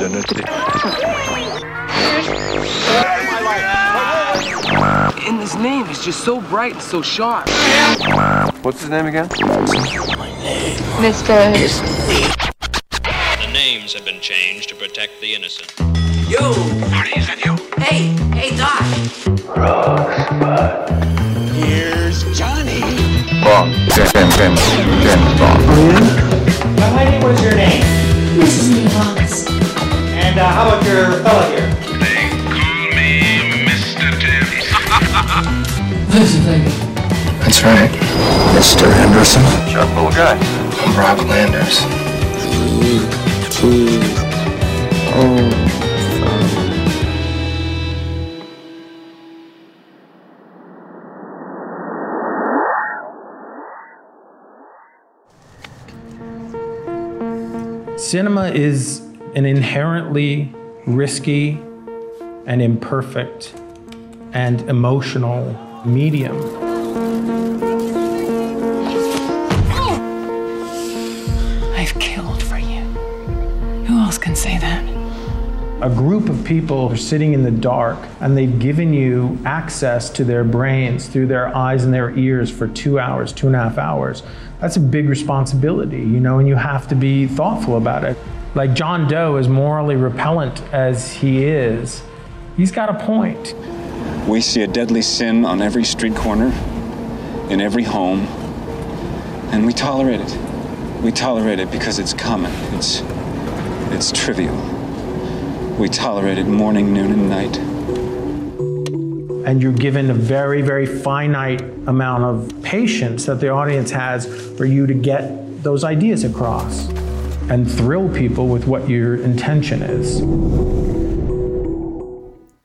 identity. And his name is just so bright and so sharp. What's his name again? Mr. The names have been changed to protect the innocent. Yo! Hey, hey, Doc. Bond. James, James, James, James Bond. Young lady, what is your name? Mrs. Lee Wallace. And uh, how about your fella here? They call me Mr. Tibbs. Listen, baby. That's right. Mr. Anderson. Chuck Bull Guy. I'm Rob Landers. Cinema is an inherently risky and imperfect and emotional medium. I've killed for you. Who else can say that? A group of people are sitting in the dark and they've given you access to their brains through their eyes and their ears for two hours, two and a half hours. That's a big responsibility, you know, and you have to be thoughtful about it. Like John Doe, as morally repellent as he is, he's got a point. We see a deadly sin on every street corner, in every home, and we tolerate it. We tolerate it because it's common. It's it's trivial. We tolerate it morning, noon, and night. and you're given a very, very finite amount of patience that the audience has for you to get those ideas across and thrill people with what your intention is.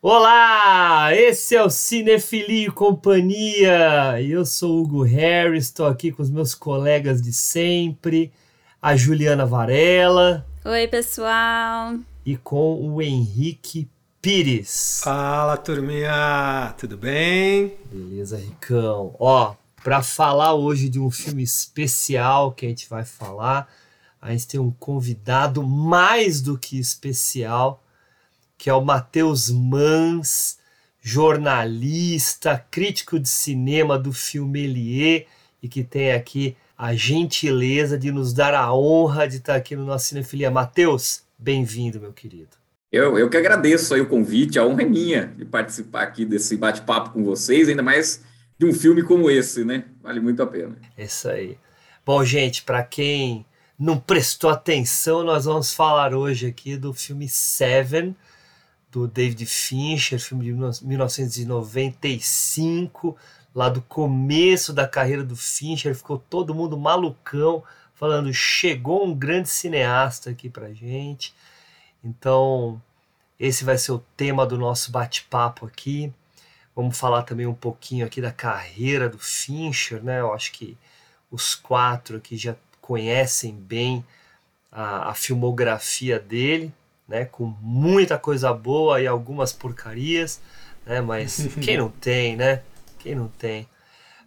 Olá, esse é o Cinefilia e Companhia. Eu sou o Hugo Harris, estou aqui com os meus colegas de sempre, a Juliana Varela Oi, pessoal. e com o Henrique Pires. Fala, turminha! Tudo bem? Beleza, Ricão. Ó, para falar hoje de um filme especial que a gente vai falar, a gente tem um convidado mais do que especial, que é o Matheus Mans, jornalista, crítico de cinema do filme Elie, e que tem aqui a gentileza de nos dar a honra de estar aqui no nosso Cinefilia. Matheus, bem-vindo, meu querido. Eu, eu que agradeço aí o convite, a honra é minha de participar aqui desse bate-papo com vocês, ainda mais de um filme como esse, né? Vale muito a pena. É Isso aí. Bom, gente, para quem não prestou atenção, nós vamos falar hoje aqui do filme Seven, do David Fincher, filme de 1995, lá do começo da carreira do Fincher, ficou todo mundo malucão, falando: chegou um grande cineasta aqui pra gente. Então, esse vai ser o tema do nosso bate-papo aqui. Vamos falar também um pouquinho aqui da carreira do Fincher, né? Eu acho que os quatro aqui já conhecem bem a, a filmografia dele, né? Com muita coisa boa e algumas porcarias, né? Mas quem não tem, né? Quem não tem?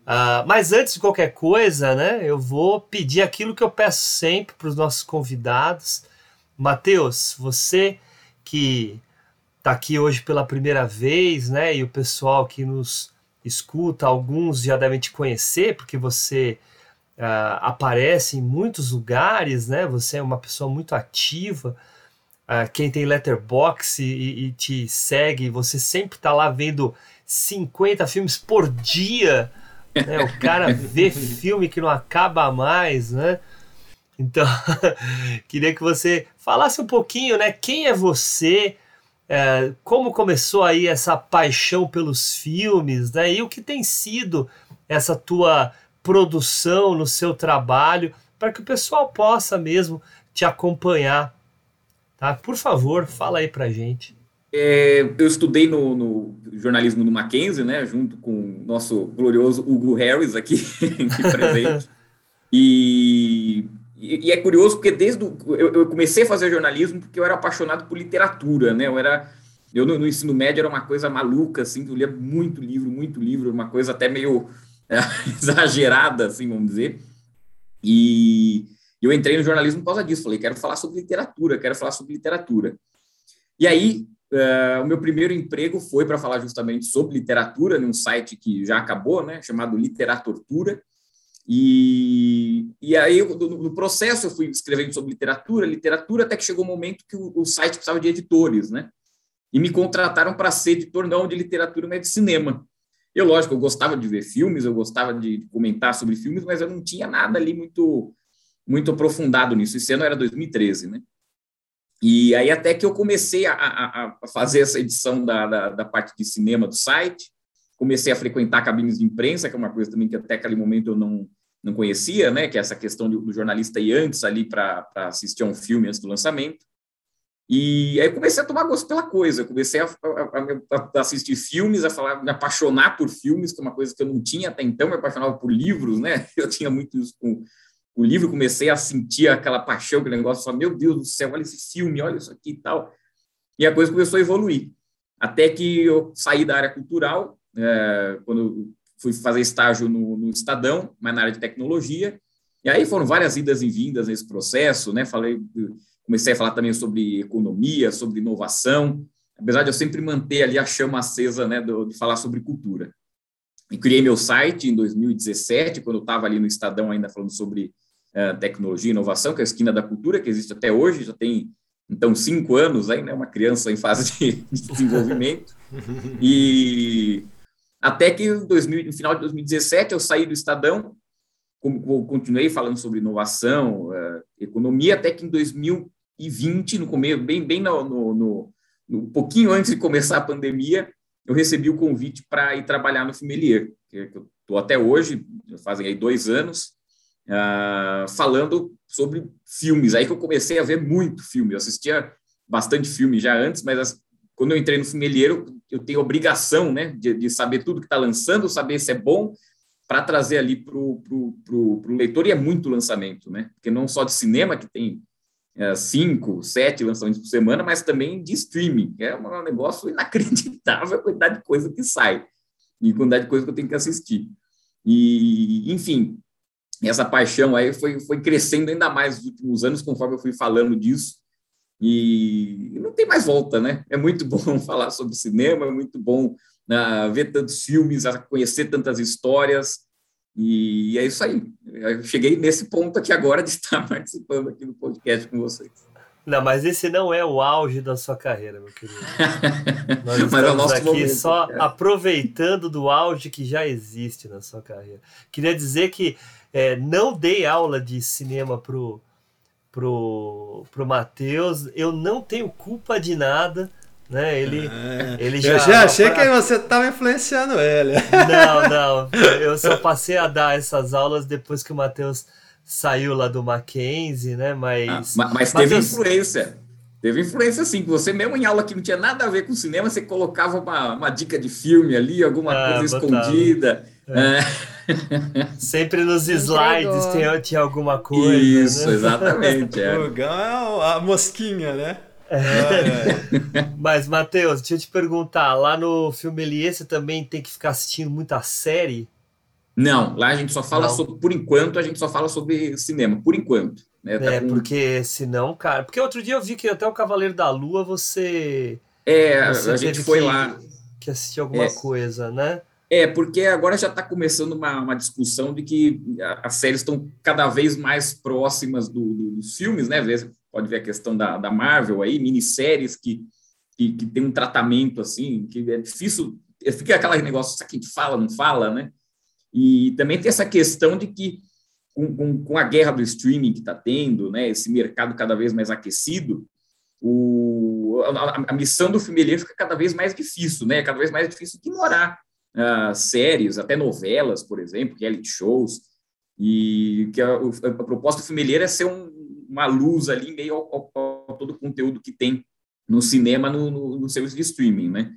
Ah, mas antes de qualquer coisa, né? Eu vou pedir aquilo que eu peço sempre para os nossos convidados. Matheus, você que está aqui hoje pela primeira vez, né? E o pessoal que nos escuta, alguns já devem te conhecer, porque você ah, aparece em muitos lugares, né? Você é uma pessoa muito ativa. Ah, quem tem letterbox e, e te segue, você sempre está lá vendo 50 filmes por dia. Né? O cara vê filme que não acaba mais, né? Então, queria que você falasse um pouquinho, né? Quem é você? É, como começou aí essa paixão pelos filmes, né? E o que tem sido essa tua produção no seu trabalho para que o pessoal possa mesmo te acompanhar, tá? Por favor, fala aí pra gente. É, eu estudei no, no jornalismo do Mackenzie, né? Junto com o nosso glorioso Hugo Harris aqui, aqui presente. E, e, e é curioso porque desde o, eu, eu comecei a fazer jornalismo porque eu era apaixonado por literatura, né? Eu era eu no, no ensino médio era uma coisa maluca, assim, eu lia muito livro, muito livro, uma coisa até meio é, exagerada, assim, vamos dizer. E eu entrei no jornalismo por causa disso, falei, quero falar sobre literatura, quero falar sobre literatura. E aí, uh, o meu primeiro emprego foi para falar justamente sobre literatura, num site que já acabou, né, chamado Literaturtura. E, e aí, no, no, processo, eu fui escrevendo sobre literatura, literatura, até que chegou o um momento que o, o site precisava de editores, né? E me contrataram para ser editor não de literatura, mas de cinema. Eu, lógico, eu gostava de ver filmes, eu gostava de comentar sobre filmes, mas eu não tinha nada ali muito muito aprofundado nisso. Esse ano era 2013, né? E aí até que eu comecei a, a, a fazer essa edição da, da, da, parte de cinema do site, comecei a frequentar cabines de imprensa, que é uma coisa também que até aquele momento eu não, não conhecia, né? Que é essa questão do jornalista ir antes ali para assistir a um filme antes do lançamento. E aí comecei a tomar gosto pela coisa, comecei a, a, a, assistir filmes, a falar, me apaixonar por filmes, que é uma coisa que eu não tinha até então, me apaixonava por livros, né? Eu tinha muito isso com o livro, comecei a sentir aquela paixão, aquele negócio, só, meu Deus do céu, olha esse filme, olha isso aqui e tal. E a coisa começou a evoluir. Até que eu saí da área cultural, é, quando eu fui fazer estágio no, no Estadão, mas na área de tecnologia, e aí foram várias idas e vindas nesse processo, né? Falei comecei a falar também sobre economia, sobre inovação, apesar de eu sempre manter ali a chama acesa né, de falar sobre cultura. E criei meu site em 2017, quando eu estava ali no Estadão ainda falando sobre uh, tecnologia e inovação, que é a Esquina da Cultura, que existe até hoje, já tem, então, cinco anos aí, né, uma criança em fase de, de desenvolvimento. e até que no, 2000, no final de 2017 eu saí do Estadão, como, continuei falando sobre inovação, uh, economia, até que em 2000 2020, no começo, bem, bem no, no, no, no, pouquinho antes de começar a pandemia, eu recebi o convite para ir trabalhar no Fumelier, que, que eu estou até hoje, fazem aí dois anos, uh, falando sobre filmes. Aí que eu comecei a ver muito filme. Eu assistia bastante filme já antes, mas as, quando eu entrei no Fumelier, eu, eu tenho obrigação né, de, de saber tudo que está lançando, saber se é bom, para trazer ali para o leitor, e é muito lançamento, né? Porque não só de cinema, que tem é, cinco, sete lançamentos por semana, mas também de streaming. É um negócio inacreditável a quantidade de coisa que sai e a quantidade de coisa que eu tenho que assistir. E, enfim, essa paixão aí foi, foi crescendo ainda mais nos últimos anos, conforme eu fui falando disso. E não tem mais volta, né? É muito bom falar sobre cinema, é muito bom uh, ver tantos filmes, conhecer tantas histórias. E é isso aí. Eu cheguei nesse ponto aqui agora de estar participando aqui do podcast com vocês. Não, mas esse não é o auge da sua carreira, meu querido. Nós estamos é aqui momento, só cara. aproveitando do auge que já existe na sua carreira. Queria dizer que é, não dei aula de cinema pro, pro, pro Matheus, eu não tenho culpa de nada né? Ele, é. ele já. Eu já achei pra... que você estava influenciando ele. Não, não. Eu só passei a dar essas aulas depois que o Matheus saiu lá do Mackenzie, né? Mas. Ah, mas teve Mateus... influência. Teve influência, sim. Você mesmo em aula que não tinha nada a ver com cinema, você colocava uma, uma dica de filme ali, alguma ah, coisa botava. escondida. É. É. Sempre nos slides tinha, tinha alguma coisa. Isso, né? exatamente. É. O Gão é a mosquinha, né? É. Mas, Matheus, deixa eu te perguntar, lá no filme Elie, você também tem que ficar assistindo muita série? Não, lá a gente só fala Não. sobre, por enquanto, a gente só fala sobre cinema, por enquanto. Né? Tá é, com... porque senão, cara. Porque outro dia eu vi que até o Cavaleiro da Lua você. É, você a gente foi que, lá. Que assistir alguma é, coisa, né? É, porque agora já está começando uma, uma, discussão de que as séries estão cada vez mais próximas do, do, dos filmes, né? Pode ver a questão da, da Marvel aí, minisséries que, que, que tem um tratamento assim, que é difícil, fica aquele negócio, isso aqui fala, não fala, né? E também tem essa questão de que com, com, com a guerra do streaming que está tendo, né, esse mercado cada vez mais aquecido, o, a, a missão do filme fica cada vez mais difícil, né? Cada vez mais difícil ignorar uh, séries, até novelas, por exemplo, reality shows, e que a, a, proposta do filme é ser um, uma luz ali meio ao, ao, ao todo o conteúdo que tem no cinema, no, no, no serviço de streaming, né?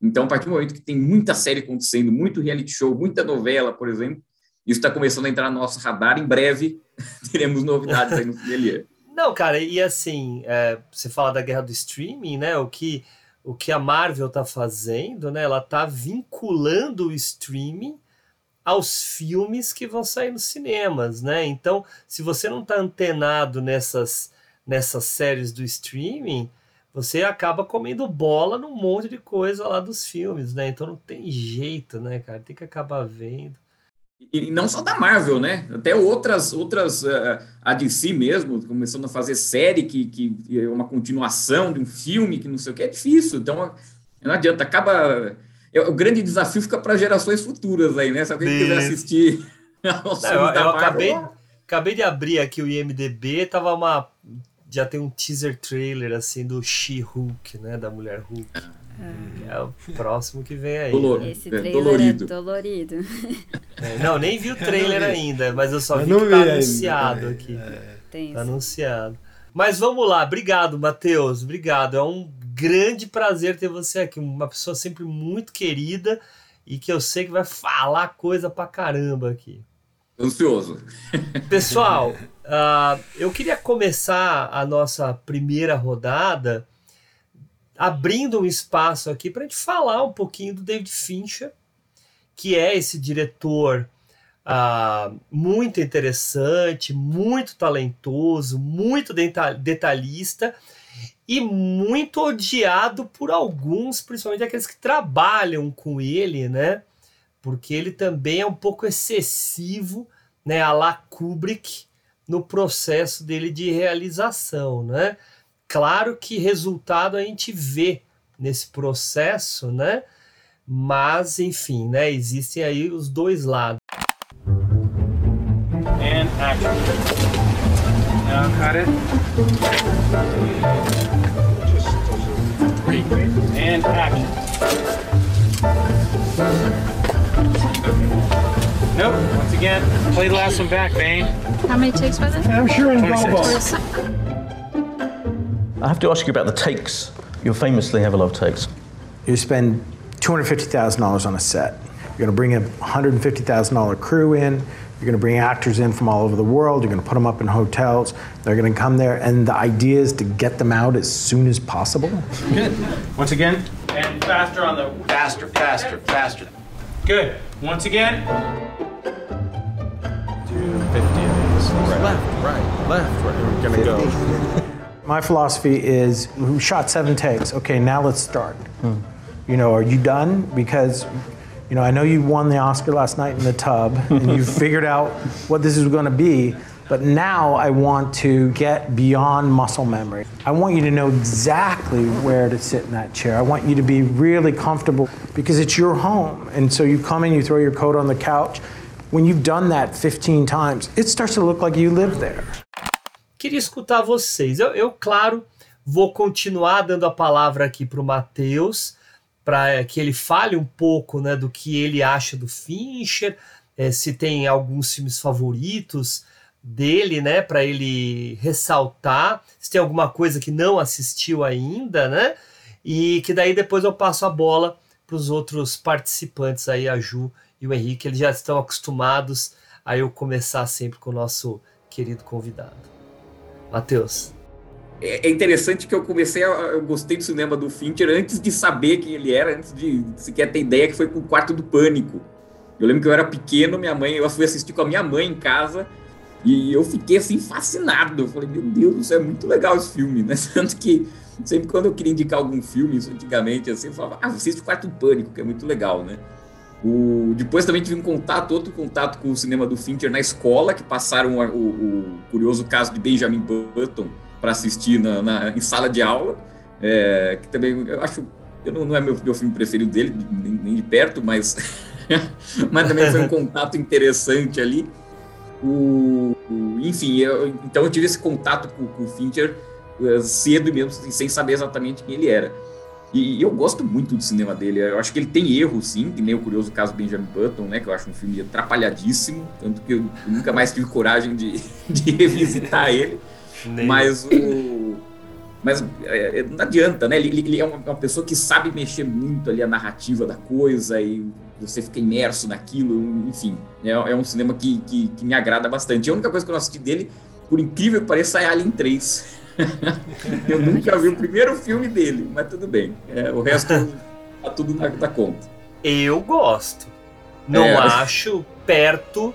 Então, a partir do momento que tem muita série acontecendo, muito reality show, muita novela, por exemplo, isso está começando a entrar no nosso radar. Em breve teremos novidades aí no Fidelier. Não, cara, e assim, é, você fala da guerra do streaming, né? O que, o que a Marvel está fazendo, né? Ela está vinculando o streaming aos filmes que vão sair nos cinemas, né? Então, se você não está antenado nessas, nessas séries do streaming, você acaba comendo bola num monte de coisa lá dos filmes, né? Então não tem jeito, né, cara? Tem que acabar vendo. E não só da Marvel, né? Até outras, outras uh, a DC mesmo, começando a fazer série que, que é uma continuação de um filme que não sei o que, é difícil. Então não adianta, acaba. É, o grande desafio fica para gerações futuras aí, né? Se alguém Isso. quiser assistir. Não, eu, eu acabei, acabei de abrir aqui o IMDB, tava uma já tem um teaser trailer assim do She-Hulk, né? Da mulher Hulk. É. é o próximo que vem aí. Dolor, Esse trailer é dolorido. É dolorido. É, não, nem vi o trailer ainda, mas eu só vi que tá anunciado ainda. aqui. É. Tá anunciado. Mas vamos lá, obrigado, Matheus. Obrigado. É um grande prazer ter você aqui. Uma pessoa sempre muito querida e que eu sei que vai falar coisa pra caramba aqui. Ansioso. Pessoal, uh, eu queria começar a nossa primeira rodada abrindo um espaço aqui para a gente falar um pouquinho do David Fincher, que é esse diretor uh, muito interessante, muito talentoso, muito detalhista e muito odiado por alguns, principalmente aqueles que trabalham com ele, né? porque ele também é um pouco excessivo, né, a la Kubrick, no processo dele de realização, né? Claro que resultado a gente vê nesse processo, né? Mas, enfim, né, existem aí os dois lados. And action. Now cut it. Just And action. Nope. Once again, play the last one back, Bane. How many takes was it? I'm sure in Bobo. I have to ask you about the takes. You famously have a lot of takes. You spend $250,000 on a set. You're going to bring a $150,000 crew in. You're going to bring actors in from all over the world. You're going to put them up in hotels. They're going to come there, and the idea is to get them out as soon as possible. Good. Once again, and faster on the faster, faster, faster. Good. Once again. 50 Right. Left, right, left, right. We're gonna go. My philosophy is we shot seven takes. Okay, now let's start. Hmm. You know, are you done? Because you know, I know you won the Oscar last night in the tub and you figured out what this is going to be, but now I want to get beyond muscle memory. I want you to know exactly where to sit in that chair. I want you to be really comfortable because it's your home. And so you come in, you throw your coat on the couch, When you've done that 15 times, it starts to look like you live there. Queria escutar vocês. Eu, eu claro, vou continuar dando a palavra aqui para o Matheus, para que ele fale um pouco né, do que ele acha do Fincher, é, se tem alguns filmes favoritos dele, né, para ele ressaltar, se tem alguma coisa que não assistiu ainda, né, e que daí depois eu passo a bola para os outros participantes aí, a Ju e o Henrique, eles já estão acostumados a eu começar sempre com o nosso querido convidado. Matheus. É, é interessante que eu comecei, a, eu gostei do cinema do Fincher antes de saber quem ele era, antes de sequer ter ideia que foi com o Quarto do Pânico. Eu lembro que eu era pequeno, minha mãe, eu fui assistir com a minha mãe em casa e eu fiquei assim fascinado. Eu falei, meu Deus, isso é muito legal esse filme, né? Tanto que sempre quando eu queria indicar algum filme, isso antigamente, assim, eu falava, ah, assiste o Quarto do Pânico, que é muito legal, né? O, depois também tive um contato, outro contato com o cinema do Fincher na escola, que passaram o, o curioso caso de Benjamin Button para assistir na, na, em sala de aula, é, que também eu acho, eu não, não é meu, meu filme preferido dele, nem, nem de perto, mas, mas também foi um contato interessante ali. O, o enfim, eu, então eu tive esse contato com, com o Fincher uh, cedo mesmo, sem saber exatamente quem ele era. E, eu gosto muito do cinema dele. Eu acho que ele tem erros, sim, que nem o curioso caso Benjamin Button, né? Que eu acho um filme atrapalhadíssimo, tanto que eu, eu nunca mais tive coragem de, de revisitar ele. Mas o. Mas é, é, não adianta, né? Ele, ele é uma, uma, pessoa que sabe mexer muito ali a narrativa da coisa e você fica imerso naquilo, enfim. É, é um cinema que, que, que me agrada bastante. A única coisa que eu não assisti dele, por incrível que pareça, é Alien 3 eu nunca vi o primeiro filme dele, mas tudo bem. É, o resto tá tudo na, na conta. Eu gosto. Não é. acho perto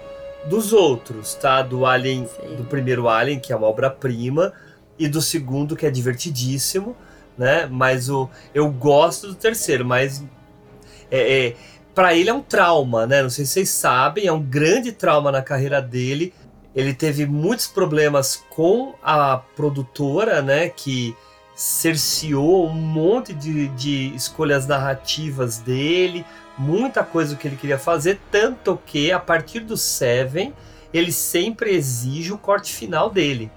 dos outros, tá? Do Alien, Sim. do primeiro Alien, que é uma obra-prima, e do segundo, que é divertidíssimo. né? Mas o eu gosto do terceiro, mas é, é para ele é um trauma, né? Não sei se vocês sabem, é um grande trauma na carreira dele. Ele teve muitos problemas com a produtora, né? Que cerceou um monte de, de escolhas narrativas dele, muita coisa que ele queria fazer, tanto que a partir do Seven ele sempre exige o corte final dele.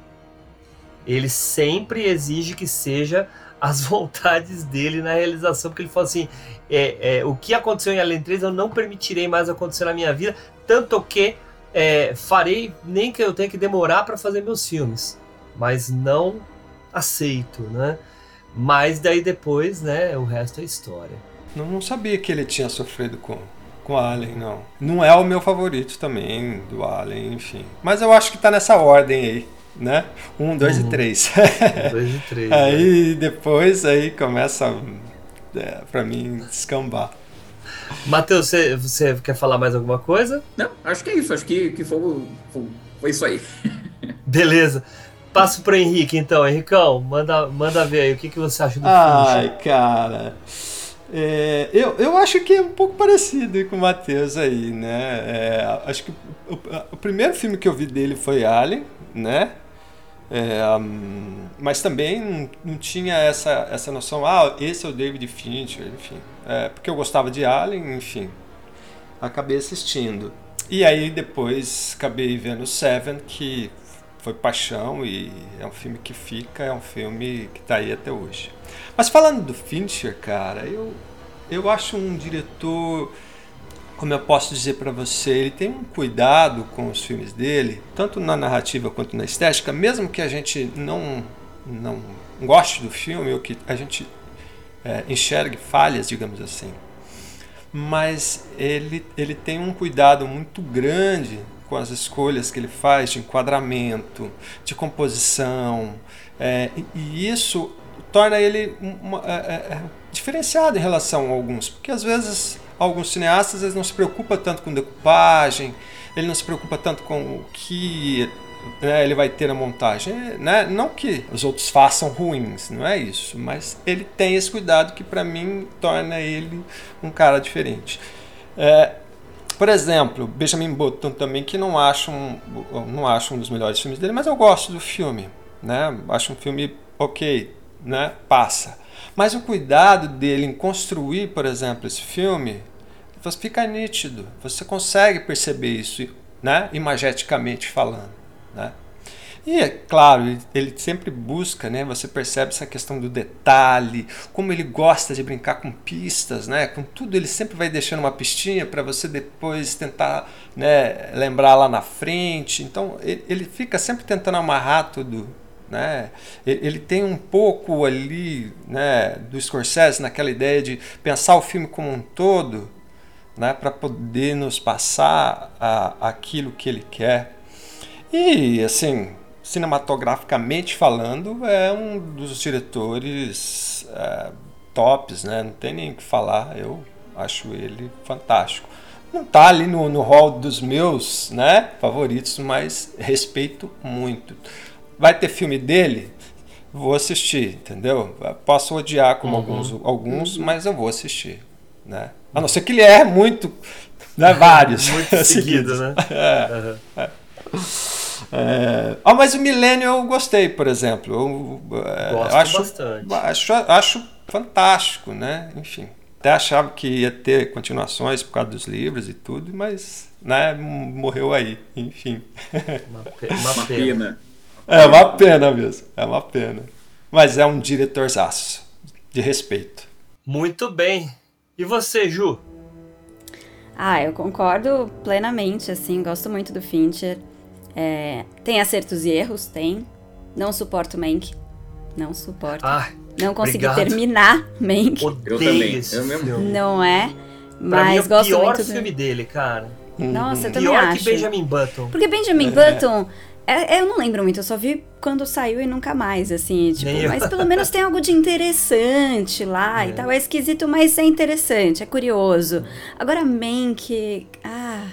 Ele sempre exige que seja as vontades dele na realização, porque ele falou assim: é, é, o que aconteceu em Alien 3 eu não permitirei mais acontecer na minha vida, tanto que é, farei nem que eu tenha que demorar para fazer meus filmes, mas não aceito, né? Mas daí depois, né, o resto é história. Não, não sabia que ele tinha sofrido com, com Alien, não. Não é o meu favorito também, do Alien, enfim. Mas eu acho que tá nessa ordem aí né? Um, dois uhum. e três. Um, dois e três. aí né? depois aí começa é, para mim descambar. Matheus, você, você quer falar mais alguma coisa? Não, acho que é isso. Acho que, que foi, foi, foi isso aí. Beleza. Passo para Henrique então. Henricão, manda, manda ver aí o que, que você acha do Ai, Fincher. cara. É, eu, eu acho que é um pouco parecido com o Matheus aí, né? É, acho que o, o, primeiro filme que eu vi dele foi Alien, né? É, um, mas também não, não, tinha essa, essa noção, ah, esse é o David Fincher, enfim. É, porque eu gostava de Alien, enfim. Acabei assistindo. E aí depois acabei vendo Seven, que foi paixão e é um filme que fica, é um filme que está aí até hoje. Mas falando do Fincher, cara, eu, eu acho um diretor como eu posso dizer para você, ele tem um cuidado com os filmes dele, tanto na narrativa quanto na estética, mesmo que a gente não, não goste do filme ou que a gente é, enxergue falhas, digamos assim. Mas ele, ele tem um cuidado muito grande com as escolhas que ele faz de enquadramento, de composição, é, e isso torna ele uma, é, é, é, diferenciado em relação a alguns, porque às vezes alguns cineastas eles não se preocupam tanto com decupagem, ele não se preocupa tanto com o que né, ele vai ter na montagem. Né? Não que os outros façam ruins, não é isso, mas ele tem esse cuidado que para mim torna ele um cara diferente. É, por exemplo, Benjamin Button também, que não acho, um, não acho um dos melhores filmes dele, mas eu gosto do filme. Né? Acho um filme ok, né? passa. Mas o cuidado dele em construir, por exemplo, esse filme, fica nítido. Você consegue perceber isso, né? imageticamente falando. Né? E é claro, ele sempre busca, né? Você percebe essa questão do detalhe, como ele gosta de brincar com pistas, né? Com tudo ele sempre vai deixando uma pistinha para você depois tentar, né, lembrar lá na frente. Então ele, fica sempre tentando amarrar tudo né? Ele tem um pouco ali né, do Scorsese naquela ideia de pensar o filme como um todo né, para poder nos passar a, aquilo que ele quer. E, assim, cinematograficamente falando, é um dos diretores é, tops, né? não tem nem o que falar, eu acho ele fantástico. Não está ali no, no hall dos meus né, favoritos, mas respeito muito. Vai ter filme dele? Vou assistir, entendeu? Posso odiar como uhum. alguns, alguns, mas eu vou assistir, né? A não ser que ele é muito, né? Vários. muito seguido, né? É. Uhum. é. É... Ah, mas o Milênio eu gostei, por exemplo. Eu, é, Gosto acho, bastante. Acho, acho fantástico, né? Enfim. Até achava que ia ter continuações por causa dos livros e tudo, mas né, morreu aí, enfim. Uma, pe uma pena. É uma pena mesmo, é uma pena. Mas é um diretorzaço, de respeito. Muito bem. E você, Ju? Ah, eu concordo plenamente, assim, gosto muito do Fincher. É, tem acertos e erros, tem. Não suporto Mank. Não suporto. Ah, não consegui obrigado. terminar Mank. Eu também. Eu mesmo. Não é? Mas mim, é o gosto pior muito filme do... dele, cara. Nossa, eu também pior acho. que Benjamin Button. Porque Benjamin é. Button é, eu não lembro muito, eu só vi quando saiu e nunca mais, assim, tipo, mas pelo menos tem algo de interessante lá é. e tal. É esquisito, mas é interessante, é curioso. Agora, Mank. Ah,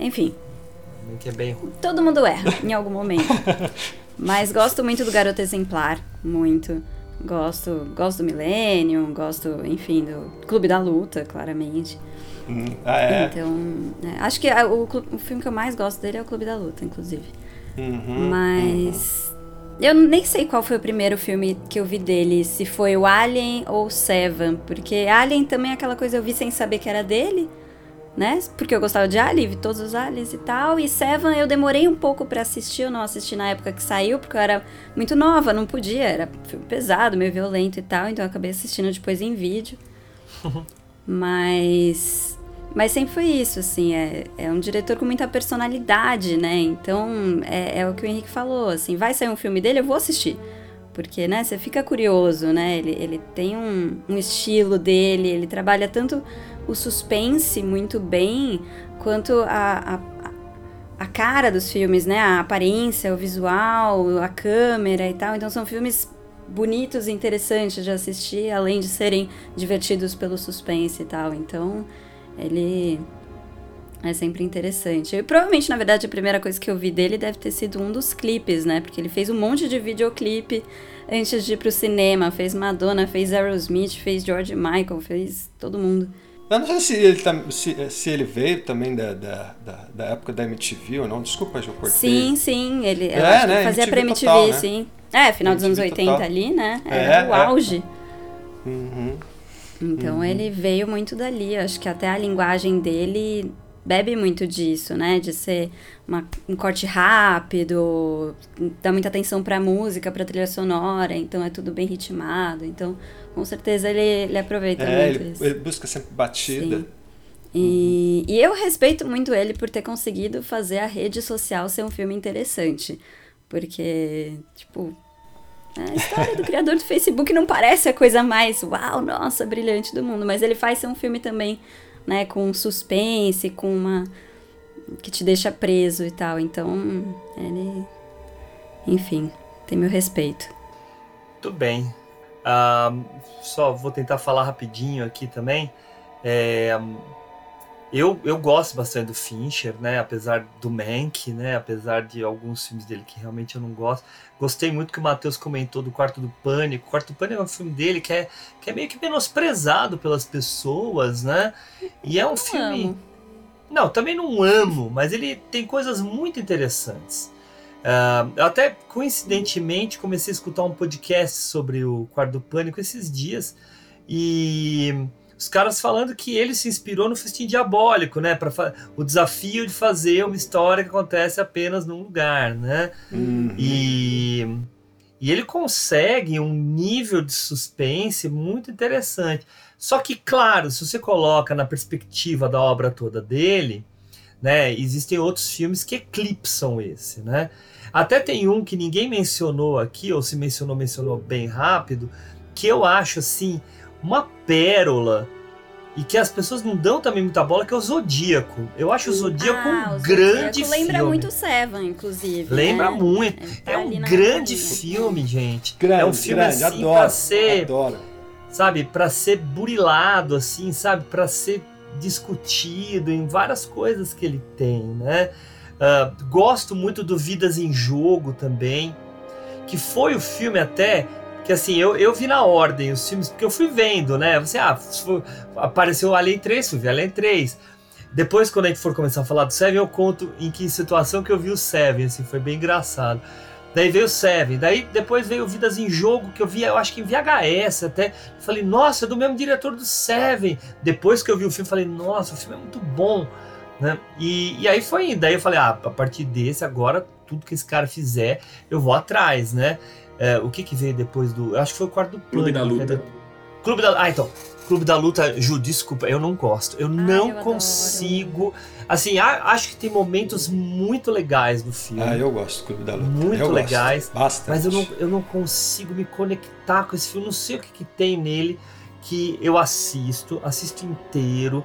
enfim. Mank é bem ruim. Todo mundo erra em algum momento. mas gosto muito do Garoto Exemplar, muito. Gosto, gosto do Millennium, gosto, enfim, do Clube da Luta, claramente. Hum, ah, é? Então, é, acho que a, o, o, filme que eu mais gosto dele é o Clube da Luta, inclusive. Uhum, Mas. Uhum. Eu nem sei qual foi o primeiro filme que eu vi dele, se foi o Alien ou Seven, porque Alien também é aquela coisa eu vi sem saber que era dele né? Porque eu gostava de Alien, vi todos os aliens e tal. E Seven eu demorei um pouco para assistir, eu não assisti na época que saiu, porque eu era muito nova, não podia, era filme pesado, meio violento e tal, então eu acabei assistindo depois em vídeo. Mas. Mas sempre foi isso, assim, é, é um diretor com muita personalidade, né? Então, é, é o que o Henrique falou, assim, vai sair um filme dele, eu vou assistir. Porque, né, você fica curioso, né? Ele, ele tem um, um estilo dele, ele trabalha tanto o suspense muito bem, quanto a, a, a cara dos filmes, né? A aparência, o visual, a câmera e tal. Então são filmes bonitos e interessantes de assistir, além de serem divertidos pelo suspense e tal. Então, ele é sempre interessante. E provavelmente, na verdade, a primeira coisa que eu vi dele deve ter sido um dos clipes, né? Porque ele fez um monte de videoclipe antes de ir pro cinema. Fez Madonna, fez Aerosmith, fez George Michael, fez todo mundo. Eu não sei se ele, se, se ele veio também da, da, da, época da MTV ou não. Desculpa, eu cortei. Sim, sim. Ele, é, né? fazia pra MTV, total, né? sim. É, final dos anos 80 total. ali, né? Era é, o é. auge. É. Uhum. Então uhum. ele veio muito dali. Acho que até a linguagem dele bebe muito disso, né? De ser uma, um corte rápido, dá muita atenção pra música, pra trilha sonora, então é tudo bem ritmado. Então com certeza ele, ele aproveita é, muito ele, isso. Ele busca sempre batida. Sim. E, uhum. e eu respeito muito ele por ter conseguido fazer a rede social ser um filme interessante. Porque, tipo, a história do criador do Facebook não parece a coisa mais uau, nossa, brilhante do mundo. Mas ele faz ser um filme também, né, com suspense, com uma. que te deixa preso e tal. Então, ele. Enfim, tem meu respeito. Tudo bem. Só vou tentar falar rapidinho aqui também. É, eu, eu gosto bastante do Fincher, né? Apesar do Mank, né? Apesar de alguns filmes dele que realmente eu não gosto. Gostei muito que o Matheus comentou do Quarto do Pânico. O Quarto do Pânico é um filme dele que é, que é meio que menosprezado pelas pessoas, né? E é um filme. Amo. Não, também não amo, mas ele tem coisas muito interessantes. Uh, eu até coincidentemente comecei a escutar um podcast sobre o Quarto do Pânico esses dias e os caras falando que ele se inspirou no Festim Diabólico, né? Para o desafio de fazer uma história que acontece apenas num lugar, né? Uhum. E, e ele consegue um nível de suspense muito interessante. Só que, claro, se você coloca na perspectiva da obra toda dele, né? Existem outros filmes que eclipsam esse, né? Até tem um que ninguém mencionou aqui, ou se mencionou, mencionou bem rápido, que eu acho assim uma pérola e que as pessoas não dão também muita bola, que é o Zodíaco. Eu acho o Zodíaco ah, um o grande Zodíaco lembra filme. muito Seven, inclusive. Lembra né? muito. Tá é um grande filme, gente. Grande, é um filme grande, assim adoro, pra ser, adoro. sabe, para ser burilado assim, sabe, para ser discutido em várias coisas que ele tem, né? Uh, gosto muito do Vidas em Jogo também, que foi o filme até que assim, eu, eu vi na ordem os filmes, porque eu fui vendo, né? Você, ah, apareceu Alien 3, fui ver Alien 3. Depois, quando a gente for começar a falar do Seven, eu conto em que situação que eu vi o Seven, assim, foi bem engraçado. Daí veio o Seven, daí depois veio Vidas em Jogo, que eu vi, eu acho que em VHS até. Falei, nossa, é do mesmo diretor do Seven. Depois que eu vi o filme, falei, nossa, o filme é muito bom. Né? E, e aí foi indo. Daí eu falei, ah, a partir desse, agora, tudo que esse cara fizer, eu vou atrás, né? É, o que que veio depois do. Eu acho que foi o quarto do Clube da Luta. Né? Clube da Ah, então. Clube da Luta, Ju, desculpa, eu não gosto. Eu não eu consigo. Adoro. Assim, acho que tem momentos muito legais no filme. Ah, eu gosto do Clube da Luta. Muito eu legais. Gosto. Bastante. Mas eu não, eu não consigo me conectar com esse filme. Não sei o que, que tem nele que eu assisto, assisto inteiro,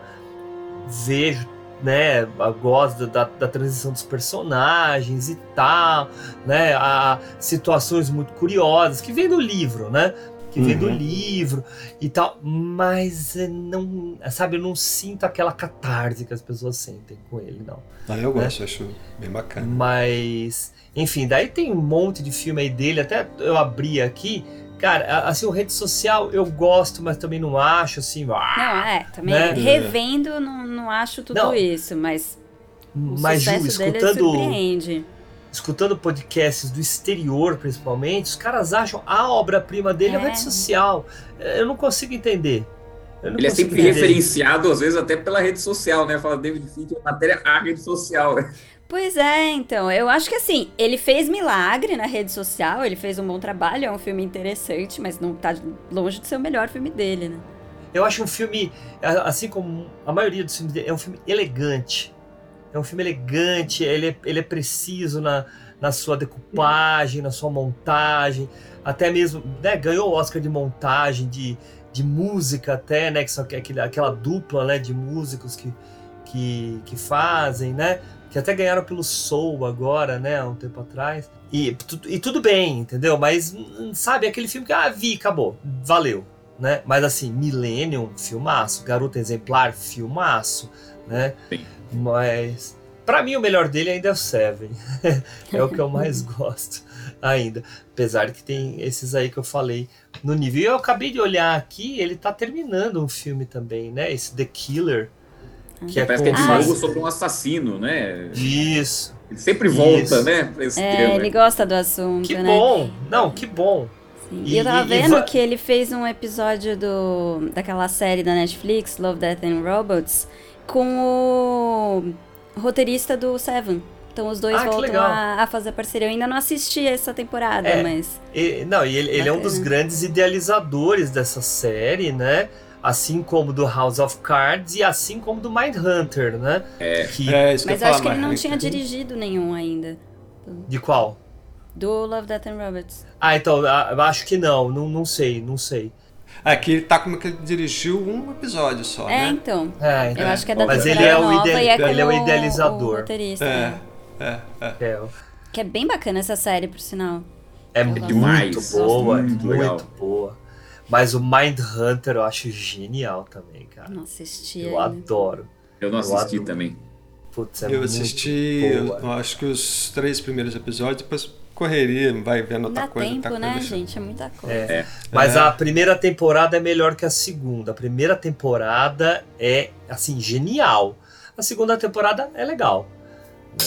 vejo né, gosta da, da transição dos personagens e tal, né, a situações muito curiosas que vem do livro, né, que vem do Uhum. livro e tal, mas eh, não, sabe, eu não sinto aquela catarse que as pessoas sentem com ele, não. Ah, eu né? gosto, acho bem bacana. Mas, enfim, daí tem um monte de filme aí dele, até eu abri aqui, Cara, assim, o rede social eu gosto, mas também não acho assim. Não, é, também né? revendo não, não acho tudo Não. isso, mas o Mas, Ju, escutando- surpreende. escutando podcasts do exterior, principalmente, os caras acham a obra-prima dele é a É. rede social. Eu não consigo entender. Não Ele é sempre entender. referenciado, às vezes, até pela rede social, né? Fala David Fincher, matéria a rede social. Pois é, então, eu acho que assim, ele fez milagre na rede social, ele fez um bom trabalho, é um filme interessante, mas não tá longe de ser o melhor filme dele, né? Eu acho um filme, assim como a maioria dos filmes dele, é um filme elegante. É um filme elegante, ele é, ele é preciso na, na sua decupagem, na sua montagem, até mesmo, né, ganhou o Oscar de montagem, de, de música até, né, que são aquele, aquela dupla, né, de músicos que, que, que fazem, né, que até ganharam pelo Soul agora, né, há um tempo atrás. E, e tudo bem, entendeu? Mas, hum, sabe, aquele filme que, ah, vi, acabou, valeu, né? Mas assim, Millennium, filmaço, Garota Exemplar, filmaço, né? Mas, pra mim, o melhor dele ainda é o Seven. é o que eu mais gosto ainda. Apesar de que tem esses aí que eu falei no nível. E eu acabei de olhar aqui, ele tá terminando um filme também, né? Esse The Killer. Que é Parece que é com de o novo sobre um assassino, né? Isso. Ele sempre volta, Isso. né? Pra esse É, tema. ele gosta do assunto, Que né? bom! Não, que bom! E, eu tava e vendo va- que ele fez um episódio do, daquela série da Netflix, Love, Death and Robots, com o roteirista do Seven. Então os dois Ah, voltam a, a fazer parceria. Eu ainda não assisti essa temporada, É. mas. E- não, e ele, ele é um dos grandes idealizadores dessa série, né? Assim como do House of Cards e assim como do Mindhunter, né? É. Que, mas eu acho que ele não tinha dirigido nenhum ainda. De qual? Do Love, Death and Robots. Ah, então, ah, eu acho que não, não, não sei, não sei. Aqui ele tá como que ele dirigiu um episódio só, É, né? então. É, Eu acho que é da Mas ele é o nova ide- é ele é o idealizador. o roteirista, É, né? é, é. É, Que é bem bacana essa série, por sinal. é muito Demais. boa, Muito muito, boa. Mas o Mindhunter eu acho genial também, cara. Não assisti Eu ainda. adoro. Eu não assisti adoro. também. Putz, é eu muito assisti, boa. eu acho que os três primeiros episódios, depois correria, vai vendo outra dá coisa, tempo, outra né, coisa. gente? É muita coisa. É. Mas É. a primeira temporada é melhor que a segunda. A primeira temporada é, assim, genial. A segunda temporada é legal.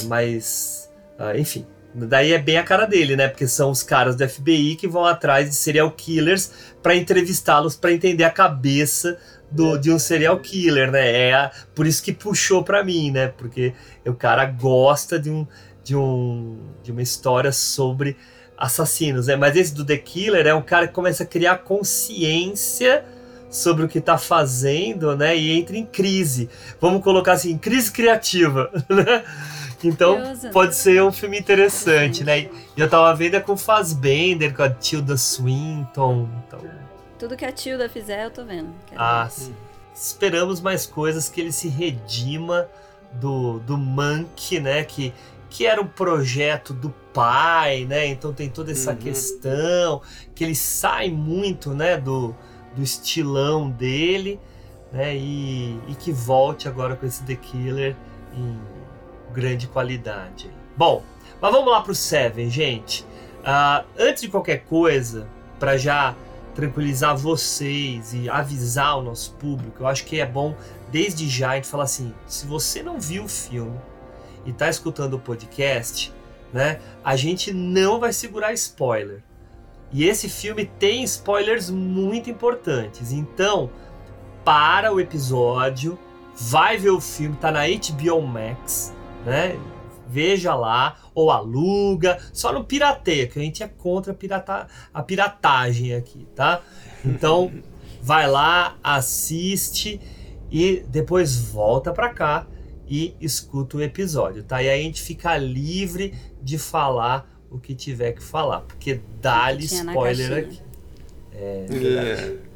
Mas, ah, enfim. Daí é bem a cara dele, né? Porque são os caras do FBI que vão atrás de serial killers para entrevistá-los, para entender a cabeça do, de um serial killer, né? É a- por isso que puxou para mim, né? Porque o cara gosta de um, de um de uma história sobre assassinos, né? Mas esse do The Killer é um cara que começa a criar consciência sobre o que tá fazendo, né? E entra em crise. Vamos colocar assim, crise criativa, né? Então Curioso. pode ser um filme interessante, né? E eu tava vendo é com o Fassbender, com a Tilda Swinton. Então, Tudo que a Tilda fizer, eu tô vendo. Quero ah, ver. sim. esperamos mais coisas que ele se redima do, do Monk, né? Que, que era um projeto do pai, né? Então tem toda essa Uhum. questão que ele sai muito, né? Do, do estilão dele, né? E, e que volte agora com esse The Killer em grande qualidade. Bom, mas vamos lá pro Seven, gente. Ah, antes de qualquer coisa, para já tranquilizar vocês e avisar o nosso público, eu acho que é bom desde já a gente falar assim: se você não viu o filme e tá escutando o podcast, né, a gente não vai segurar spoiler. E esse filme tem spoilers muito importantes. Então, para o episódio, vai ver o filme, tá na HBO Max, né? Veja lá, ou aluga, só não pirateia, que a gente é contra a, pirata, a piratagem aqui, tá? Então, vai lá, assiste e depois volta pra cá e escuta o episódio, tá? E aí a gente fica livre de falar o que tiver que falar, porque dá-lhe spoiler aqui. É verdade.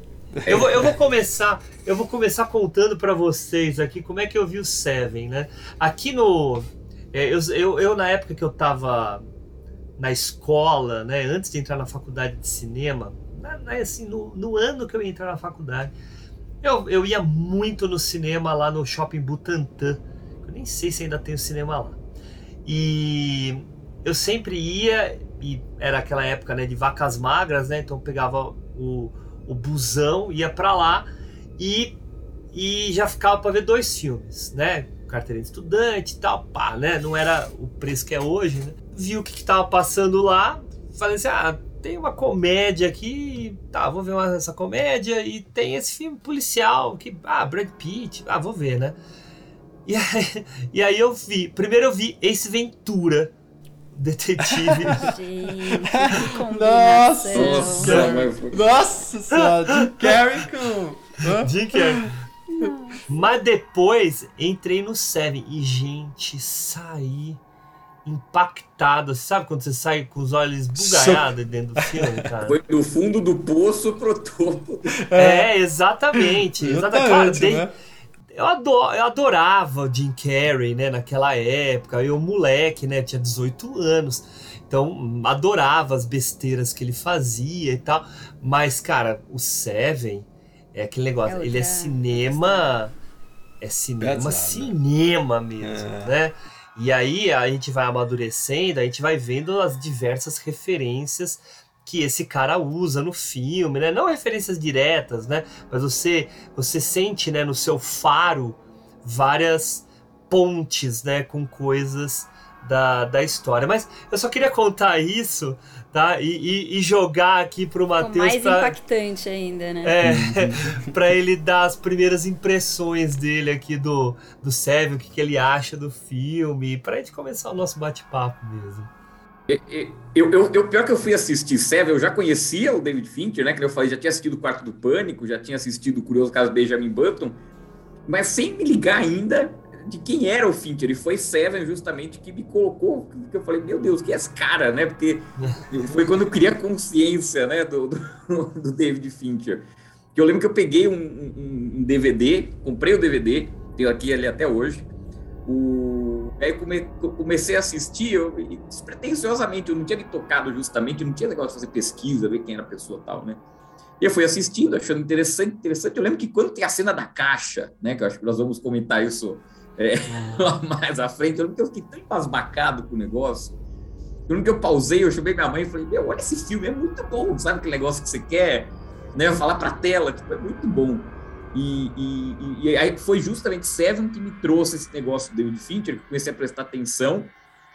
Eu vou, eu vou começar, eu vou começar contando pra vocês aqui como é que eu vi o Seven, né? Aqui no é, eu, eu, eu, na época que eu tava na escola, né, antes de entrar na faculdade de cinema, na- assim, no, no ano que eu ia entrar na faculdade, eu, eu ia muito no cinema lá no Shopping Butantã. Eu nem sei se ainda tem o cinema lá. E eu sempre ia e era aquela época né, de vacas magras, né? Então pegava o, o busão, ia para lá e, e já ficava para ver dois filmes, né? Carteira de estudante e tal, pá, né? Não era o preço que é hoje, né? Vi o que, que tava passando lá, falei assim, ah, tem uma comédia aqui, tá, vou ver uma, essa comédia e tem esse filme policial que, ah, Brad Pitt, ah, vou ver, né? E aí, e aí eu vi, primeiro eu vi Ace Ventura, detetive. Gente, que combinação. Nossa, nossa senhora, Jim Carrey com... Jim Carrey. Mas depois entrei no Seven e, gente, saí impactado. Sabe quando você sai com os olhos bugalhados dentro do filme, cara? Foi do fundo do poço pro topo. É, exatamente. exatamente. Cara, dei, né? Eu, ador, eu adorava o Jim Carrey, né, naquela época. Eu, moleque, né, tinha 18 anos. Então, adorava as besteiras que ele fazia e tal. Mas, cara, o Seven é aquele negócio. É ele é cinema. É cinema, cinema mesmo, é. né? E aí a gente vai amadurecendo, a gente vai vendo as diversas referências que esse cara usa no filme, né? Não referências diretas, né? Mas você você sente, né, no seu faro várias pontes, né, com coisas da, da história. Mas eu só queria contar isso, tá? E, e, e jogar aqui pro Matheus. mais pra, impactante ainda, né? É, pra ele dar as primeiras impressões dele aqui do, do Seven, o que, que ele acha do filme, pra gente começar o nosso bate-papo mesmo. Eu, eu, eu, pior que eu fui assistir Seven, eu já conhecia o David Fincher, né? Que eu falei, já tinha assistido o Quarto do Pânico, já tinha assistido o Curioso Caso Benjamin Button, mas sem me ligar ainda de quem era o Fincher. E foi Seven justamente que me colocou, que eu falei, meu Deus, que é esse cara, né? Porque foi quando eu criei a consciência, né, do, do, do David Fincher. Que eu lembro que eu peguei um, um, um DVD, comprei o DVD, tenho aqui ele até hoje. O, aí come, comecei a assistir, eu, despretensiosamente, eu não tinha me tocado justamente, não tinha negócio de fazer pesquisa, ver quem era a pessoa tal, né? E eu fui assistindo, achando interessante, interessante. Eu lembro que quando tem a cena da caixa, né, que eu acho que nós vamos comentar isso é, lá mais à frente. Eu lembro que eu fiquei tão embasbacado com o negócio. Eu lembro que eu pausei, eu chamei minha mãe e falei, meu, olha esse filme, é muito bom. Sabe aquele negócio que você quer né, falar pra tela? Tipo, é muito bom. E, e, e, aí foi justamente Seven que me trouxe esse negócio do David Fincher, que eu comecei a prestar atenção.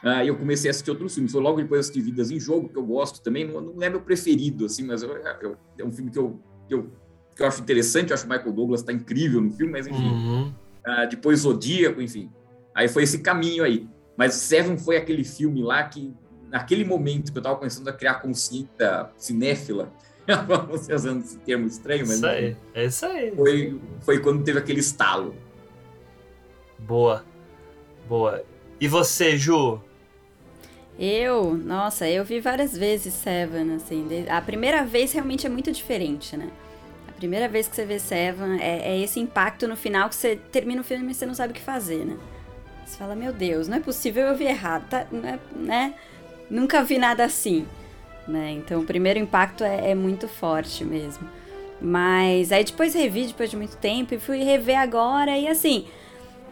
Uh, eu comecei a assistir outros filmes. Foi logo depois assisti Vidas em Jogo, que eu gosto também. Não, não é meu preferido, assim, mas eu, eu, é um filme que eu, que eu, que eu acho interessante. Eu acho o Michael Douglas tá incrível no filme, mas enfim. Uhum uh, depois Zodíaco, enfim. Aí foi esse caminho aí. Mas Seven foi aquele filme lá que, naquele momento que eu estava começando a criar consciência cinéfila, vamos usando esse termo estranho, mas. Isso aí, é isso aí. Foi, foi quando teve aquele estalo. Boa, boa. E você, Ju? Eu, nossa, eu vi várias vezes Seven, assim. A primeira vez realmente é muito diferente, né? primeira vez que você vê Seven, é, é, esse impacto no final que você termina o filme e você não sabe o que fazer, né? Você fala, meu Deus, não é possível eu vi errado, tá, é, né? Nunca vi nada assim, né? Então o primeiro impacto é, é muito forte mesmo. Mas aí depois revi, depois de muito tempo, e fui rever agora, e assim,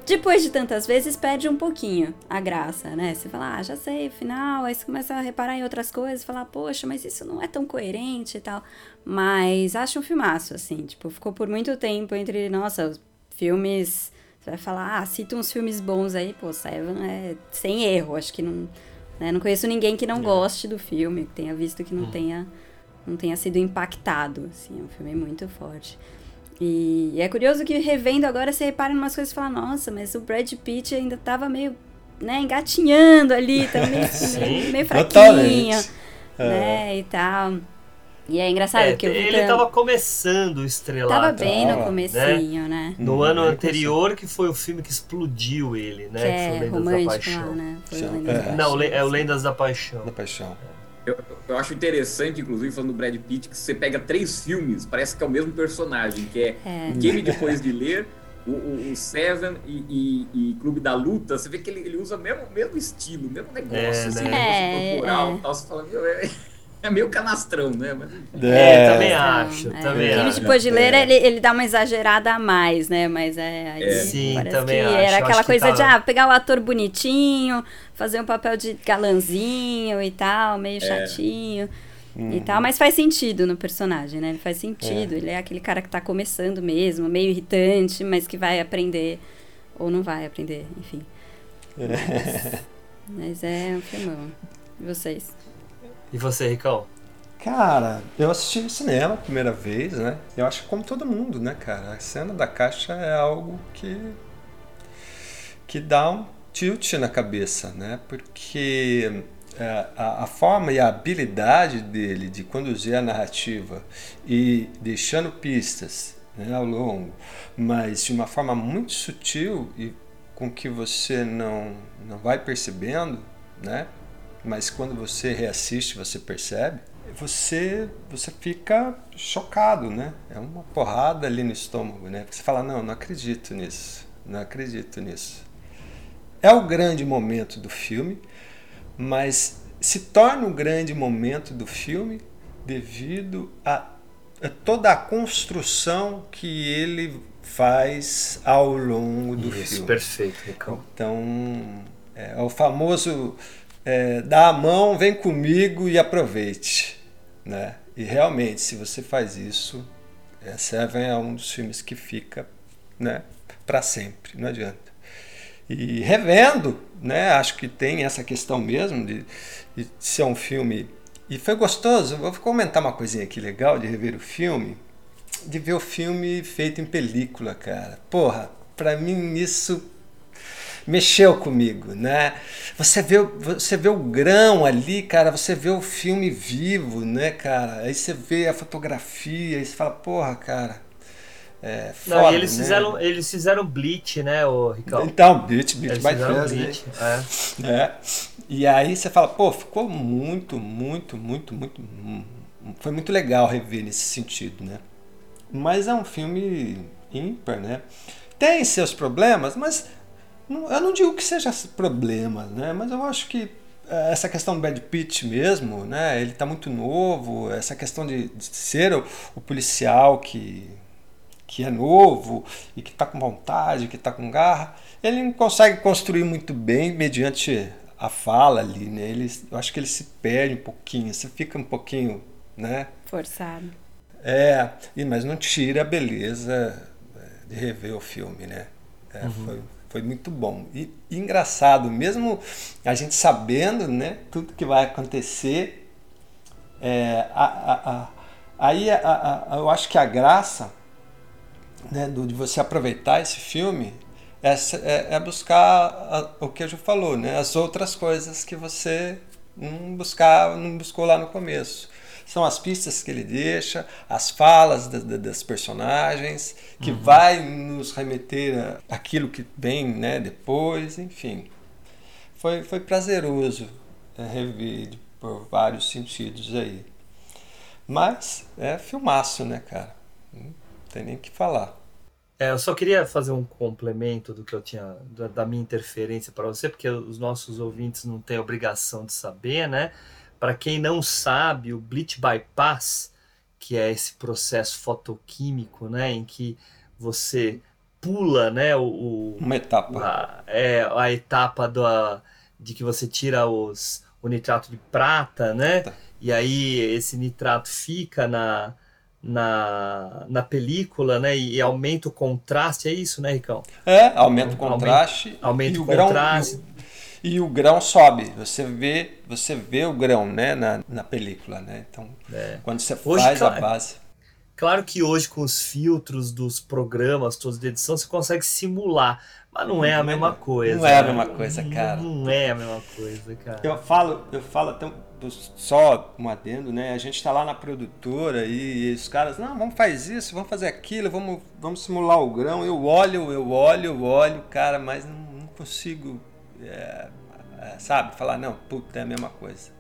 depois de tantas vezes, perde um pouquinho a graça, né? Você fala, ah, já sei, final, aí você começa a reparar em outras coisas, falar, poxa, mas isso não é tão coerente e tal. Mas acho um filmaço, assim, tipo, ficou por muito tempo entre, nossa, filmes. Você vai falar, ah, cita uns filmes bons aí, pô, Seven é sem erro, acho que não. Né? Não conheço ninguém que não é. goste do filme, que tenha visto que não hum. tenha não tenha sido impactado, assim, é um filme muito forte. E é curioso que revendo agora você repara em umas coisas e fala, nossa, mas o Brad Pitt ainda tava meio, né, engatinhando ali, tá meio, meio, meio fraquinho, né, é. e tal. E é engraçado é, que eu Ele tava começando o estrelado. Tava bem no né? comecinho, né? No hum, ano anterior, que foi o filme que explodiu ele, né? Que, que é romântico lá, né? Foi é. Não, é o Lendas da Paixão. Da Paixão. Eu, eu, acho interessante, inclusive, falando do Brad Pitt, que você pega três filmes, parece que é o mesmo personagem, que é, é. Game Depois de Ler, o, o, o Seven e, e, e, Clube da Luta, você vê que ele, ele usa o mesmo, mesmo estilo, o mesmo negócio, é, assim, né? é, corporal é. tal, você fala, meu, é... É meio canastrão, né? Mas... É, é também acho. É. Também Filme acho. de Podileira, ele, ele dá uma exagerada a mais, né? Mas é. Aí É. Sim, parece também que acho. era aquela Acho coisa tá- de ah, pegar o ator bonitinho, fazer um papel de galanzinho e tal, meio É. chatinho. E Uhum. tal, mas faz sentido no personagem, né? Ele faz sentido. É. Ele é aquele cara que tá começando mesmo, meio irritante, mas que vai aprender. Ou não vai aprender, enfim. Mas, mas é um filmão. E vocês? E você, Ricão? Cara, eu assisti no cinema a primeira vez, né? Eu acho que como todo mundo, né, cara? A cena da caixa é algo que que dá um tilt na cabeça, né? Porque é, a, a forma e a habilidade dele de conduzir a narrativa e deixando pistas né, ao longo, mas de uma forma muito sutil e com que você não, não vai percebendo, né? Mas quando você reassiste, você percebe, você você fica chocado, né? É uma porrada ali no estômago, né? Você fala, não, não acredito nisso, não acredito nisso. É o grande momento do filme, mas se torna um grande momento do filme devido a, a toda a construção que ele faz ao longo do Isso, filme. perfeito, Ricão. Então, é, o famoso é, dá a mão, vem comigo e aproveite. Né? E realmente, se você faz isso, é, Seven é um dos filmes que fica né, para sempre, não adianta. E revendo, né, acho que tem essa questão mesmo de, de ser um filme. E foi gostoso, vou comentar uma coisinha aqui legal de rever o filme, de ver o filme feito em película, cara. Porra, pra mim isso mexeu comigo, né? Você vê, você vê o grão ali, cara, você vê o filme vivo, né, cara? Aí você vê a fotografia, aí você fala, porra, cara. É, foda, Não, e eles né? fizeram, eles fizeram Bleach, né, o Ricão? Então, Bleach, Bleach by fizeram Fans, né? Bleach, é. É. E aí você fala, pô, ficou muito, muito, muito, muito. Foi muito legal rever nesse sentido, né? Mas é um filme ímpar, né? Tem seus problemas, mas eu não digo que seja problema, né? Mas eu acho que eh, essa questão do Brad Pitt mesmo, né? Ele tá muito novo, essa questão de, de ser o, o policial que, que é novo e que está com vontade, que está com garra, ele não consegue construir muito bem mediante a fala ali, né? Ele, eu acho que ele se perde um pouquinho, você fica um pouquinho, né? Forçado. É, e- mas não tira a beleza é, de rever o filme, né? É, Uhum. foi, foi muito bom. E, e engraçado, mesmo a gente sabendo né, tudo que vai acontecer, é, a- a- a- aí eu acho que a graça né, do- de você aproveitar esse filme é, é- é buscar o que a Ju falou, né, as outras coisas que você não, buscar, não buscou lá no começo. São as pistas que ele deixa, as falas da- da- das personagens, que Uhum. vai nos remeter a aquilo que vem né, depois, enfim. Foi, foi prazeroso é, rever por vários sentidos aí. Mas é filmaço, né, cara? Não tem nem o que falar. É, eu só queria fazer um complemento do que eu tinha, da, da minha interferência para você, porque os nossos ouvintes não têm obrigação de saber, né? Para quem não sabe, o Bleach Bypass, que é esse processo fotoquímico, né, em que você pula, né, o, o- Uma etapa. a, é, a etapa da, de que você tira os, o nitrato de prata, né? E aí esse nitrato fica na, na, na película, né? E, aumenta o contraste, é isso, né, Ricão? É, aumenta o contraste. Aumenta, aumenta e o o grão- contraste. E o grão sobe. Você vê, você vê o grão, né, na, na película, né? Então, É. quando você Hoje, faz a claro, base. Claro que hoje, com os filtros dos programas todos de edição, você consegue simular, mas não é a mesma coisa. Não é a né? mesma coisa, cara. Não é a mesma coisa, cara. Eu falo, eu falo até só um adendo, né? A gente tá lá na produtora e, os caras, não, vamos fazer isso, vamos fazer aquilo, vamos, vamos simular o grão. Eu olho, eu olho, eu olho, cara, mas não, não consigo, é, é, sabe, falar, não, puta, é a mesma coisa.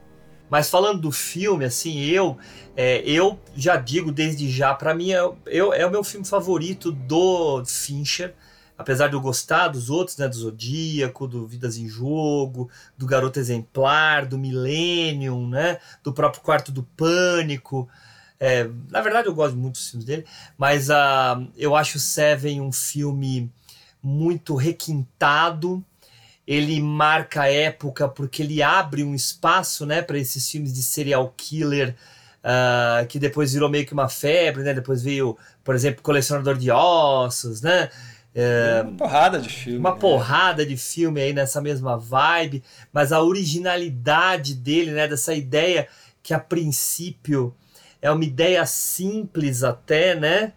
Mas falando do filme, assim, eu é, eu já digo desde já, pra mim é, eu, é o meu filme favorito do Fincher. apesar de eu gostar dos outros, né, do Zodíaco, do Vidas em Jogo, do Garoto Exemplar, do Millennium, né, do próprio Quarto do Pânico. É, na verdade, eu gosto muito dos filmes dele, mas uh, eu acho Seven um filme muito requintado. Ele marca a época porque ele abre um espaço né, para esses filmes de serial killer uh, que depois virou meio que uma febre, né? Depois veio, por exemplo, Colecionador de Ossos, né? É, uma porrada de filme. Uma né? porrada de filme aí nessa mesma vibe, mas a originalidade dele, né? Dessa ideia que a princípio é uma ideia simples até, né?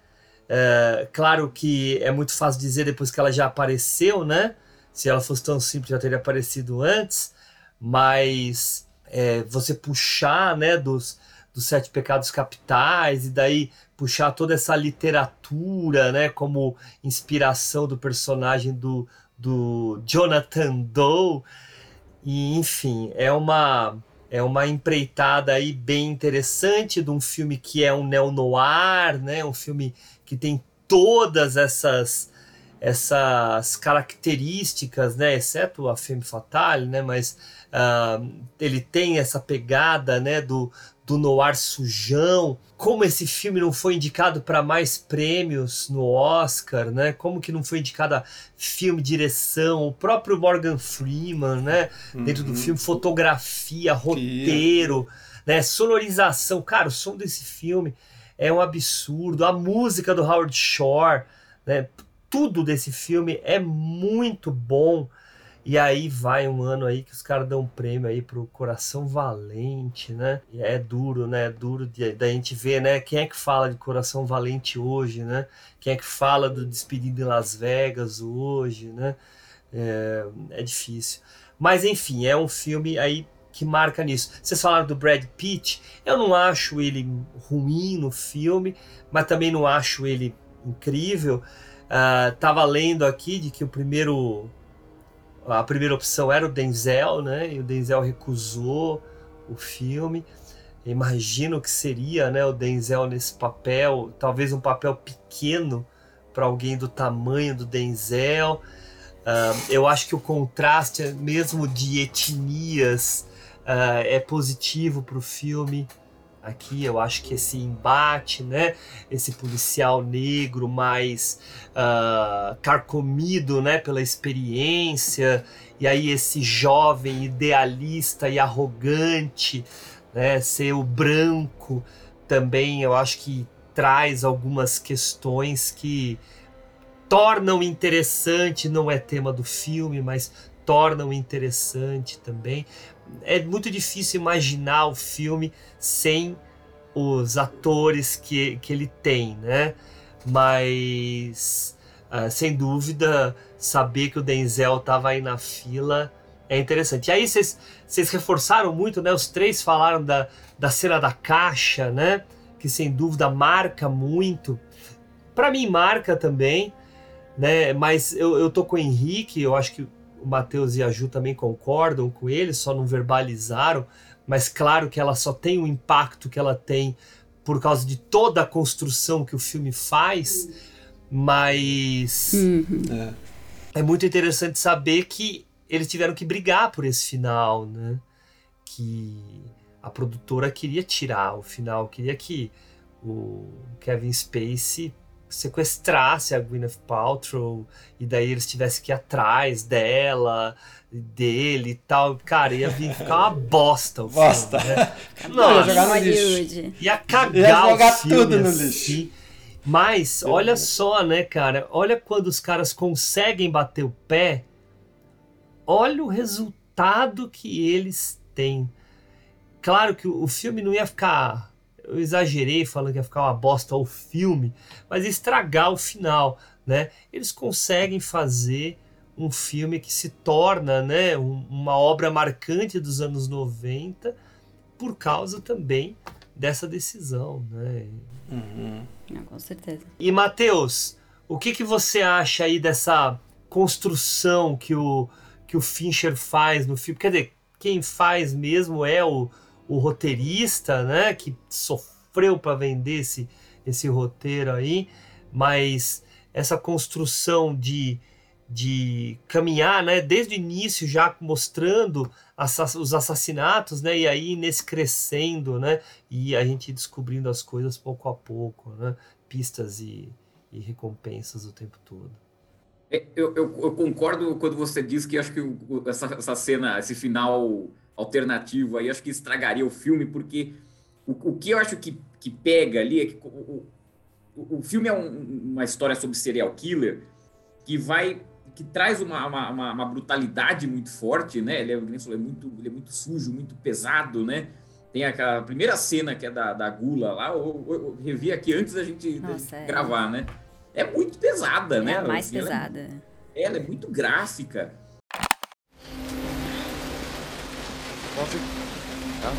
É, claro que é muito fácil dizer depois que ela já apareceu, né? Se ela fosse tão simples já teria aparecido antes, mas é, você puxar, né? Dos, dos sete pecados capitais e daí puxar toda essa literatura, né, como inspiração do personagem do, do Jonathan Doe. E enfim, é uma é uma empreitada aí bem interessante de um filme que é um neo-noir, né, um filme que tem todas essas essas características, né, exceto a Femme Fatale, né, mas uh, ele tem essa pegada, né, do, do noir sujão, como esse filme não foi indicado para mais prêmios no Oscar, né? Como que não foi indicado a filme, direção, o próprio Morgan Freeman, né? Uhum. Dentro do filme, fotografia, roteiro, né? Sonorização, cara, o som desse filme é um absurdo. A música do Howard Shore, né? Tudo desse filme é muito bom. E aí vai um ano aí que os caras dão um prêmio aí pro Coração Valente, né? E é duro, né? É duro da gente ver, né? Quem é que fala de Coração Valente hoje, né? Quem é que fala do Despedido em Las Vegas hoje, né? É, é difícil. Mas enfim, é um filme aí que marca nisso. Vocês falaram do Brad Pitt, eu não acho ele ruim no filme, mas também não acho ele incrível. Uh, tava lendo aqui de que o primeiro a primeira opção era o Denzel, né? E o Denzel recusou o filme. imagino que seria, né, o Denzel nesse papel, talvez um papel pequeno para alguém do tamanho do Denzel. Uh, eu acho que o contraste, mesmo de etnias, uh, é positivo para o filme aqui. Eu acho que esse embate, né, esse policial negro mais uh, carcomido, né, pela experiência, e aí esse jovem idealista e arrogante, né, ser o branco, também eu acho que traz algumas questões que tornam interessante, não é tema do filme, mas tornam interessante também é muito difícil imaginar o filme sem os atores que, que ele tem, né? Mas, uh, sem dúvida, saber que o Denzel estava aí na fila é interessante. E aí vocês reforçaram muito, né? Os três falaram da, da cena da caixa, né? Que sem dúvida marca muito. Para mim marca também, né? Mas eu, eu tô com o Henrique, eu acho que o Matheus e a Ju também concordam com ele, só não verbalizaram, mas claro que ela só tem o impacto que ela tem por causa de toda a construção que o filme faz, mas uhum. é. é muito interessante saber que eles tiveram que brigar por esse final, né? Que a produtora queria tirar o final, queria que o Kevin Spacey sequestrasse a Gwyneth Paltrow e daí eles tivessem que ir atrás dela, dele e tal. Cara, ia vir ficar uma bosta o bosta. filme, né? Não, ia jogar no lixo. Ia cagar ia jogar o filme, tudo no assim. lixo. Mas, olha só, né, cara? Olha quando os caras conseguem bater o pé, olha o resultado que eles têm. Claro que o filme não ia ficar eu exagerei falando que ia ficar uma bosta o filme, mas estragar o final, né? Eles conseguem fazer um filme que se torna, né, uma obra marcante dos anos 90 por causa também dessa decisão, né? Uhum. Não, com certeza. E Matheus, o que que você acha aí dessa construção que o que o Fincher faz no filme? Quer dizer, quem faz mesmo é o o roteirista, né, que sofreu para vender esse, esse roteiro aí, mas essa construção de de caminhar, né, desde o início já mostrando os assassinatos, né, e aí nesse crescendo, né, e a gente descobrindo as coisas pouco a pouco, né, pistas e, e recompensas o tempo todo. É, eu, eu, eu, concordo quando você diz que acho que essa, essa cena, esse final alternativo aí, acho que estragaria o filme, porque o, o que eu acho que, que pega ali é que o, o, o filme é um, uma história sobre serial killer que vai que traz uma, uma, uma, brutalidade muito forte, né? Ele é, é, muito, ele é muito sujo, muito pesado, né? Tem aquela primeira cena que é da, da gula lá, eu, eu, eu revi aqui antes da gente, Nossa, é. gravar, né? É muito pesada, é né? É mais assim, pesada. Ela é, ela é muito gráfica. Coffee? Huh?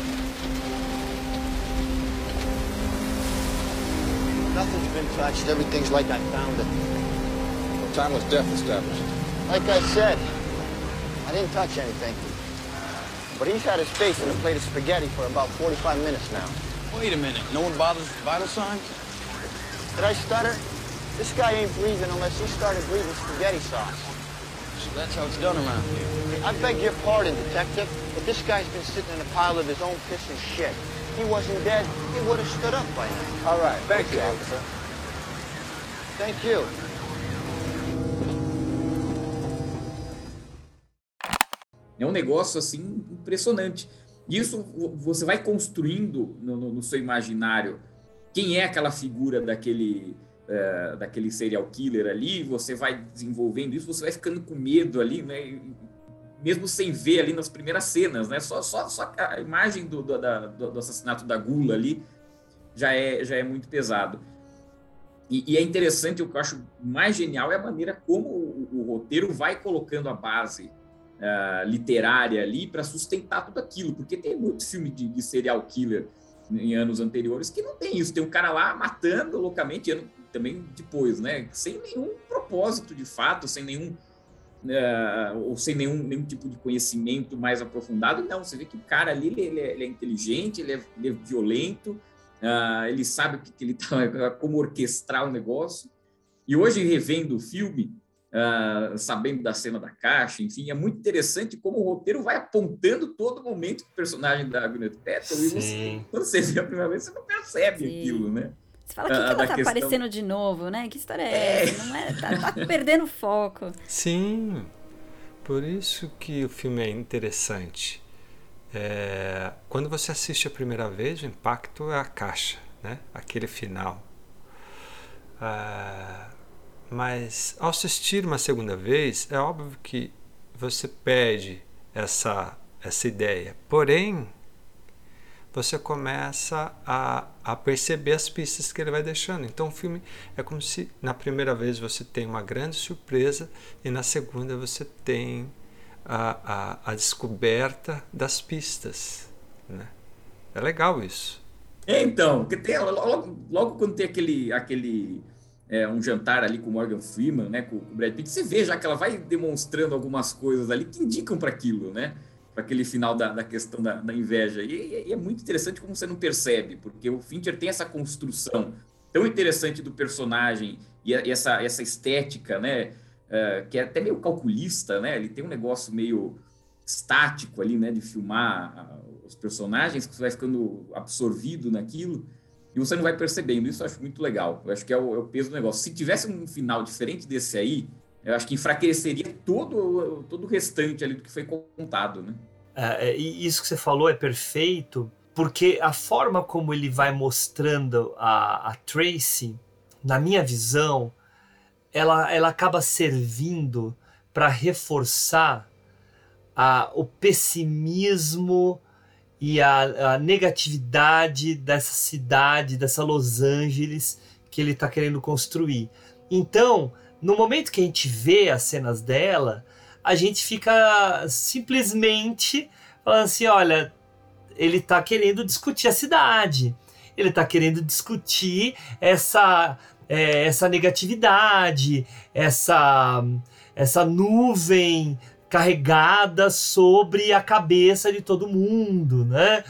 Nothing's been touched. Everything's like I found it. Well, timeless death established. Like I said, I didn't touch anything. But he's had his face in a plate of spaghetti for about 45 minutes now. Wait a minute. No one bothers with vital signs? Did I stutter? This guy ain't breathing unless he started breathing spaghetti sauce. So that's how it's done around here. I beg your pardon, detective, but this guy's been sitting in a pile of his own piss and shit. If he wasn't dead, he would have stood up by now. All right. Thank okay. you, officer. Thank you. É um negócio assim impressionante. Isso você vai construindo no, no, no seu imaginário quem é aquela figura daquele é, daquele serial killer ali, você vai desenvolvendo isso, você vai ficando com medo ali, né? Mesmo sem ver ali nas primeiras cenas, né? Só, só, só a imagem do, do, da, do assassinato da gula ali já é, já é muito pesado. E, e, é interessante, o que eu acho mais genial é a maneira como o, o roteiro vai colocando a base uh, literária ali para sustentar tudo aquilo, porque tem muito filme de, de, serial killer em anos anteriores que não tem isso. Tem um cara lá matando loucamente, também depois, né? Sem nenhum propósito de fato, sem nenhum. Uh, ou sem nenhum, nenhum tipo de conhecimento mais aprofundado, não. Você vê que o cara ali ele, ele, é, ele é, inteligente, ele é, ele é violento, uh, ele sabe que, que ele tá, como orquestrar o negócio. E hoje, revendo o filme, uh, sabendo da cena da caixa, enfim, é muito interessante como o roteiro vai apontando todo momento o personagem da Gwyneth Paltrow e você, quando você vê a primeira vez, você não percebe Sim. aquilo, né? Você fala, o que, que ela tá questão... aparecendo de novo, né? Que história é, é. essa? Não é, tá, tá perdendo foco. Sim, por isso que o filme é interessante. É, quando você assiste a primeira vez, o impacto é a caixa, né? Aquele final. Ah, mas ao assistir uma segunda vez, é óbvio que você perde essa, essa ideia. Porém, você começa a, a perceber as pistas que ele vai deixando. Então o filme é como se na primeira vez você tem uma grande surpresa e na segunda você tem a, a, a descoberta das pistas. Né? É legal isso. É, então, tem, logo, logo quando tem aquele, aquele é, um jantar ali com Morgan Freeman, né, com, com o Brad Pitt, você vê já que ela vai demonstrando algumas coisas ali que indicam para aquilo, né? Para aquele final da, da questão da, da inveja. E, e, é muito interessante como você não percebe, porque o Fincher tem essa construção tão interessante do personagem e, e essa, essa estética, né? Uh, que é até meio calculista, né? Ele tem um negócio meio estático ali, né? De filmar uh, os personagens, que você vai ficando absorvido naquilo e você não vai percebendo. Isso eu acho muito legal. Eu acho que é o, é o, peso do negócio. Se tivesse um final diferente desse aí, eu acho que enfraqueceria todo, todo o restante ali do que foi contado, né? É, é isso que você falou é perfeito, porque a forma como ele vai mostrando a, a Tracy, na minha visão, ela, ela acaba servindo para reforçar a, o pessimismo e a, a negatividade dessa cidade, dessa Los Angeles que ele está querendo construir. Então, no momento que a gente vê as cenas dela, a gente fica simplesmente falando assim: olha, ele está querendo discutir a cidade, ele está querendo discutir essa, é, essa negatividade, essa, essa nuvem carregada sobre a cabeça de todo mundo, né?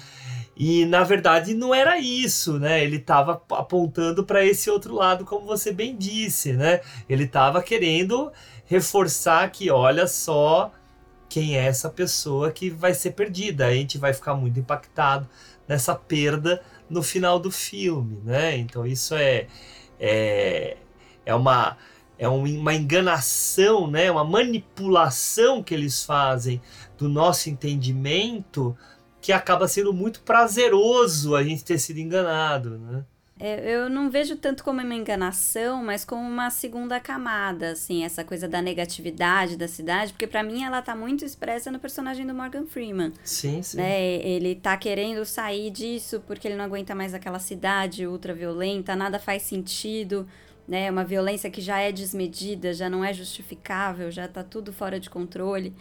E na verdade não era isso, né? Ele estava apontando para esse outro lado, como você bem disse, né? Ele estava querendo reforçar que, olha só quem é essa pessoa que vai ser perdida. A gente vai ficar muito impactado nessa perda no final do filme, né? Então isso é é, é uma é uma enganação, né? Uma manipulação que eles fazem do nosso entendimento que acaba sendo muito prazeroso a gente ter sido enganado, né? É, eu não vejo tanto como uma enganação, mas como uma segunda camada, assim, essa coisa da negatividade da cidade, porque para mim ela tá muito expressa no personagem do Morgan Freeman. Sim, sim. Né? Ele tá querendo sair disso porque ele não aguenta mais aquela cidade ultra violenta, nada faz sentido, né? Uma violência que já é desmedida, já não é justificável, já tá tudo fora de controle.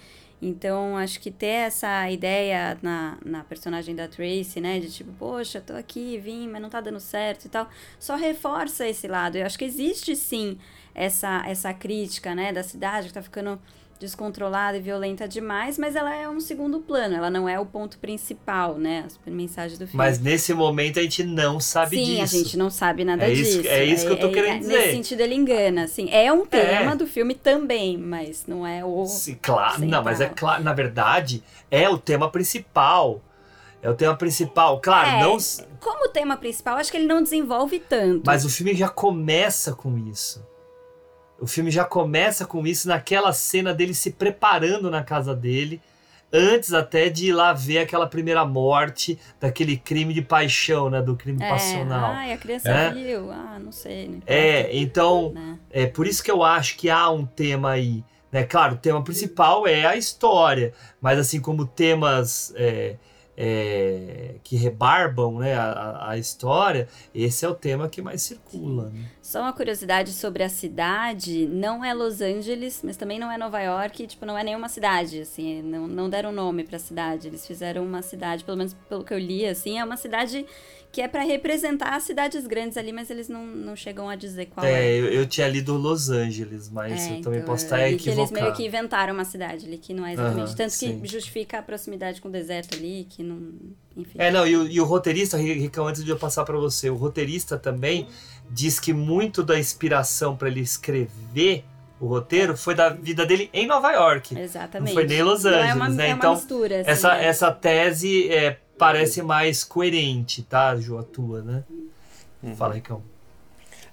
Então, acho que ter essa ideia na, na personagem da Tracy, né? De tipo, poxa, tô aqui, vim, mas não tá dando certo e tal, só reforça esse lado. Eu acho que existe sim essa, essa crítica, né? Da cidade que tá ficando descontrolada e violenta demais, mas ela é um segundo plano, ela não é o ponto principal, né? A mensagem do filme. Mas nesse momento a gente não sabe Sim, disso. Sim, a gente não sabe nada é disso. Isso, é isso que eu tô é, querendo é, dizer. Nesse sentido ele engana, assim. É um tema é. do filme também, mas não é o Sim, claro, central. não, mas é claro, na verdade, é o tema principal. É o tema principal, claro, é, não Como tema principal, acho que ele não desenvolve tanto. Mas o filme já começa com isso. O filme já começa com isso naquela cena dele se preparando na casa dele, antes até de ir lá ver aquela primeira morte daquele crime de paixão, né, do crime é, passional. Ah, a criança é. viu, ah, não sei. Não importa, é, então, né? é por isso que eu acho que há um tema aí, né? Claro, o tema principal é a história, mas assim como temas é, é, que rebarbam né, a, a, história, esse é o tema que mais circula. Né? Só uma curiosidade sobre a cidade, não é Los Angeles, mas também não é Nova York, tipo, não é nenhuma cidade, assim, não, não deram nome para a cidade, eles fizeram uma cidade, pelo menos pelo que eu li, assim, é uma cidade que é para representar as cidades grandes ali, mas eles não, não chegam a dizer qual é. É, eu, eu tinha lido Los Angeles, mas é, eu também então, posso estar equivocado. Eles meio que inventaram uma cidade ali, que não é exatamente. Uhum, Tanto sim. que justifica a proximidade com o deserto ali, que não. Enfim. É, não, e o, e o roteirista, Ricão, antes de eu passar para você, o roteirista também diz que muito da inspiração para ele escrever o roteiro foi da vida dele em Nova York. Exatamente. Não foi nem Los Angeles, então é uma, né? É então, mistura, assim, essa, né? essa tese é, parece mais coerente, tá, Ju, a tua, né? Uhum. Fala, Ricão.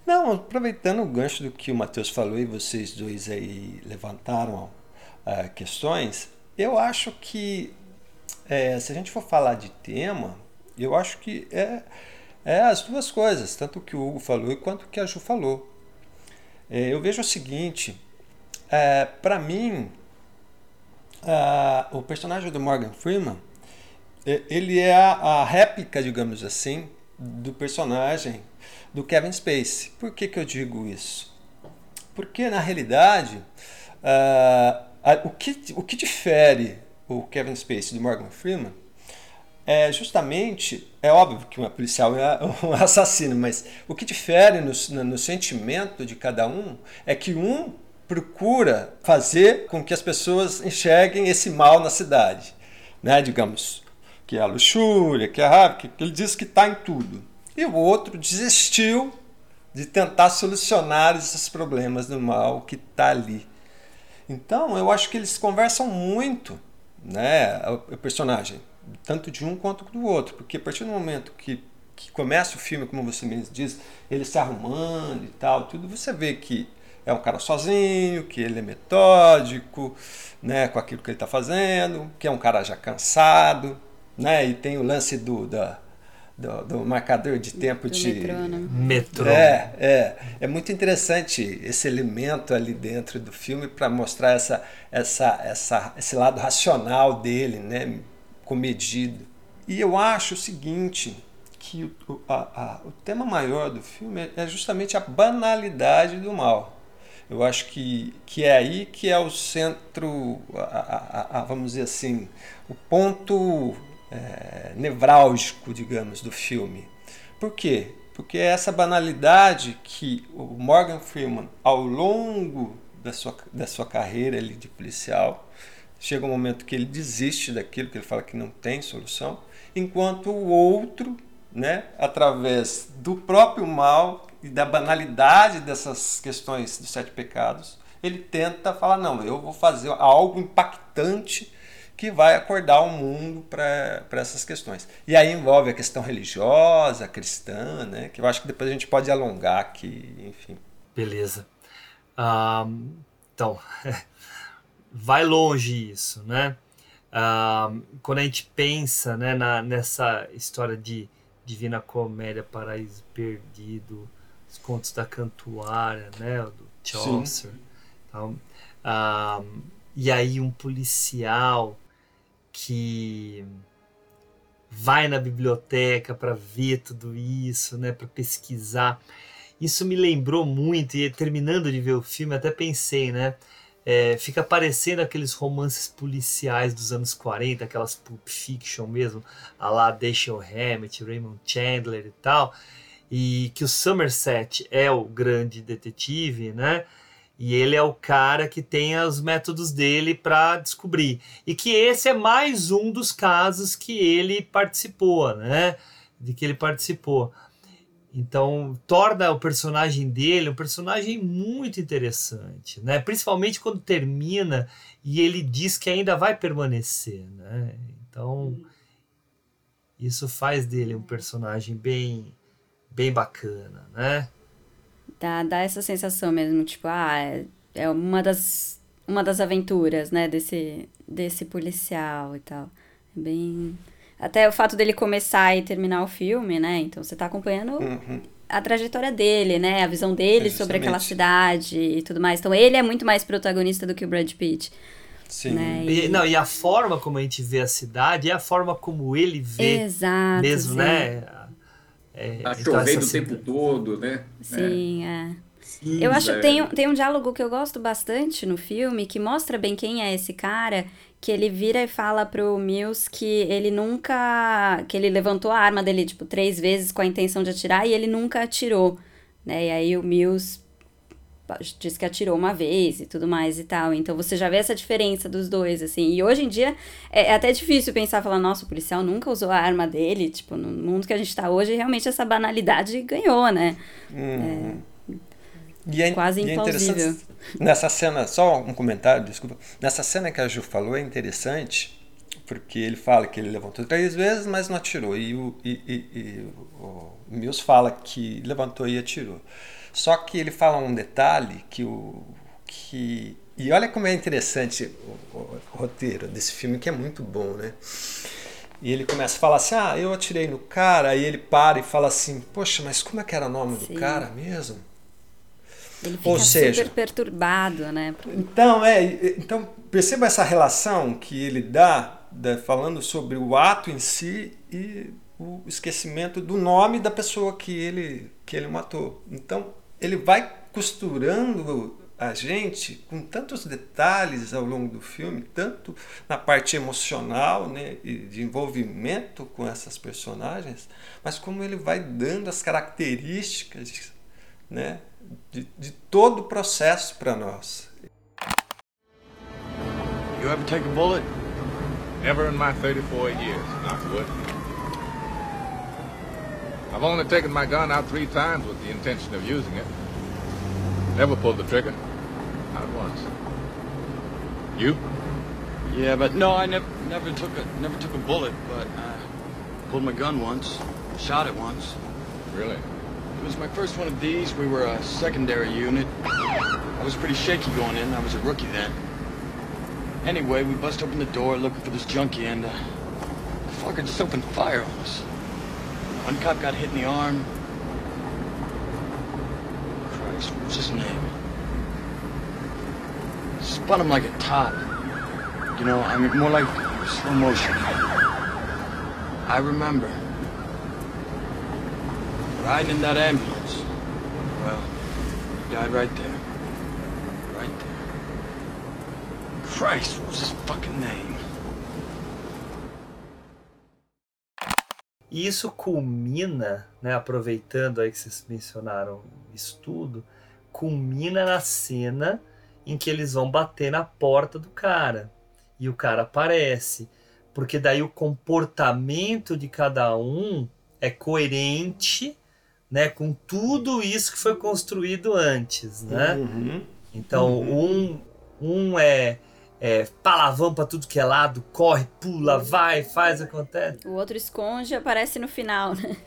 Não, aproveitando o gancho do que o Matheus falou e vocês dois aí levantaram uh, questões, eu acho que é, se a gente for falar de tema, eu acho que é, é as duas coisas, tanto o que o Hugo falou quanto o que a Ju falou. É, eu vejo o seguinte, é, para mim, o personagem do Morgan Freeman, ele é a, a réplica, digamos assim, do personagem do Kevin Spacey. Por que, que eu digo isso? Porque, na realidade, uh, a, o, que, o que difere o Kevin Spacey do Morgan Freeman é justamente, é óbvio que um policial é um assassino, mas o que difere no, no sentimento de cada um é que um procura fazer com que as pessoas enxerguem esse mal na cidade, né? digamos, que é a luxúria, que é a raiva, que ele diz que está em tudo. E o outro desistiu de tentar solucionar esses problemas do mal que está ali. Então, eu acho que eles conversam muito, né, o personagem, tanto de um quanto do outro, porque a partir do momento que, que começa o filme, como você mesmo diz, ele se arrumando e tal, tudo, você vê que é um cara sozinho, que ele é metódico, né, com aquilo que ele está fazendo, que é um cara já cansado, né, e tem o lance do, da, do, do marcador de tempo do de metrônomo. metrô. É, é, é muito interessante esse elemento ali dentro do filme para mostrar essa, essa, essa, esse lado racional dele, né, comedido. E eu acho o seguinte, que o, a, a, o tema maior do filme é justamente a banalidade do mal. Eu acho que, que é aí que é o centro, a, a, vamos dizer assim, o ponto é, nevrálgico, digamos, do filme. Por quê? Porque é essa banalidade que o Morgan Freeman, ao longo da sua, da sua carreira ali de policial, chega um momento que ele desiste daquilo, que ele fala que não tem solução, enquanto o outro, né, através do próprio mal e da banalidade dessas questões dos sete pecados, ele tenta falar: não, eu vou fazer algo impactante que vai acordar o mundo para essas questões. E aí envolve a questão religiosa, cristã, né, que eu acho que depois a gente pode alongar aqui, enfim. Beleza. Um, então, vai longe isso, né? Um, quando a gente pensa né, na, nessa história de Divina Comédia, Paraíso Perdido, os contos da Cantuária, né, do Chaucer, então, um, e aí um policial que vai na biblioteca para ver tudo isso, né, para pesquisar. Isso me lembrou muito e terminando de ver o filme até pensei, né, é, fica parecendo aqueles romances policiais dos anos 40, aquelas Pulp Fiction mesmo, a lá Dashiell Hammett, Raymond Chandler e tal, e que o Somerset é o grande detetive, né? E ele é o cara que tem os métodos dele para descobrir. E que esse é mais um dos casos que ele participou, né? De que ele participou. Então, torna o personagem dele um personagem muito interessante, né? Principalmente quando termina e ele diz que ainda vai permanecer, né? Então, isso faz dele um personagem bem bem bacana, né? Dá, dá essa sensação mesmo, tipo, ah, é, é uma das, uma das aventuras, né, desse, desse policial e tal. É bem... Até o fato dele começar e terminar o filme, né, então você tá acompanhando uhum. a trajetória dele, né, a visão dele é sobre aquela cidade e tudo mais. Então ele é muito mais protagonista do que o Brad Pitt. Sim. Né? E, não, e a forma como a gente vê a cidade é a forma como ele vê Exato, mesmo, sim. né? É, tá então chovendo o tempo todo, né? Sim, é. Sim, eu acho que tem, tem um diálogo que eu gosto bastante no filme, que mostra bem quem é esse cara, que ele vira e fala pro Mills que ele nunca... que ele levantou a arma dele, tipo, três vezes com a intenção de atirar e ele nunca atirou, né? E aí o Mills disse que atirou uma vez e tudo mais e tal. Então você já vê essa diferença dos dois, assim. E hoje em dia é, é, até difícil pensar, falar, nossa, o policial nunca usou a arma dele. Tipo, no mundo que a gente tá hoje, realmente essa banalidade ganhou, né? Hum. É, e é, quase e é Nessa cena, só um comentário, desculpa. Nessa cena que a Ju falou é interessante, porque ele fala que ele levantou três vezes, mas não atirou. E o, e, e, e o Mills fala que levantou e atirou. Só que ele fala um detalhe que o que e olha como é interessante o, o, o, roteiro desse filme que é muito bom, né? E ele começa a falar assim: "Ah, eu atirei no cara", aí ele para e fala assim: "Poxa, mas como é que era o nome Sim. do cara mesmo?" Ele fica Ou seja, super perturbado, né? Então, é, então perceba essa relação que ele dá, dá falando sobre o ato em si e o esquecimento do nome da pessoa que ele que ele matou. Então, ele vai costurando a gente com tantos detalhes ao longo do filme, tanto na parte emocional né, e de envolvimento com essas personagens, mas como ele vai dando as características né, de, de todo o processo para nós. You ever take a bullet? Never in my 34 years, Knockwood. I've only taken my gun out three times with the intention of using it. Never pulled the trigger. Not once. You? Yeah, but no, I never never took a never took a bullet, but I pulled my gun once, shot it once. Really? It was my first one of these. We were a secondary unit. I was pretty shaky going in. I was a rookie then. Anyway, we bust open the door looking for this junkie, and uh, the fucker just opened fire on us. One cop got hit in the arm. Christ, what's his name? Spun him like a top. You know, I mean, more like slow motion. I remember. Riding in that ambulance. Well, he died right there. Right there. Christ, what's his fucking name? E isso culmina, né, aproveitando aí que vocês mencionaram isso tudo, culmina na cena em que eles vão bater na porta do cara. E o cara aparece. porque daí o comportamento de cada um é coerente né, com tudo isso que foi construído antes, né? Uhum. Então, Uhum. um, um é, é palavrão pra tudo que é lado, corre, pula, vai, faz, acontece. O outro esconde e aparece no final, né?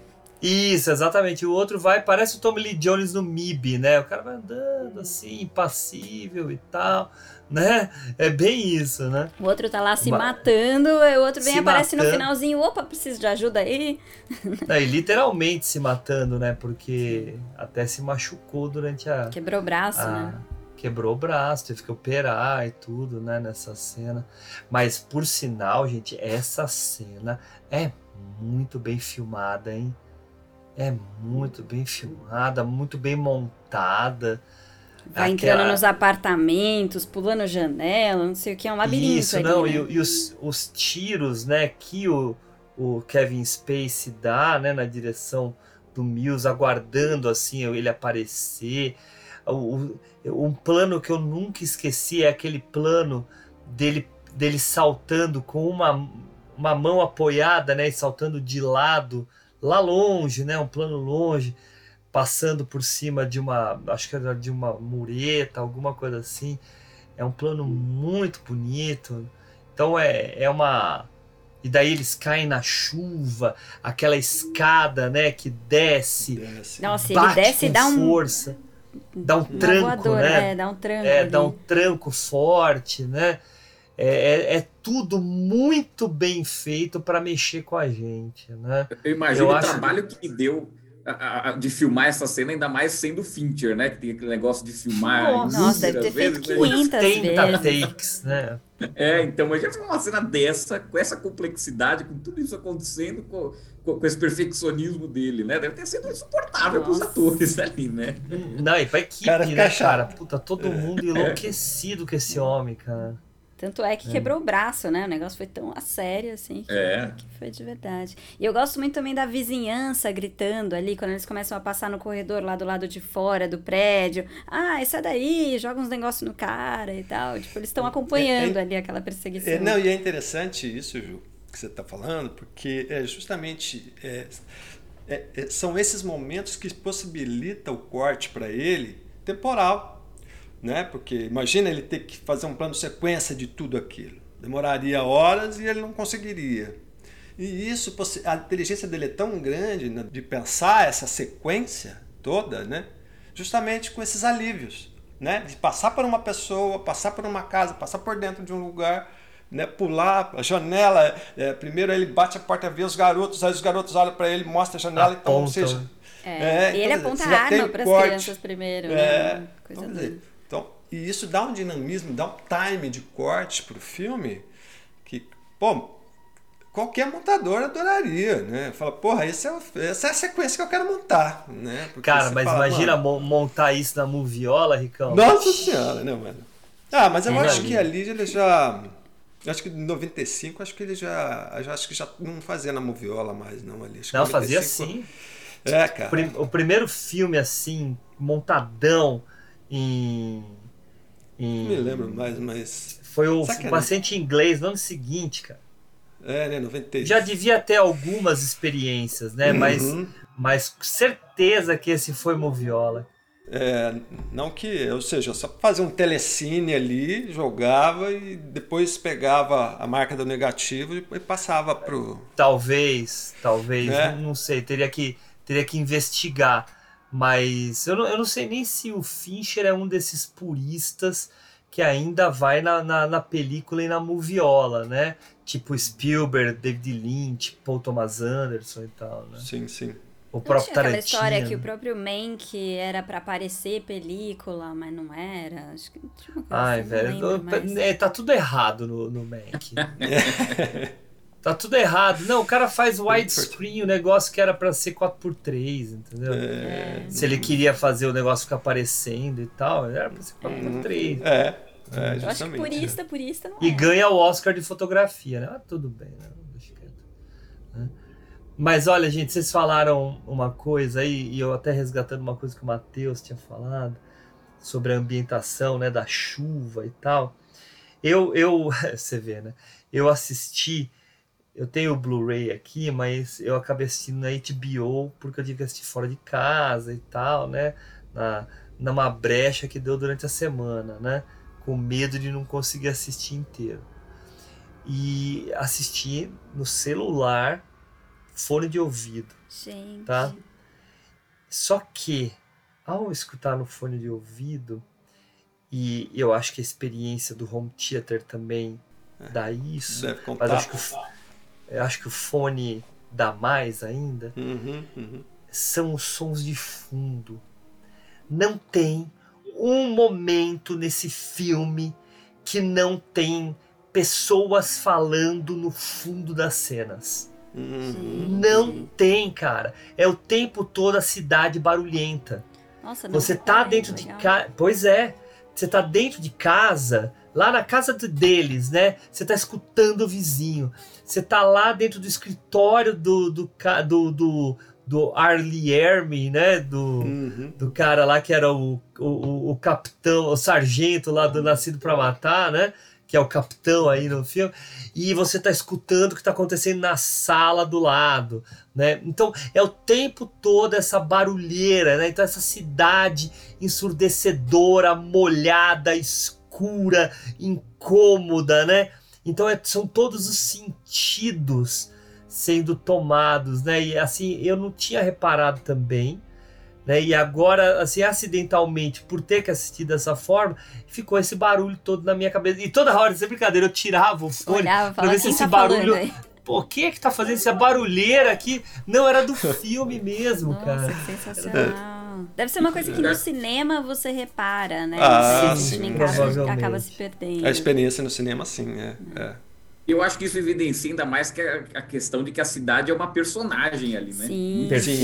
Isso, exatamente. O outro vai, parece o Tommy Lee Jones no MIB, né? O cara vai andando assim, impassível e tal, né? É bem isso, né? O outro tá lá se Ma- matando, e o outro vem Se e aparece no matando. finalzinho. Opa, preciso de ajuda aí. E literalmente se matando, né? Porque até se machucou durante a. Quebrou o braço, a- né? Quebrou o braço, teve que operar e tudo, né? Nessa cena. Mas por sinal, gente, essa cena é muito bem filmada, hein? É muito bem filmada, muito bem montada. Vai Aquela- entrando nos apartamentos, pulando janela, não sei o que, é um labirinto Isso, ali, não, né? e, e os, os tiros, né, que o, o Kevin Spacey dá, né, na direção do Mills, aguardando, assim, ele aparecer. O, o- um plano que eu nunca esqueci é aquele plano dele, dele saltando com uma, uma mão apoiada, né, e saltando de lado, lá longe, né, um plano longe, passando por cima de uma, acho que era de uma mureta, alguma coisa assim. É um plano muito bonito. Então é, é uma. E daí eles caem na chuva, aquela escada, né, que desce. Nossa, ele desce e dá um- força. Dá um tranco, voadora, né? é, dá um tranco É, ali. dá um tranco forte, né? É, é, é tudo muito bem feito para mexer com a gente, né? Eu imagino o acho- trabalho que deu a- a- de filmar essa cena, ainda mais sendo Fincher, né? Que tem aquele negócio de filmar. Nossa, deve ter feito vezes, né? 500 80 vezes. takes, né? É, então, mas já foi uma cena dessa, com essa complexidade, com tudo isso acontecendo, com, com, esse perfeccionismo dele, né? Deve ter sido insuportável para os atores ali, né? Não, e pra equipe, Cara, né, fica cara? Puta, todo mundo enlouquecido com esse homem, cara. Tanto é que É. quebrou o braço, né? O negócio foi tão a sério, assim, que, É. que foi de verdade. E eu gosto muito também da vizinhança gritando ali, quando eles começam a passar no corredor lá do lado de fora do prédio. Ah, sai daí, joga uns negócios no cara e tal. Tipo, eles estão acompanhando ali aquela perseguição. É, não, e é interessante isso, Ju, que você está falando, porque é justamente é, é, é, são esses momentos que possibilitam o corte para ele temporal. Né? Porque imagina ele ter que fazer um plano sequência de tudo aquilo. Demoraria horas e ele não conseguiria. E isso, a inteligência dele é tão grande né, de pensar essa sequência toda, né? justamente com esses alívios. Né? De passar por uma pessoa, passar por uma casa, passar por dentro de um lugar, né? pular a janela. é, primeiro ele bate a porta, vê os garotos, aí os garotos olham para ele, mostra a janela, então, ou Apontam, seja, né? É, e ele então, aponta a arma o para as crianças primeiro, É, né? Coisa vamos doida. dizer, então, e isso dá um dinamismo, dá um time de corte pro filme que, pô, qualquer montador adoraria, né? Fala, porra, esse é o- essa é a sequência que eu quero montar, né? Porque Cara, mas fala, imagina mano, mo- montar isso na moviola, Ricão. Nossa senhora, né, mano? Ah, mas eu acho ali. que ali ele já. Acho que em 95, acho que ele já. acho que já não fazia na moviola mais, não ali. Acho Não, fazia 95 sim. É, cara. Prim- O primeiro filme, assim, montadão em. em- Não me lembro mais, mas. Foi o Sacanagem. paciente inglês no ano seguinte, cara. É, né? 96. Já devia ter algumas experiências, né? Mas, Uhum. mas certeza que esse foi moviola. É, não que, ou seja, só fazer um telecine ali, jogava e depois pegava a marca do negativo e, passava pro. Talvez, talvez, É. não, não sei, teria que, teria que investigar. Mas eu não, eu não sei nem se o Fincher é um desses puristas que ainda vai na, na, na película e na moviola, né? Tipo Spielberg, David Lynch, Paul Thomas Anderson e tal, né? Sim, sim. O Não próprio tinha aquela Tarantino. história que o próprio Mank era pra aparecer película, mas não era? Acho que tinha uma coisa Ai, assim, velho, mais. é, tá tudo errado no, no Mac. tá tudo errado. Não, o cara faz widescreen, o negócio que era pra ser 4x3, entendeu? É. Se ele queria fazer o negócio ficar aparecendo e tal, era pra ser 4x3. É, é, Eu acho que purista, purista não E é. ganha o Oscar de fotografia, né? Ah, tudo bem, né? Deixa quieto. Mas olha, gente, vocês falaram uma coisa aí, e eu até resgatando uma coisa que o Matheus tinha falado sobre a ambientação, né, da chuva e tal. Eu, eu, você vê, né? Eu assisti eu tenho o Blu-ray aqui, mas eu acabei assistindo na HBO porque eu tive que assistir fora de casa e tal, né? Na, numa brecha que deu durante a semana, né? Com medo de não conseguir assistir inteiro. E assisti no celular, fone de ouvido. Gente. Tá? Só que, ao escutar no fone de ouvido, e eu acho que a experiência do home theater também dá isso, Deve mas acho que, o, eu acho que o fone dá mais ainda, Uhum, uhum. são os sons de fundo. Não tem um momento nesse filme que não tem pessoas falando no fundo das cenas. Uhum. Não tem, cara. É o tempo todo a cidade barulhenta. Nossa, não Você tá dentro de casa. Pois é. Você tá dentro de casa, lá na casa deles, né? Você tá escutando o vizinho. Você tá lá dentro do escritório do do do, do, do Arlie Ermy, né? Do, Uhum. do cara lá que era o, o, o- o capitão, o sargento lá do Nascido pra Matar, né? Que é o capitão aí no filme. E você tá escutando o que tá acontecendo na sala do lado, né? Então é o tempo todo essa barulheira, né? Então essa cidade ensurdecedora, molhada, escura, incômoda, né? Então é- são todos os sentidos sendo tomados, né? E assim, eu não tinha reparado também, né? E agora, assim, acidentalmente, por ter que assistir dessa forma, ficou esse barulho todo na minha cabeça. E toda hora, sem brincadeira, eu tirava o fone Olhava, pra ver se "Quem esse tá barulho. falando aí?" Pô, quem é que tá fazendo essa barulheira aqui? Não, era do filme mesmo, Nossa, cara. que sensacional. Deve ser uma coisa que no cinema você repara, né? Ah, sim, em casa provavelmente. acaba se perdendo. A experiência no cinema, sim, é. é. Eu acho que isso evidencia ainda mais que a, a questão de que a cidade é uma personagem ali, né? Sim. Perfeito.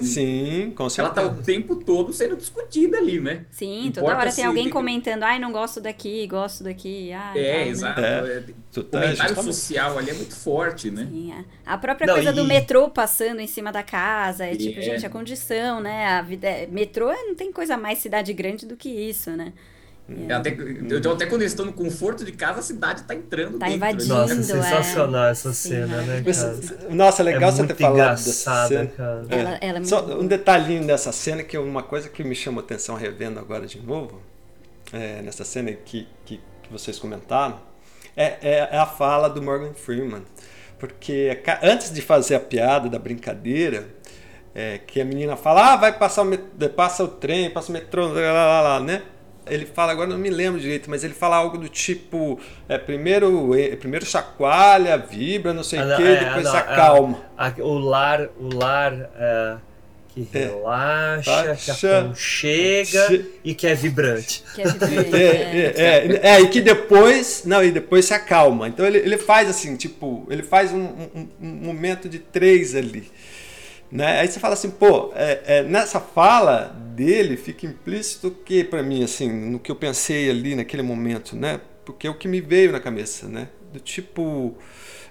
Sim, sim, com Ela certeza. tá o tempo todo sendo discutida ali, né? Sim, Não toda importa hora tem alguém tem- comentando, ai, não gosto daqui, gosto daqui. Ai, É, né? exato. É. É, O tá- comentário justamente. social ali é muito forte, né? Sim, é. A própria Não, coisa e- do metrô passando em cima da casa, é tipo, É. gente, a condição, né? A vida, é- metrô não tem coisa mais cidade grande do que isso, né? É até, eu, até quando eles estão no conforto de casa, a cidade tá entrando Tá dentro. né? invadindo. Nossa, é. sensacional essa Sim, cena, é. né, cara? Nossa, legal É você ter falado dessa cena. cara. É. Ela- ela é muito Só boa. um detalhinho dessa cena que é uma coisa que me chamou atenção revendo agora de novo, é, nessa cena que, que, que vocês comentaram, é, é, é a fala do Morgan Freeman. Porque antes de fazer a piada da brincadeira, é, que a menina fala, ah, vai passar o, passa o trem, passa o metrô, lá, lá, lá, né? Ele fala, agora não me lembro direito, mas ele fala algo do tipo, é, primeiro, é, primeiro chacoalha, vibra, não sei o Ah, não, quê, é, depois não, se é, acalma. a- o lar, o lar é, que relaxa, que aconchega Che- e que é vibrante. Que é vibrante, É, é. é, é, é, e que depois. Não, e depois se acalma. Então ele, ele faz assim, tipo, ele faz um, um- um momento de três ali. Né? Aí você fala assim, pô, é, é, nessa fala dele fica implícito que, para mim, assim, no que eu pensei ali naquele momento, né? Porque é o que me veio na cabeça, né? Do tipo.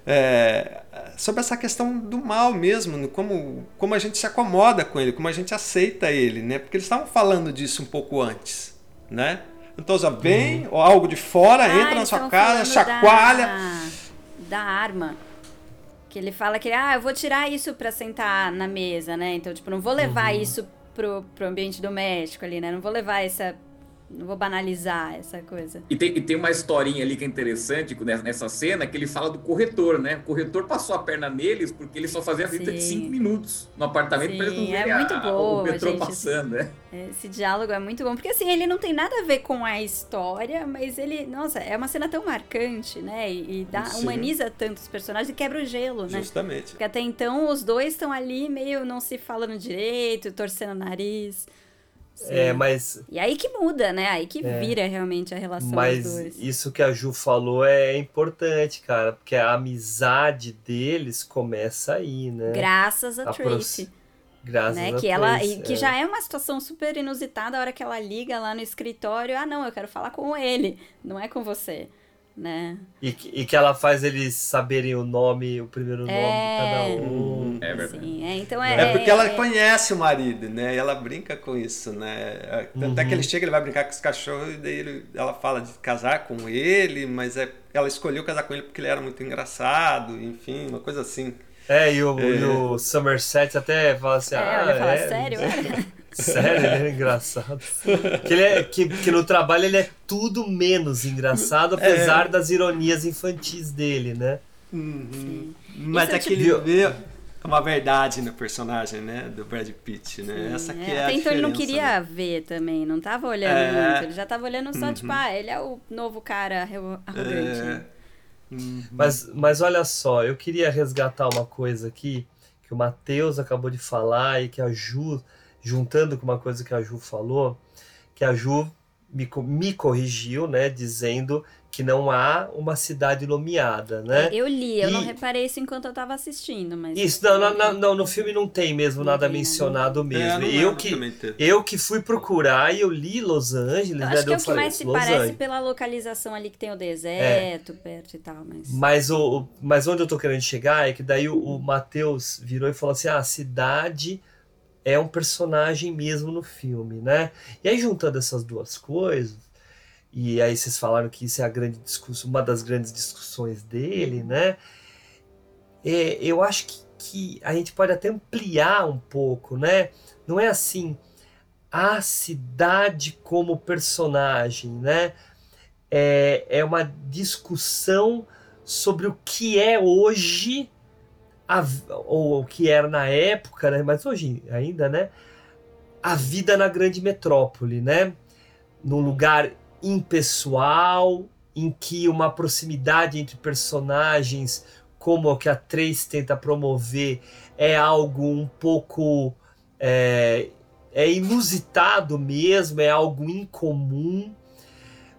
é, sobre essa questão do mal mesmo, como, como a gente se acomoda com ele, como a gente aceita ele, né? Porque eles estavam falando disso um pouco antes, né? Então já vem ou algo de fora, Ah, entra na sua casa, chacoalha. Da, da arma. Que ele fala que, ah, eu vou tirar isso pra sentar na mesa, né? Então, tipo, não vou levar Uhum. isso pro, pro ambiente doméstico ali, né? Não vou levar essa. Não vou banalizar essa coisa. E tem, e tem uma historinha ali que é interessante nessa- nessa cena, que ele fala do corretor, né? O corretor passou a perna neles porque ele só fazia visita de. 5 minutos no apartamento para eles não Sim, é verem muito a- boa, o metrô gente. passando, né? Esse diálogo é muito bom, porque assim, ele não tem nada a ver com a história, mas ele, nossa, é uma cena tão marcante, né? E, e dá, Sim. humaniza tanto os personagens e quebra o gelo, né? Justamente. Porque até então os dois estão ali meio não se falando direito, torcendo o nariz. Sim. É, mas E aí que muda, né? Aí que É. vira realmente a relação Mas dos dois. isso que a Ju falou é importante, cara, porque a amizade deles começa aí, né? Graças a A Tracy. Graças né? a Que ela Tracy, e que é. já é uma situação super inusitada a hora que ela liga lá no escritório, ah não, eu quero falar com ele, não é com você. Né? E, que- e que ela faz eles saberem o nome, o primeiro nome de cada um. É verdade. Sim, é, então é, É porque ela é- conhece o marido, né? E ela brinca com isso, né? Até que ele chega, ele vai brincar com os cachorros, e daí ele- ela fala de casar com ele, mas é, ela escolheu casar com ele porque ele era muito engraçado, enfim, uma coisa assim. É, e o, É. e o Somerset até fala assim, É, ah, fala, é, sério? Sério, ele é engraçado. Que, ele é, que, que no trabalho ele é tudo menos engraçado, apesar das ironias infantis dele, né? Mas Isso é é que ele tipo- vê uma verdade no personagem, né? Do Brad Pitt, né? Essa aqui é, É, a então ele não queria né? ver também, não tava olhando É. muito. Ele já tava olhando só, Uhum. tipo, ah, ele é o novo cara arro- arrogante. É. né? Mas, mas olha só, eu queria resgatar uma coisa aqui que o Matheus acabou de falar e que a Ju, juntando com uma coisa que a Ju falou, que a Ju me, me corrigiu, né, dizendo que não há uma cidade nomeada, né? Eu li, eu não E- reparei isso enquanto eu tava assistindo, mas. Isso, não, não, não, não, no filme não tem mesmo nada tem, né? mencionado mesmo. É, não eu, que, eu que fui procurar e eu li Los Angeles, Eu né? acho daí que é o que mais se Los parece Angeles. pela localização ali que tem o deserto perto e tal, mas. Mas, o, o- mas onde eu tô querendo chegar é que daí o, o Matheus virou e falou assim: ah, a cidade é um personagem mesmo no filme, né? E aí, juntando essas duas coisas, e aí vocês falaram que isso é a grande discussão, uma das grandes discussões dele, né? É, eu acho que, que a gente pode até ampliar um pouco, né? Não é assim, a cidade como personagem, né? é, é uma discussão sobre o que é hoje, a ou o que era na época, né? mas hoje ainda, né? A vida na grande metrópole, né? Num lugar impessoal, em que uma proximidade entre personagens, como o que a Trace tenta promover, é algo um pouco. É, é inusitado mesmo, é algo incomum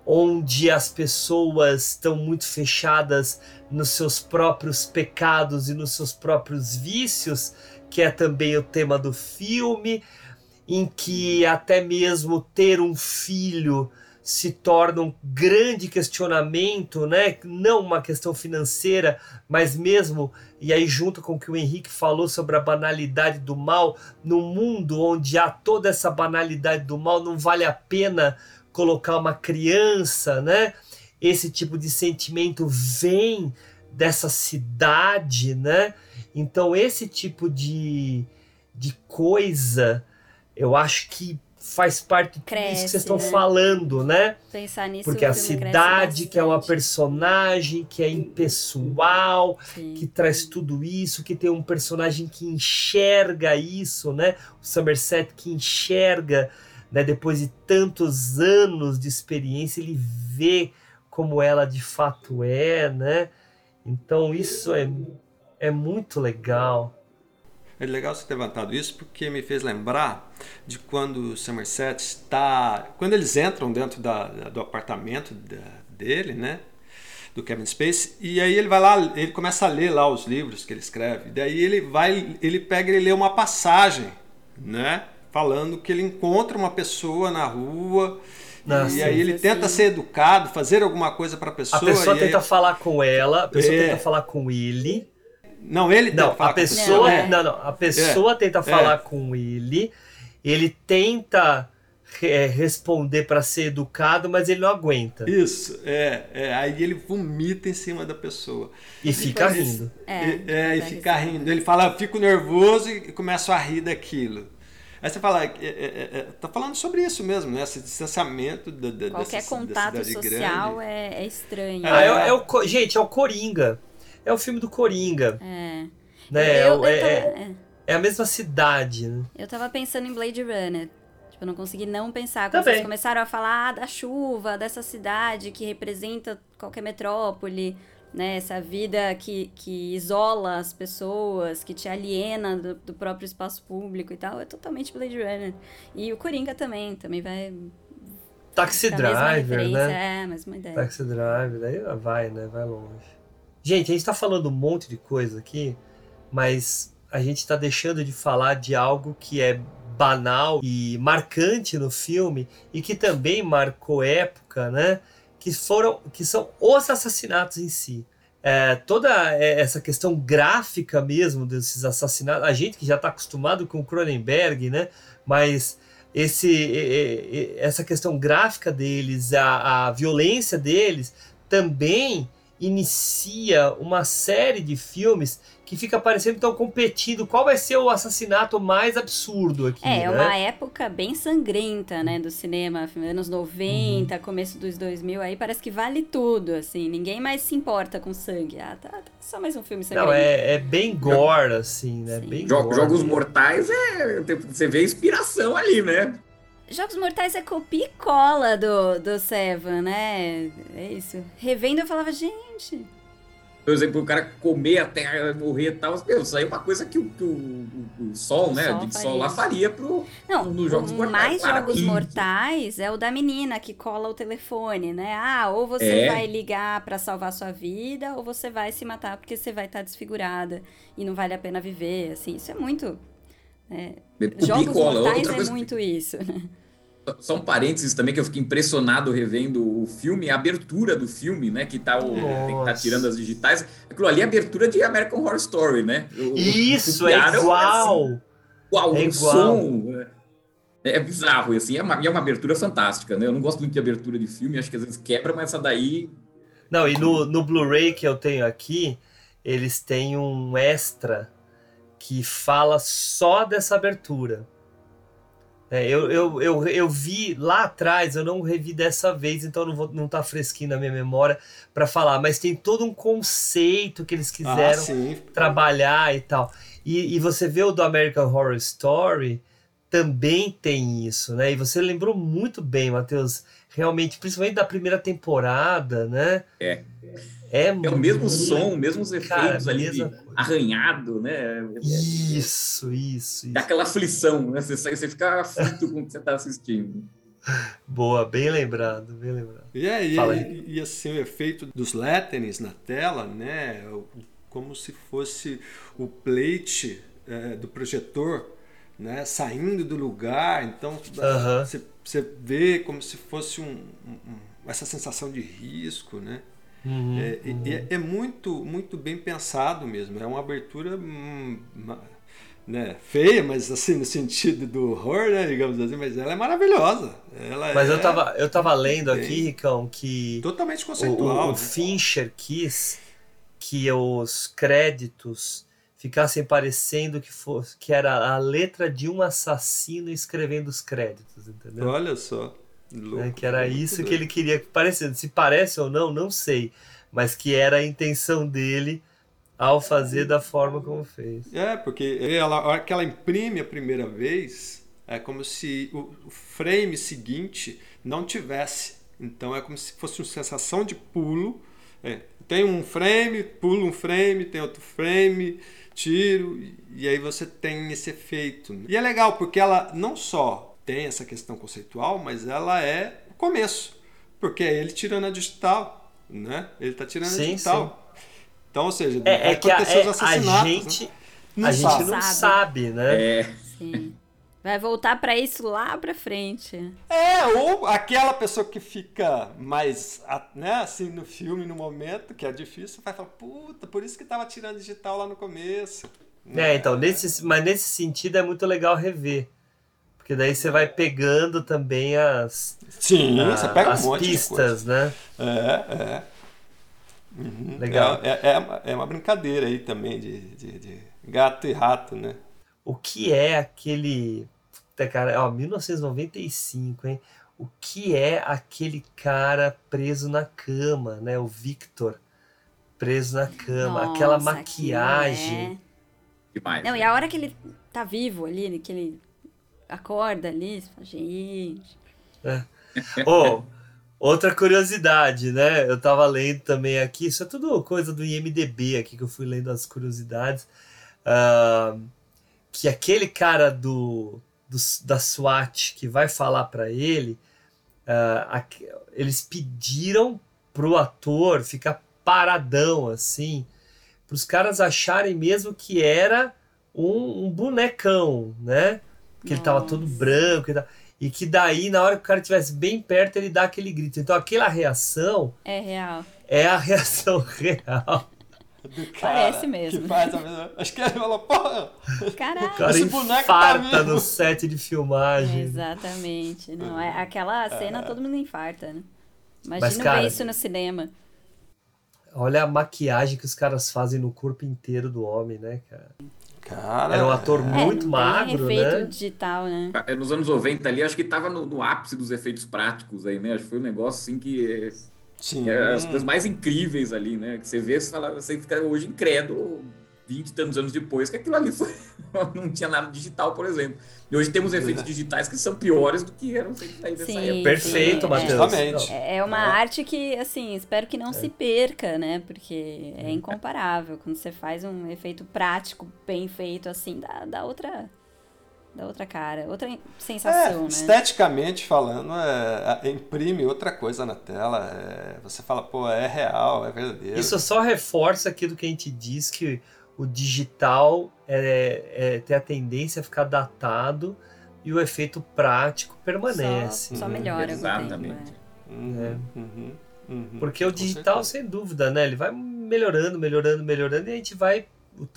onde as pessoas estão muito fechadas nos seus próprios pecados e nos seus próprios vícios, que é também o tema do filme, em que até mesmo ter um filho se torna um grande questionamento, né? Não uma questão financeira, mas mesmo e aí junto com o que o Henrique falou sobre a banalidade do mal, no mundo onde há toda essa banalidade do mal, não vale a pena colocar uma criança, né? Esse tipo de sentimento vem dessa cidade, né? Então esse tipo de, de coisa, eu acho que faz parte disso que Cresce, vocês estão né? falando, né? Pensar nisso. Porque a cresce cidade, que é uma personagem, que é impessoal, Sim. que traz tudo isso, que tem um personagem que enxerga isso, né? O Somerset que enxerga, né? Depois de tantos anos de experiência, ele vê como ela de fato é, né? Então isso é, é muito legal. É legal você ter levantado isso porque me fez lembrar de quando o Somerset está. Quando eles entram dentro da, do apartamento da- dele, né? Do Kevin Space, e aí ele vai lá, ele começa a ler lá os livros que ele escreve. Daí ele vai, ele pega e lê uma passagem, né? Falando que ele encontra uma pessoa na rua. E aí ele sim, tenta sim. ser educado, fazer alguma coisa para a pessoa. A pessoa e aí- tenta falar com ela, a pessoa É. tenta falar com ele. Não, ele tenta Não, falar a com pessoa, é. não, não, a pessoa É. tenta É. falar com ele, ele tenta é, responder para ser educado, mas ele não aguenta Isso, é, é. Aí ele vomita em cima da pessoa. e fica Depois- rindo. É, E- é, e fica rindo. Ele fala, "Eu fico nervoso e começo a rir daquilo. Aí você fala, é, é, é, tá falando sobre isso mesmo, né? Esse distanciamento da, da, Qualquer dessa- da contato cidade social grande. é, é estranho. Ah, é, é o, Co- gente, é o Coringa. É o filme do Coringa, É. né? Eu- eu é, tava- é- é. é a mesma cidade, né? Eu tava pensando em Blade Runner. Tipo, eu não consegui não pensar. Quando Também. vocês começaram a falar ah, da chuva, dessa cidade que representa qualquer metrópole, né? Essa vida que, que isola as pessoas, que te aliena do, do próprio espaço público e tal. É totalmente Blade Runner. E o Coringa também, também vai... Taxi Driver, né? É, a mesma ideia. Taxi Driver, daí vai, né? Vai longe. Gente, a gente tá falando um monte de coisa aqui, mas a gente tá deixando de falar de algo que é banal e marcante no filme e que também marcou época, né? Que foram que são os assassinatos em si. É, toda essa questão gráfica mesmo desses assassinatos, a gente que já está acostumado com o Cronenberg, né? Mas esse, essa questão gráfica deles, a, a violência deles, também inicia uma série de filmes que fica parecendo que estão competindo qual vai ser o assassinato mais absurdo aqui. É, né? uma época bem sangrenta, né, do cinema, anos 90, uhum. começo dos 2000, aí parece que vale tudo, assim, ninguém mais se importa com sangue. Ah, tá, tá só mais um filme sangrento. Não, é, é bem gore, assim, né? Bem gore, Jogos Mortais é. Você vê a inspiração ali, né? Jogos Mortais é copia e cola do, do Seven, né? É isso. Revendo eu falava, gente por exemplo, o cara comer até morrer e tal. Meu, isso aí é uma coisa que o, que o, o, o Sol, o né? Sol, Sol lá faria pro, Não, nos Jogos Mortais. mais Jogos Mortais é o da menina que cola o telefone, né? Ah, ou você é. vai ligar para salvar sua vida, ou você vai se matar porque você vai estar tá desfigurada e não vale a pena viver, assim. Isso é muito... É, Jogos Mortais é muito isso, né? Só um parênteses também que eu fiquei impressionado revendo o filme, a abertura do filme, né? Que tá, o, que tá tirando as digitais. Aquilo ali é a abertura de American Horror Story, né? O, Isso, é igual! Assim, uau, é o igual. som. É, é bizarro, assim, é uma, é uma abertura fantástica, né? Eu não gosto muito de abertura de filme, acho que às vezes quebra, mas essa daí. Não, e no, no Blu-ray que eu tenho aqui, eles têm um extra que fala só dessa abertura. É, eu, eu, eu, eu vi lá atrás, eu não revi dessa vez, então não, vou, não tá fresquinho na minha memória para falar, mas tem todo um conceito que eles quiseram ah, trabalhar e tal. E, e você vê o do American Horror Story, também tem isso, né? E você lembrou muito bem, Matheus, realmente, principalmente da primeira temporada, né? É. É, é o mesmo som, mesmos efeitos cara, ali, arranhado, né? Isso, isso, isso. É aquela aflição, né? Você, você fica aflito com o que você está assistindo. Boa, bem lembrado, bem lembrado. E, é, e, e, e, assim, o efeito dos letterings na tela, né? Como se fosse o plate é, do projetor, né? Saindo do lugar. Então, uh -huh. você, você vê como se fosse um, um, essa sensação de risco, né? Uhum, é, uhum. É, é, muito, muito bem pensado mesmo. É uma abertura hum, né, feia, mas assim, no sentido do horror, né, digamos assim, mas ela é maravilhosa. Ela mas é, eu tava, eu tava lendo aqui, Ricão, que. Totalmente conceitual. O, o, o né? Fincher quis que os créditos ficassem parecendo que fosse que era a letra de um assassino escrevendo os créditos, entendeu? Olha só. Louco, né? Que era isso que ele queria que parecesse. Se parece ou não, não sei. Mas que era a intenção dele ao fazer da forma como fez. É, porque ela, a hora que ela imprime a primeira vez, é como se o, frame seguinte não tivesse. Então é como se fosse uma sensação de pulo. É, tem um frame, pulo um frame, tem outro frame, tiro, e aí você tem esse efeito. E é legal porque ela não só tem essa questão conceitual, mas ela é o começo. Porque é ele tirando a digital, né? Ele está tirando sim, a digital. Sim. Então, ou seja, é, é que a, é, a gente, né? não a sabe. gente não sabe, né? É. Sim. Vai voltar para isso lá para frente. É, ou aquela pessoa que fica mais, né, assim, no filme, no momento, que é difícil, vai falar, puta, por isso que tava tirando digital lá no começo. É, né? então, nesse, mas nesse sentido é muito legal rever. Porque daí você vai pegando também as, Sim, a, você pega as um monte pistas, né? É, é. Uhum. Legal. É, é, é, uma brincadeira aí também de, de, de, gato e rato, né? O que é aquele. Cara, ó, 1995, hein? O que é aquele cara preso na cama, né? O Victor preso na cama, Nossa, aquela maquiagem. É... Demais, Não, né? e a hora que ele tá vivo ali, que ele acorda ali, fala, gente. É. Oh, outra curiosidade, né? Eu tava lendo também aqui, isso é tudo coisa do IMDB aqui que eu fui lendo as curiosidades. Uh, que aquele cara do, do, da SWAT que vai falar para ele, uh, eles pediram pro ator ficar paradão assim, para os caras acharem mesmo que era um, um bonecão, né? Que ele tava todo branco e tal. e que daí, na hora que o cara estivesse bem perto, ele dá aquele grito. Então aquela reação É real. é a reação real. Do cara Parece mesmo. Que faz a mesma... Acho que ele falou, porra! O Caraca. cara Esse boneco tá infarta vivo. no set de filmagem. Exatamente. Não, é aquela cena todo mundo infarta, né? Imagina Mas, cara, ver isso no cinema. Olha a maquiagem que os caras fazem no corpo inteiro do homem, né, cara? Cara, Era um ator É, muito não magro, tem efeito né? digital, né? É, Nos anos 90 ali, acho que tava no, no ápice dos efeitos práticos aí, né? Acho que foi um negócio assim que. é- Sim. que é as coisas mais incríveis ali, né? Que você vê, você, fala, você fica hoje incrédulo, 20 e tantos anos depois, que aquilo ali foi, não tinha nada digital, por exemplo. E hoje temos efeitos digitais que são piores do que eram feitos aí nessa Sim, época. Perfeito, sim, Matheus. Justamente. É, é uma arte que, assim, espero que não se perca, né? Porque Uhum. é incomparável. Quando você faz um efeito prático, bem feito, assim, dá, dá outra. Dá outra cara, outra sensação, É, né? esteticamente falando, é, é, imprime outra coisa na tela. é, você fala, pô, é real, é verdadeiro. Isso só reforça aquilo que a gente diz que o digital é, é, tem a tendência a ficar datado e o efeito prático permanece. Só, só melhora o tempo, Exatamente. é. Uhum, uhum, uhum. Porque o digital, certeza. sem dúvida, né? Ele vai melhorando, melhorando, melhorando e a gente vai.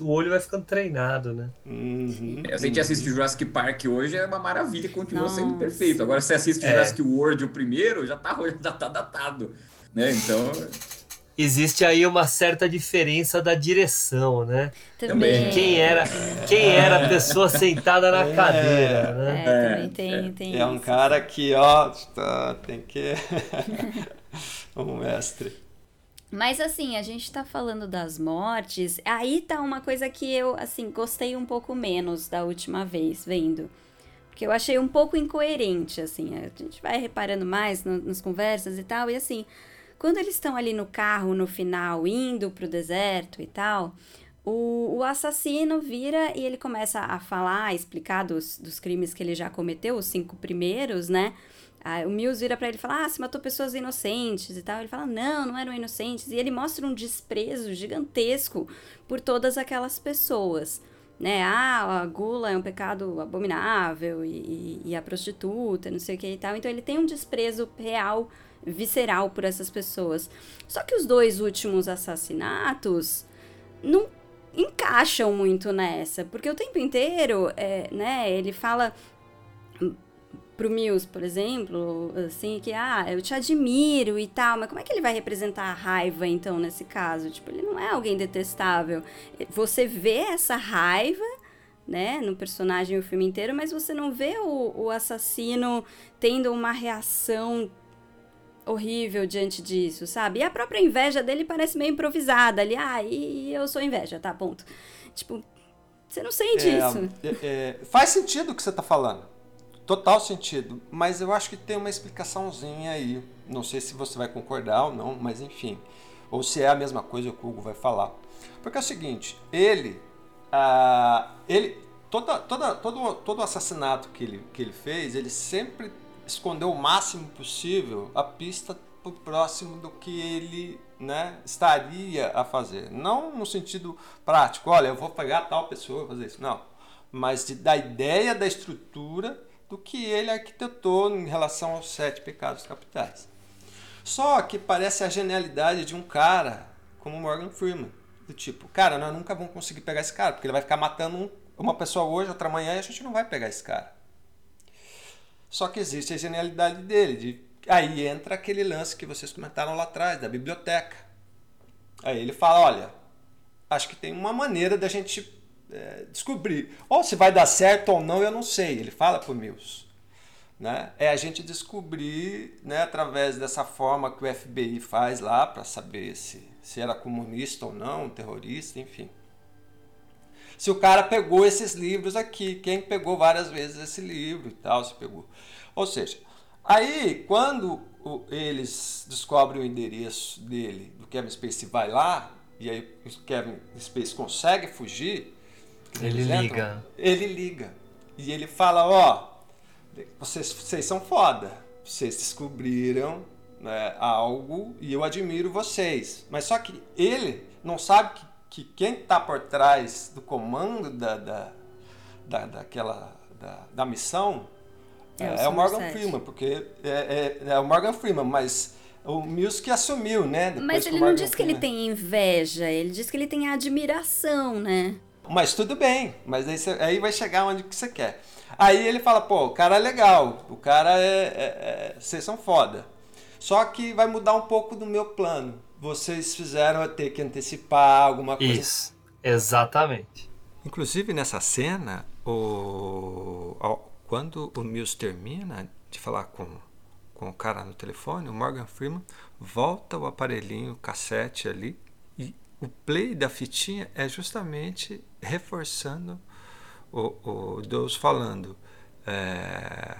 O olho vai ficando treinado, né? Uhum, É, Se a gente assiste Jurassic Park hoje, é uma maravilha, continua sendo Nossa. perfeito. Agora, se você assiste É. Jurassic World, o primeiro, já tá, já tá datado. Né? Então, Existe aí uma certa diferença da direção, né? Também. Quem era, quem era a pessoa sentada na É. cadeira, né? É, também tem, tem É um isso. cara que, ó, tá, tem que. um mestre. Mas assim, a gente tá falando das mortes, aí tá uma coisa que eu, assim, gostei um pouco menos da última vez vendo. Porque eu achei um pouco incoerente, assim. A gente vai reparando mais no- nas conversas e tal, e assim, quando eles estão ali no carro no final, indo pro deserto e tal, o, o assassino vira e ele começa a falar, a explicar dos, dos crimes que ele já cometeu, os cinco primeiros, né? O Mills vira pra ele e fala: Ah, você matou pessoas inocentes e tal. Ele fala: Não, não eram inocentes. E ele mostra um desprezo gigantesco por todas aquelas pessoas. Né? Ah, a gula é um pecado abominável e, e- e a prostituta, não sei o que e tal. Então ele tem um desprezo real, visceral por essas pessoas. Só que os dois últimos assassinatos não encaixam muito nessa, porque o tempo inteiro, é, né, ele fala pro Mills, por exemplo, assim, que, ah, eu te admiro e tal, mas como é que ele vai representar a raiva, então, nesse caso? Tipo, ele não é alguém detestável. Você vê essa raiva, né, no personagem o filme inteiro, mas você não vê o, o assassino tendo uma reação horrível diante disso, sabe? E a própria inveja dele parece meio improvisada ali, ah, e, eu sou inveja, tá, ponto. Tipo, você não sente É, isso. é, é, faz sentido o que você está falando. Total sentido. Mas eu acho que tem uma explicaçãozinha aí. Não sei se você vai concordar ou não, mas enfim. Ou se é a mesma coisa que o Hugo vai falar. Porque é o seguinte, ele. ah, ele toda, toda, todo, todo assassinato que ele, que ele fez, ele sempre escondeu o máximo possível a pista próximo do que ele né, estaria a fazer. Não no sentido prático, olha, eu vou pegar tal pessoa fazer isso. Não. Mas de, da ideia, da estrutura do que ele arquitetou em relação aos sete pecados capitais. Só que parece a genialidade de um cara como Morgan Freeman. Do tipo, cara, nós nunca vamos conseguir pegar esse cara, porque ele vai ficar matando um- uma pessoa hoje, outra amanhã, e a gente não vai pegar esse cara. Só que existe a genialidade dele. De, aí entra aquele lance que vocês comentaram lá atrás, da biblioteca. Aí ele fala, olha, acho que tem uma maneira da gente é, descobrir. Ou se vai dar certo ou não, eu não sei. Ele fala pro Mills. Né? É a gente descobrir, né, através dessa forma que o FBI faz lá, para saber se, se era comunista ou não, terrorista, enfim. Se o cara pegou esses livros aqui, quem pegou várias vezes esse livro e tal, se pegou. Ou seja, aí quando eles descobrem o endereço dele, do Kevin Spacey vai lá, e aí o Kevin Spacey consegue fugir, Ele entram, liga. ele liga. E ele fala, ó, vocês, vocês são foda. Vocês descobriram né, algo e eu admiro vocês. Mas só que ele não sabe que, que quem está por trás do comando da, da, da, daquela, da, da missão É, é, o Morgan Freeman, porque é, é, é, o Morgan Freeman, mas o que assumiu, né? mas ele não diz que ele tem inveja, ele diz que ele tem admiração, né? Mas tudo bem, mas aí, você, aí vai chegar onde que você quer. Aí ele fala, pô, o cara é legal, o cara é, é, é, Vocês são foda. Só que vai mudar um pouco do meu plano. Vocês fizeram eu ter que antecipar alguma coisa. Isso, exatamente. Inclusive nessa cena, o... quando o Mills termina de falar com, com o cara no telefone, o Morgan Freeman volta o aparelhinho cassete ali e o play da fitinha é justamente reforçando o, o Deus falando: é,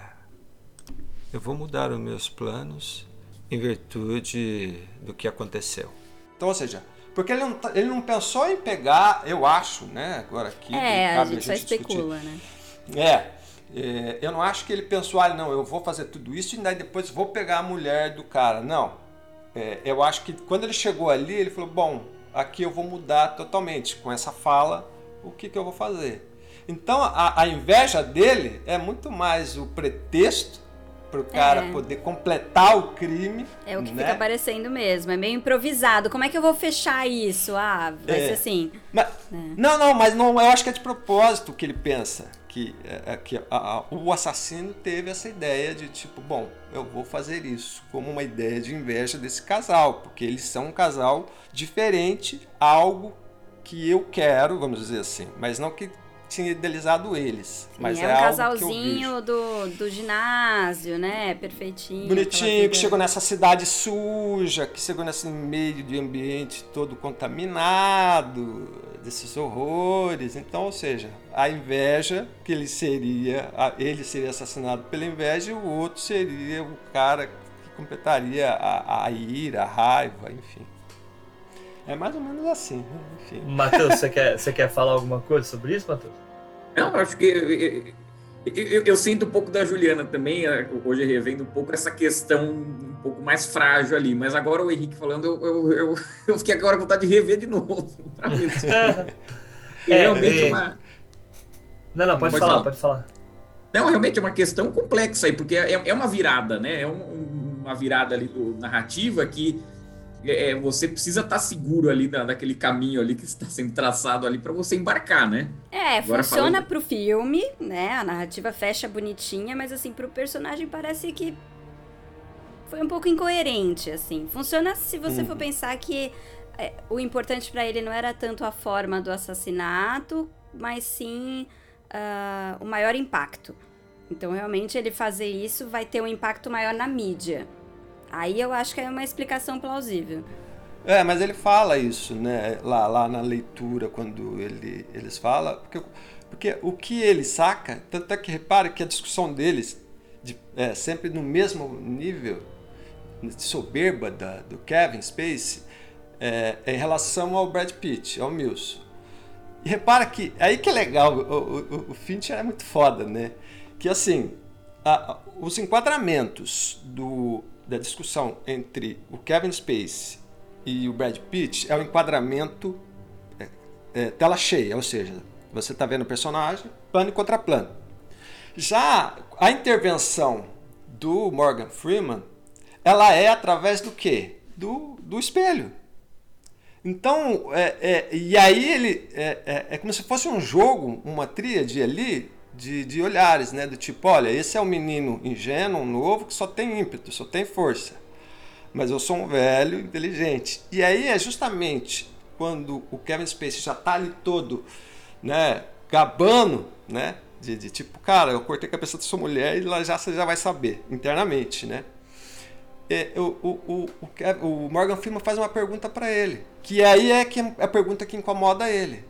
Eu vou mudar os meus planos em virtude do que aconteceu. Então, ou seja, porque ele não, tá, ele não pensou em pegar, eu acho, né? Agora aqui. É, a gente, a gente só especula, né? É, é, eu não acho que ele pensou, ah, não, eu vou fazer tudo isso e daí depois vou pegar a mulher do cara. Não. É, eu acho que quando ele chegou ali, ele falou: bom, aqui eu vou mudar totalmente. Com essa fala, o que, que eu vou fazer? Então a, a inveja dele é muito mais o pretexto para o cara é. poder completar o crime. É o que né? fica aparecendo mesmo, é meio improvisado. Como é que eu vou fechar isso? Ah, vai é. ser assim. Mas, é. Não, não, mas não, eu acho que é de propósito que ele pensa. Que, é, é que a, a, o assassino teve essa ideia de tipo, bom, eu vou fazer isso como uma ideia de inveja desse casal, porque eles são um casal diferente, algo que eu quero, vamos dizer assim, mas não que tinha idealizado eles. Mas é, é um casalzinho do, do ginásio, né? Perfeitinho. Bonitinho, que chegou nessa cidade suja, que chegou nesse meio de ambiente todo contaminado, desses horrores. Então, ou seja, a inveja que ele seria, ele seria assassinado pela inveja e o outro seria o cara que completaria a, a ira, a raiva, enfim. É mais ou menos assim, né? enfim. Matheus, você quer, você quer falar alguma coisa sobre isso, Matheus? Não, acho que eu, eu, eu, sinto um pouco da Juliana também, hoje revendo um pouco essa questão um pouco mais frágil ali, mas agora o Henrique falando, eu, eu, eu, eu fiquei agora com vontade de rever de novo. é, realmente é uma. Não, não, pode, pode falar, falar, pode falar. Não, realmente é uma questão complexa aí, porque é, é uma virada, né? É um, uma virada ali do, narrativa que é, é, você precisa estar tá seguro ali na, naquele caminho ali que está sendo traçado ali para você embarcar, né? É, Agora funciona falando... pro filme, né? A narrativa fecha bonitinha, mas assim, pro personagem parece que foi um pouco incoerente, assim. Funciona se você uhum. for pensar que é, o importante para ele não era tanto a forma do assassinato, mas sim uh, o maior impacto. Então, realmente, ele fazer isso vai ter um impacto maior na mídia. Aí eu acho que é uma explicação plausível. É, mas ele fala isso, né? Lá, lá na leitura, quando ele, eles falam. Porque, porque o que ele saca, tanto é que repare que a discussão deles, de, é, sempre no mesmo nível de soberba da, do Kevin Space, é, é, em relação ao Brad Pitt, ao Mills. E repara que, aí que é legal, o, o, o Fincher é muito foda, né? Que assim, a, os enquadramentos do da discussão entre o Kevin Space e o Brad Pitt é o enquadramento é, é, tela cheia, ou seja, você está vendo o personagem, plano e contraplano. Já a intervenção do Morgan Freeman, ela é através do quê? Do, do espelho. Então, é, é, e aí ele é, é, é como se fosse um jogo, uma tríade ali de, de olhares, né? Do tipo, olha, esse é um menino ingênuo, novo, que só tem ímpeto, só tem força. Mas eu sou um velho inteligente. E aí é justamente quando o Kevin Spacey já tá ali todo, né? Gabando, né? De, de tipo, cara, eu cortei a cabeça da sua mulher e lá já você já vai saber, internamente, né? É, o, o, o, o Morgan Freeman faz uma pergunta para ele, que aí é que é a pergunta que incomoda ele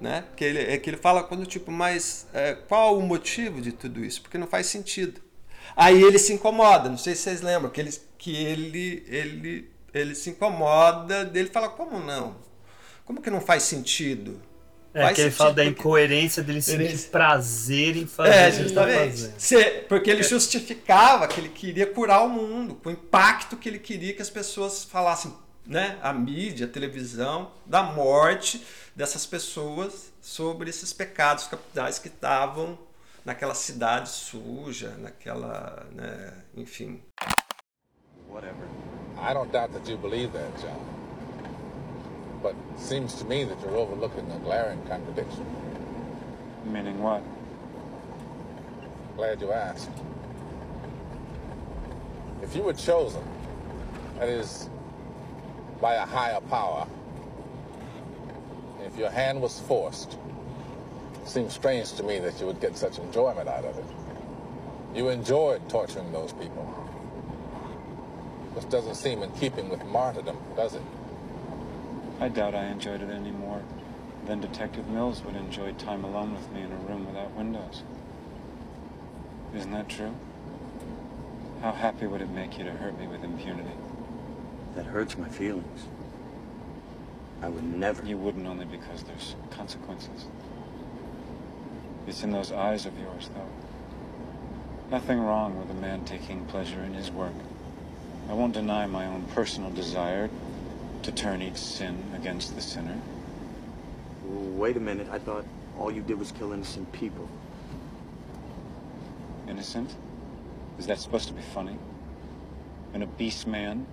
né? Que ele, é que ele fala quando tipo, mas é, qual o motivo de tudo isso? Porque não faz sentido. Aí ele se incomoda, não sei se vocês lembram, que ele, que ele, ele, ele se incomoda dele fala, como não? Como que não faz sentido? É, faz que ele fala da incoerência dele sentir ele... prazer em fazer é, o que está fazendo. Porque ele justificava que ele queria curar o mundo, com o impacto que ele queria que as pessoas falassem, né? A mídia, a televisão, da morte dessas pessoas sobre esses pecados capitais que estavam naquela cidade suja, naquela, né, enfim. Whatever. I don't doubt that you believe that, John. But it seems to me that you're overlooking a glaring contradiction. Meaning what? Glad you asked. If you were chosen, that is, by a higher power, if your hand was forced, it seems strange to me that you would get such enjoyment out of it. You enjoyed torturing those people. This doesn't seem in keeping with martyrdom, does it? I doubt I enjoyed it any more than Detective Mills would enjoy time alone with me in a room without windows. Isn't that true? How happy would it make you to hurt me with impunity? That hurts my feelings. I would never. You wouldn't only because there's consequences. It's in those eyes of yours, though. Nothing wrong with a man taking pleasure in his work. I won't deny my own personal desire to turn each sin against the sinner. Wait a minute. I thought all you did was kill innocent people. Innocent? Is that supposed to be funny? An obese man?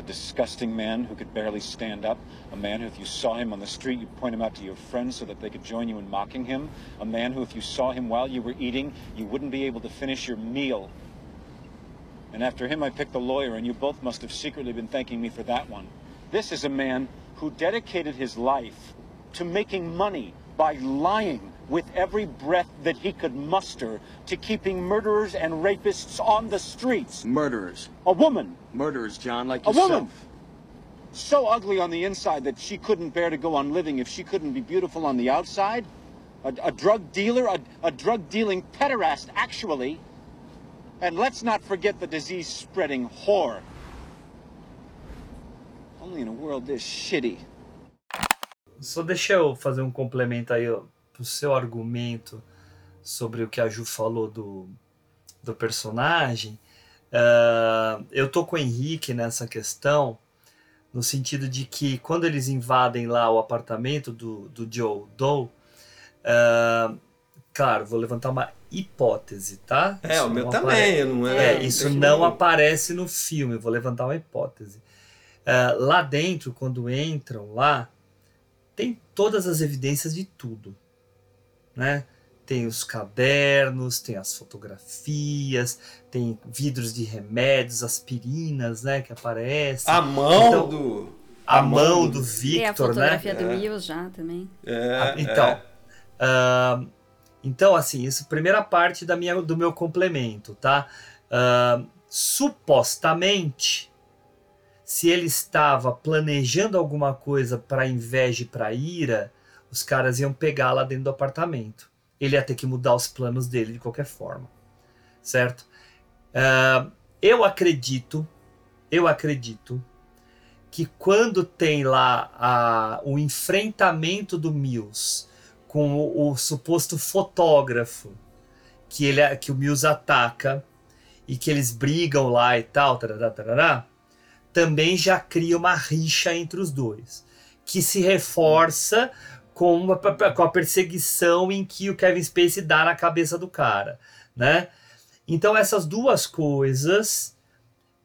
A disgusting man who could barely stand up? A man who, if you saw him on the street, you'd point him out to your friends so that they could join you in mocking him? A man who, if you saw him while you were eating, you wouldn't be able to finish your meal? And after him, I picked the lawyer, and you both must have secretly been thanking me for that one. This is a man who dedicated his life to making money by lying with every breath that he could muster to keeping murderers and rapists on the streets. Murderers. A woman. Murderers, John, like A yourself. woman. So ugly on the inside that she couldn't bear to go on living if she couldn't be beautiful on the outside. A, a drug dealer, a, a drug dealing pederast, actually. And let's not forget the disease spreading whore. Only in a world this shitty. Só deixa eu fazer um complemento aí ó, pro seu argumento sobre o que a Ju falou do, do personagem. Uh, eu tô com o Henrique nessa questão, no sentido de que quando eles invadem lá o apartamento do, do Joe Doe, uh, claro, vou levantar uma hipótese, tá? É, Isso o meu também, apare- não é- É, isso não nenhum. aparece no filme, vou levantar uma hipótese. Uh, lá dentro, quando entram lá, tem todas as evidências de tudo, né? Tem os cadernos, tem as fotografias, tem vidros de remédios, aspirinas, né, que aparecem. A mão Então, do. a mão do Tem a Victor, né? fotografia do Mills já também. É, Ah, Então, ah, então assim, isso primeira parte da minha, do meu complemento, tá? Ah, supostamente, se ele estava planejando alguma coisa para inveja e para ira, os caras iam pegar lá dentro do apartamento. Ele ia ter que mudar os planos dele de qualquer forma, certo? Ah, eu acredito, eu acredito que quando tem lá a, o enfrentamento do Mills com o, o suposto fotógrafo que ele que o Mills ataca e que eles brigam lá e tal, tarará, tarará, também já cria uma rixa entre os dois, que se reforça com, uma, com a perseguição em que o Kevin Spacey dá na cabeça do cara, né? Então essas duas coisas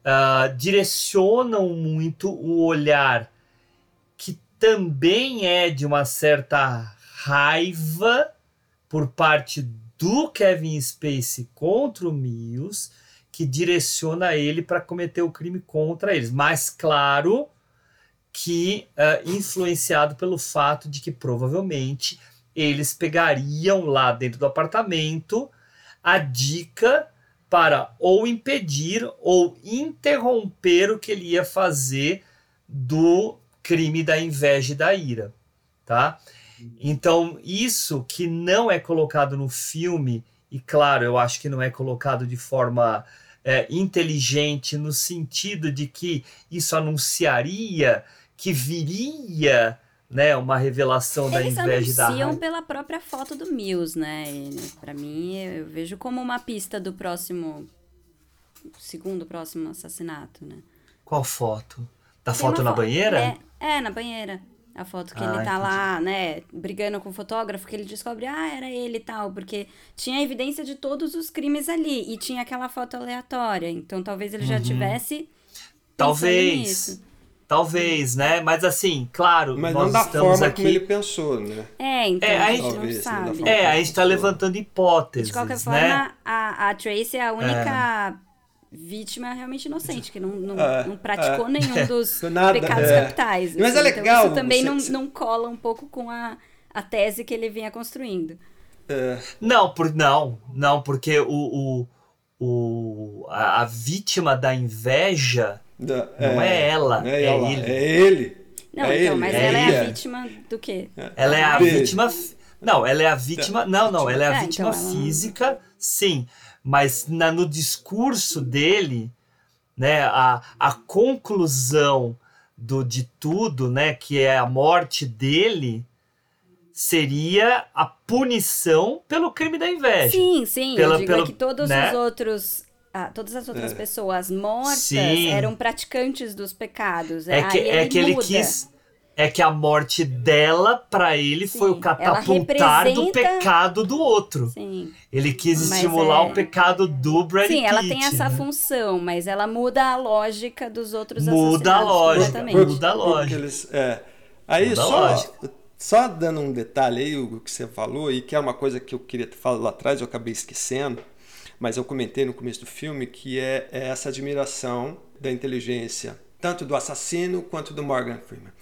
ah, direcionam muito o olhar que também é de uma certa raiva por parte do Kevin Spacey contra o Mills, que direciona ele para cometer o crime contra eles. Mas claro que ah, influenciado pelo fato de que provavelmente eles pegariam lá dentro do apartamento a dica para ou impedir ou interromper o que ele ia fazer do crime da inveja e da ira, tá? Então, isso que não é colocado no filme, e claro, eu acho que não é colocado de forma é, inteligente, no sentido de que isso anunciaria que viria né, uma revelação da Eles inveja e da anunciam raiva. pela própria foto do Mills, né? E, Pra mim, eu vejo como uma pista do próximo. Segundo próximo assassinato, né? Qual foto? Da Tem foto na banheira? É, é, na banheira. A foto que Ah, ele tá entendi. lá, né, brigando com o fotógrafo, que ele descobre, ah, era ele e tal, porque tinha evidência de todos os crimes ali e tinha aquela foto aleatória. Então talvez ele já Uhum. tivesse. Talvez. nisso. Talvez, né? Mas assim, claro, Mas nós não da estamos forma aqui. como ele pensou, né? É, então É, a a gente não Talvez, não sabe. pra- É, a gente tá levantando hipóteses, De qualquer né? forma, a, a Tracy é a única vítima realmente inocente, que não, não, É, não praticou é. nenhum dos Nada, pecados é. capitais. Mas é assim. legal, Então isso também você- não, você- não cola um pouco com a, a tese que ele vinha construindo. É. Não, por, não, não, porque o, o, o, a, a vítima da inveja Da- não é, ela, não é, ela, ele. É ele. Não, é então, ele, mas é ela é a vítima do quê? Ela é a vítima. Não, ela é a vítima. Não, não, ela é a É, vítima então ela- física, sim. Mas na, no discurso dele, né, a, a conclusão do, de tudo, né, que é a morte dele, seria a punição pelo crime da inveja. Sim, sim, Pela- eu digo pelo- é que todos né? os outros. Ah, todas as outras É. pessoas mortas Sim. eram praticantes dos pecados. É que, Aí é que ele muda. quis. É que a morte dela, pra ele, foi o Sim, catapultar ela do representa- pecado do outro. Sim. Ele quis Mas estimular é- o pecado do Brad Sim, Pitt. ela tem essa né? função, mas ela muda a lógica dos outros Muda a lógica, muda a lógica. eles, é. Aí Muda a só, lógica. só dando um detalhe aí, o que você falou, e que é uma coisa que eu queria ter falado lá atrás, eu acabei esquecendo, mas eu comentei no começo do filme, que é, é essa admiração da inteligência, tanto do assassino quanto do Morgan Freeman.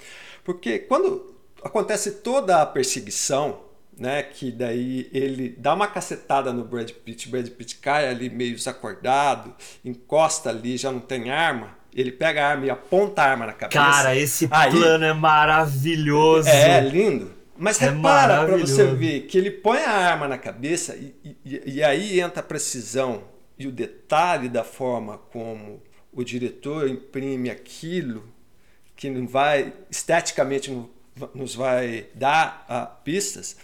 Porque quando acontece toda a perseguição, né, que daí ele dá uma cacetada no Brad Pitt, Brad Pitt cai ali meio desacordado, encosta ali, já não tem arma, ele pega a arma e aponta a arma na cabeça. Cara, esse Aí- plano é maravilhoso. é, lindo. Mas É repara para você ver que ele põe a arma na cabeça e, e- e aí entra a precisão e o detalhe da forma como o diretor imprime aquilo que não vai esteticamente no- nos vai dar ah, pistas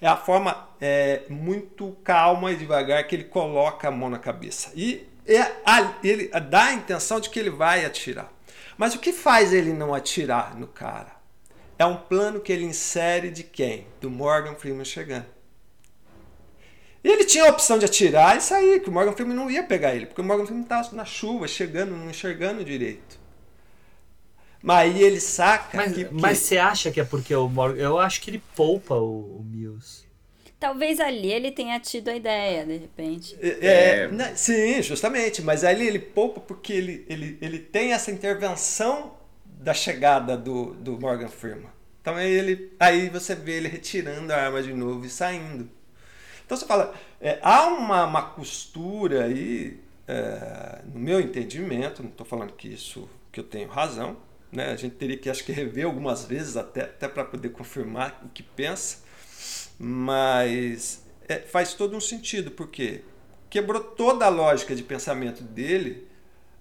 é a forma é, muito calma e devagar que ele coloca a mão na cabeça. E é a- ele dá a intenção de que ele vai atirar. Mas o que faz ele não atirar no cara é um plano que ele insere de quem? Do Morgan Freeman chegando. E ele tinha a opção de atirar e sair, que o Morgan Freeman não ia pegar ele, porque o Morgan Freeman estava na chuva, chegando, não enxergando direito. Mas aí ele saca Mas, que, que- mas você acha que é porque o Morgan. Eu acho que ele poupa o, o Mills. Talvez ali ele tenha tido a ideia, de repente. É, né, sim, justamente. Mas aí ele poupa porque ele, ele, ele tem essa intervenção da chegada do, do Morgan Freeman. Então ele, aí você vê ele retirando a arma de novo e saindo. Então você fala, é, há uma, uma costura aí, é, no meu entendimento, não estou falando que isso que eu tenho razão, né? a gente teria que acho que rever algumas vezes até, até para poder confirmar o que pensa, mas é, faz todo um sentido, porque quebrou toda a lógica de pensamento dele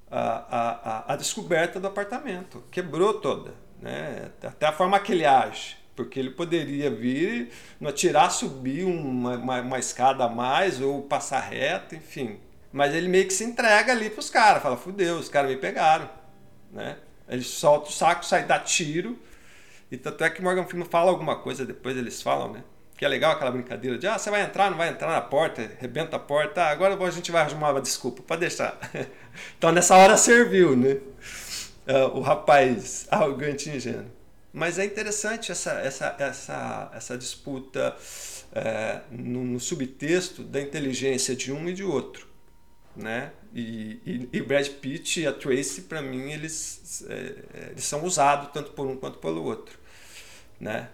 a, a, a, descoberta do apartamento. Quebrou toda. Né? Até a forma que ele age. Porque ele poderia vir, não atirar, subir uma, uma, uma escada a mais ou passar reto, enfim. Mas ele meio que se entrega ali para os caras. Fala, fudeu, os caras me pegaram. Né? Ele solta o saco, sai, dá tiro. E tanto é que Morgan Freeman fala alguma coisa, depois eles falam, né? Que é legal aquela brincadeira de, ah, você vai entrar, não vai entrar na porta, rebenta a porta, ah, agora a gente vai arrumar uma desculpa, pode deixar. então nessa hora serviu, né? Uh, o rapaz arrogante e ingênuo. Mas é interessante essa, essa, essa, essa disputa é, no, no, subtexto da inteligência de um e de outro. Né? E, e, e Brad Pitt e a Tracy, para mim, eles, é, eles são usados tanto por um quanto pelo outro. Né?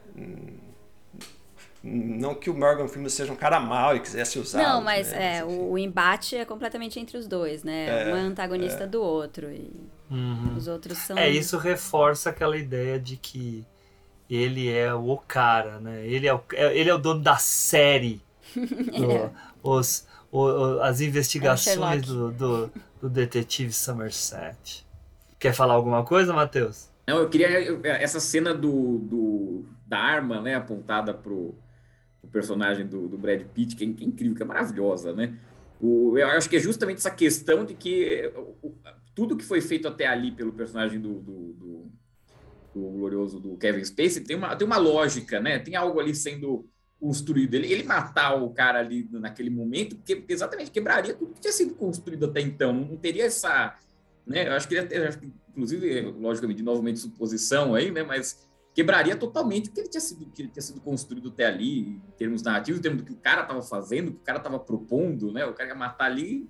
Não que o Morgan Freeman seja um cara mau e quisesse usar. Não, mas, né? é, o, o, embate é completamente entre os dois, né? É, um é antagonista é. do outro. E Uhum. os outros são. É, isso reforça aquela ideia de que ele é o cara, né? Ele é o, ele é o dono da série. Do, os, o, as investigações É do, do, do detetive Somerset. Quer falar alguma coisa, Matheus? Não, eu queria essa cena do, do da arma, né, apontada pro, pro personagem do, do Brad Pitt, que é, que é incrível, que é maravilhosa, né? O, eu acho que é justamente essa questão de que o, tudo que foi feito até ali pelo personagem do, do, do, do glorioso do Kevin Spacey, tem uma, tem uma lógica, né? Tem algo ali sendo construído. Ele, ele matar o cara ali naquele momento, que, exatamente quebraria tudo que tinha sido construído até então. Não teria essa. Né? Eu acho que, ele, que inclusive, logicamente, novamente suposição aí, né? Mas quebraria totalmente o que ele tinha sido, que ele tinha sido construído até ali, em termos narrativos, em termos do que o cara estava fazendo, o que o cara estava propondo, né? O cara ia matar ali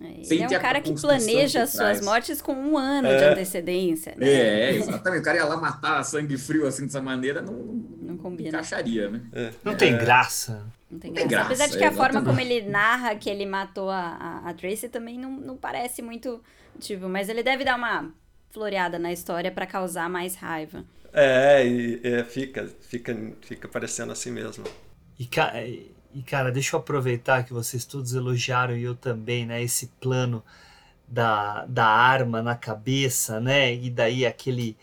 ele é um cara que planeja as suas mortes com um ano é. de antecedência. Né? É, exatamente. O cara ia lá matar sangue frio assim dessa maneira, não, não combina. encaixaria, né? É. Não tem graça. Não tem graça. graça. Apesar de que a forma como ele narra que ele matou a, a, a Tracy também não, não parece muito. Tipo, mas ele deve dar uma floreada na história para causar mais raiva. É, e é, fica, fica, fica parecendo assim mesmo. E, e, cara, deixa eu aproveitar que vocês todos elogiaram e eu também, né? Esse plano da, da arma na cabeça, né? E daí aquele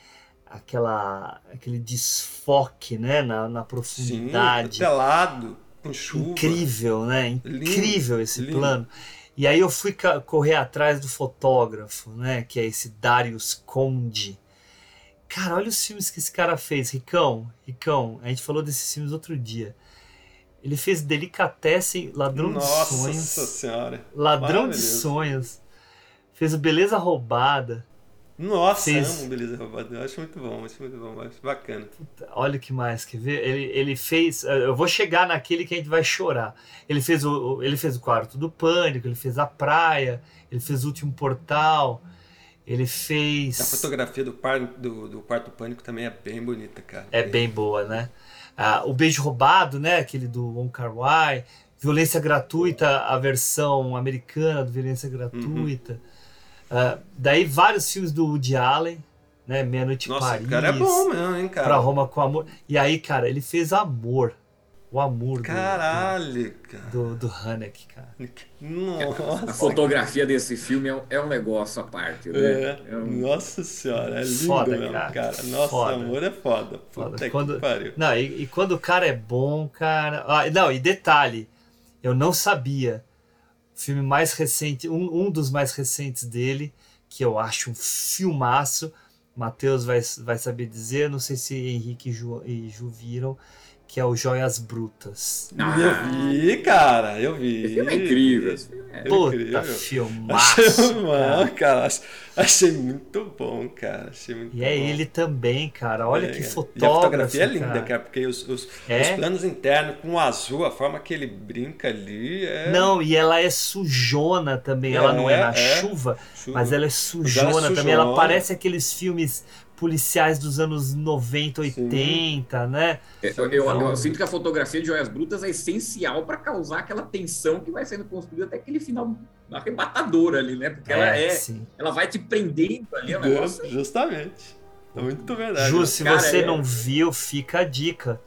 aquela aquele desfoque, né? Na, na profundidade. Sim, pelado, com chuva. Incrível, né? Incrível lindo, esse lindo. plano. E aí eu fui correr atrás do fotógrafo, né? Que é esse Darius Conde. Cara, olha os filmes que esse cara fez. Ricão, Ricão, a gente falou desses filmes outro dia. Ele fez Delicatessen, Ladrão Nossa de Sonhos. Nossa Senhora. Ladrão de Sonhos. Fez o Beleza Roubada. Nossa, fez... amo Beleza Roubada. Eu acho muito bom, acho muito bom, acho bacana. Puta, olha que mais, quer ver? Ele, ele fez. Eh, eu vou chegar naquele que a gente vai chorar. Ele fez o, ele fez o Quarto do Pânico, ele fez A Praia, ele fez o Último Portal. Ele fez. A fotografia do, par, do, do Quarto Pânico também é bem bonita, cara. É bem boa, né? Ah, o Beijo Roubado, né? Aquele do Wong Kar Wai. Violência Gratuita, a versão americana do Violência Gratuita. Uhum. Uh, daí vários filmes do Woody Allen, né? Meia Noite em Paris. cara é bom mesmo, hein, cara? Pra Roma com Amor. E aí, cara, ele fez Amor o amor Caralho, do, cara. Do, do Haneke, cara. Nossa. A fotografia desse filme é um, é um negócio à parte, né? É. É um... Nossa senhora, é lindo foda, mesmo, cara. cara. Nossa, foda. amor é foda. foda. Puta quando, que pariu. Não, e, e, quando o cara é bom, cara. Ah, não, e detalhe, eu não sabia. O filme mais recente, um, um dos mais recentes dele, que eu acho um filmaço. Matheus vai, vai saber dizer, não sei se Henrique e Ju, e Ju viram que é o Joias Brutas. Ah, eu vi, cara, eu vi. Esse filme é incrível. É Puta, filmaço. Achei, mano, cara, achei muito bom, cara. Achei muito e bom. é ele também, cara. Olha é, que fotógrafo. E a fotografia é linda, cara, cara porque os, os, é? os, planos internos com o azul, a forma que ele brinca ali é. Não, e ela é sujona também. ela não é, é na chuva, chuva, mas ela é sujona, ela é também. Ela parece aqueles filmes policiais dos anos 90, 80, Sim. né? É, eu, eu, eu, sinto que a fotografia de Joias Brutas é essencial para causar aquela tensão que vai sendo construída até aquele final arrebatador ali, né? Porque é, ela é, sim. ela vai te prendendo ali, é negócio... Justamente. É muito verdade. Ju, se Cara, você é... não viu, fica a dica.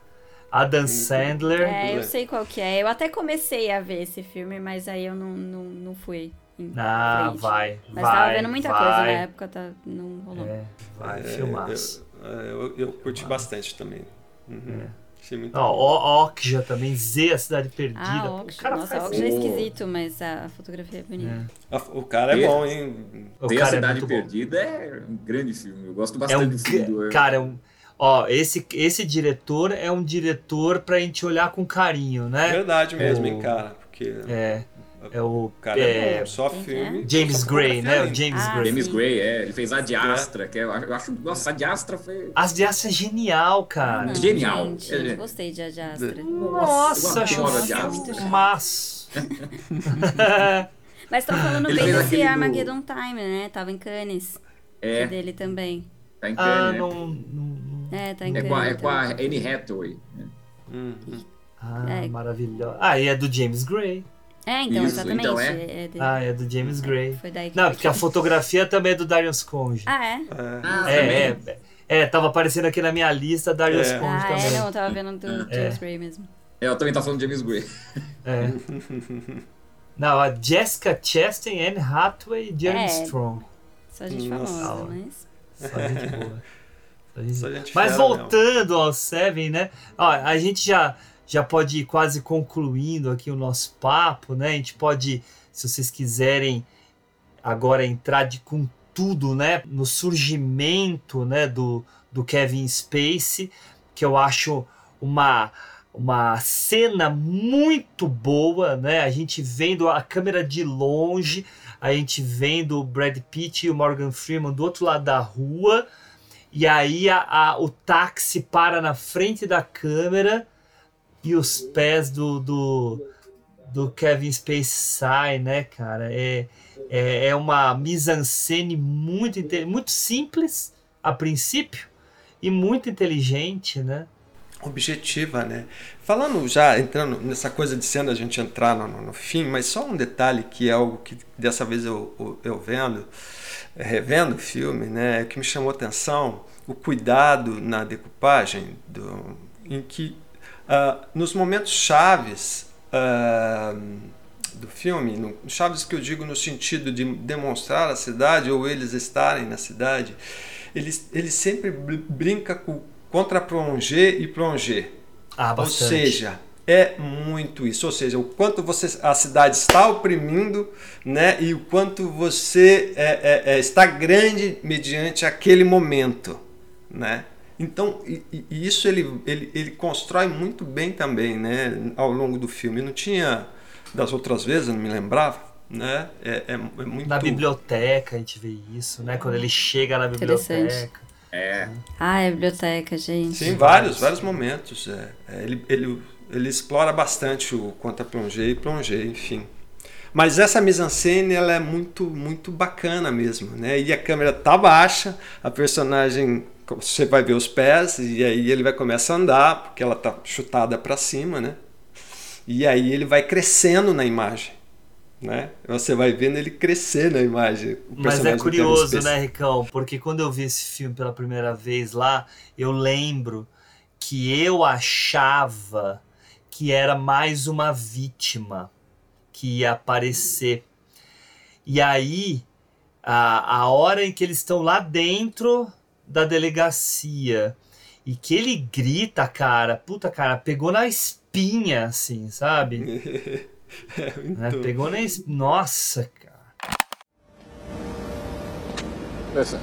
Adam Sandler. É, eu sei qual que é. Eu até comecei a ver esse filme, mas aí eu não, não, não fui. Ah, frente. vai. Mas vai, tava vendo muita vai. coisa na época, tá, não rolou. É, vai, é, filmaço. Eu, eu, eu curti bastante também. Uhum. É. Achei muito Ó, Okja também, Z, a Cidade Perdida. Ah, Okja. O cara Nossa, faz... Okja é esquisito, mas a fotografia é bonita. É. O cara é bom, hein? O Tem cara a Cidade é Perdida bom. é um grande filme. Eu gosto bastante é um, do filme. Cara, é um... Ó, esse, esse diretor é um diretor pra gente olhar com carinho, né? Verdade mesmo, o... hein, cara? Porque... É. É o cara é, é só filme. James Gray, né? O James ah, Gray. James Gray, é. Ele fez a Diastra, que é, eu acho. Nossa, a Diastra foi. A Diastra é genial, cara. Não, genial. Gente, eu gostei de a Diastra. Nossa, acho um maço. Mas estão falando Ele bem desse aquele do- Armageddon Time, né? Tava em Cannes. É, Dele também. tá em Ah, Cannes, né? não, não- É, tá em É com, a, Cannes. é com a Anne Hathaway. né? Uhum. Ah, É. maravilhoso. Ah, e é do James Gray. É, então, Isso, exatamente. então é? é dele. Ah, é do James Gray. Foi daí que Não, porque a fotografia também é do Darius Conge. Ah, é? Ah, É, também. é, é, tava aparecendo aqui na minha lista Darius É. Conge Ah, também. é, não, eu tava vendo do James Gray mesmo. É, eu também tava falando de James Gray. É. Não, a Jessica Chastain, Anne Hathaway e Jeremy É. Strong. Só gente Nossa. famosa, mas... Só gente boa. Só gente- Só gente Mas fera voltando ao Seven, né? Ó, a gente já, já pode ir quase concluindo aqui o nosso papo, né? A gente pode, se vocês quiserem agora entrar de, com tudo, né? No surgimento, né, do, do Kevin Spacey, que eu acho uma uma cena muito boa, né? A gente vendo a câmera de longe, a gente vendo o Brad Pitt e o Morgan Freeman do outro lado da rua, e aí a, a, o táxi para na frente da câmera e os pés do, do, do Kevin Spacey saem, né, cara? É, é, é uma mise-en-scène muito, muito simples a princípio e muito inteligente, né? objetiva, né? Falando já, entrando nessa coisa de cena, a gente entrar no, no, fim, mas só um detalhe que é algo que dessa vez eu, eu, vendo, é, revendo o filme, né, que me chamou atenção, o cuidado na decupagem, do, em que uh, nos momentos chaves uh, do filme, no, chaves que eu digo no sentido de demonstrar a cidade ou eles estarem na cidade, ele, ele sempre brinca com contra plonger e plonger. Ah, Ou seja, é muito isso. Ou seja, o quanto você, a cidade está oprimindo né, e o quanto você é, é, é, está grande mediante aquele momento. Né? Então, e, e isso ele, ele, ele constrói muito bem também né, ao longo do filme. Não tinha das outras vezes, eu não me lembrava. Né? É, é, é muito... Na biblioteca a gente vê isso, né? Quando ele chega na biblioteca. É. Ah, é biblioteca, gente. Sim, vários, vários momentos. É, é, ele, ele, ele explora bastante o contra plonger e plonger, enfim. Mas essa mise-en-scène ela é muito muito bacana mesmo, né? E a câmera tá baixa, a personagem você vai ver os pés e aí ele vai começar a andar porque ela tá chutada para cima, né? E aí ele vai crescendo na imagem né? Você vai vendo ele crescer na imagem. Mas é curioso, né, Ricão? Porque quando eu vi esse filme pela primeira vez lá, eu lembro que eu achava que era mais uma vítima que ia aparecer. E aí, a, a hora em que eles estão lá dentro da delegacia e que ele grita, cara, puta cara, pegou na espinha, assim, sabe? É, né? Pegou nem. Nossa, cara. Listen,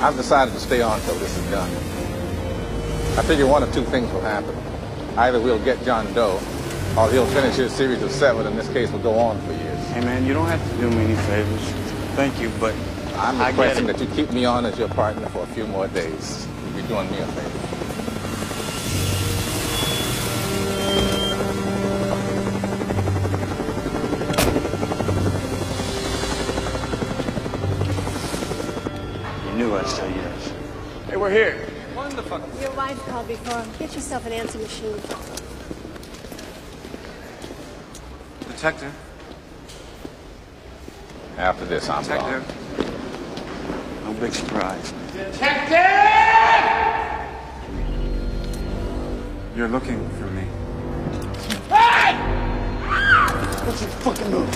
I've decided to stay on until this is done. I figure one of two things will happen. Either we'll get John Doe, or he'll finish his series of seven, and this case will go on for years. Hey man, you don't have to do me any favors. Thank you, but I'm requesting that you keep me on as your partner for a few more days. You'll be doing me a favor. You knew I'd tell you this. Hey, we're here. What the fuck? Your wife called before. Get yourself an answer machine. Detective. After this, I'm Detective. No big surprise. Detective! You're looking for me. Hey! What's your fucking move?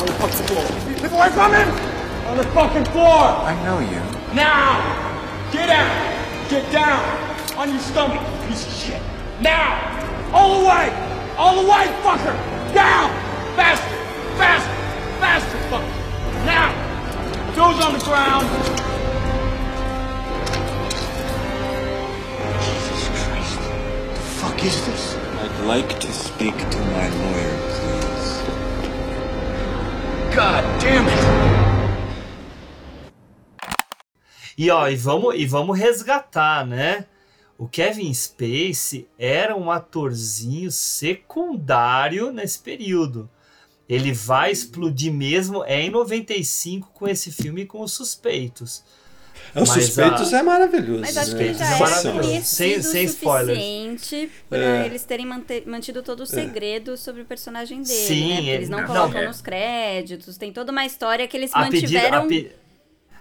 On the fucking floor. Get away from him! On the fucking floor! I know you. Now! Get out! Get down! On your stomach, piece of shit! Now! All the way! All the way, fucker! Down! Faster! Faster! Toes on the ground! Jesus Christ. The fuck is this? I'd like to speak to my lawyer, please. God damn it! E ó, e vamos, e vamos resgatar, né? O Kevin Spacey era um atorzinho secundário nesse período. Ele vai explodir mesmo é em 95 com esse filme com os suspeitos. Os suspeitos a... é maravilhoso. Mas acho que ele já é sem, sem suficiente para é. eles terem mantido todo o segredo é. sobre o personagem dele. Sim, né? eles não, não colocam não, nos créditos. Tem toda uma história que eles a mantiveram. Pedido,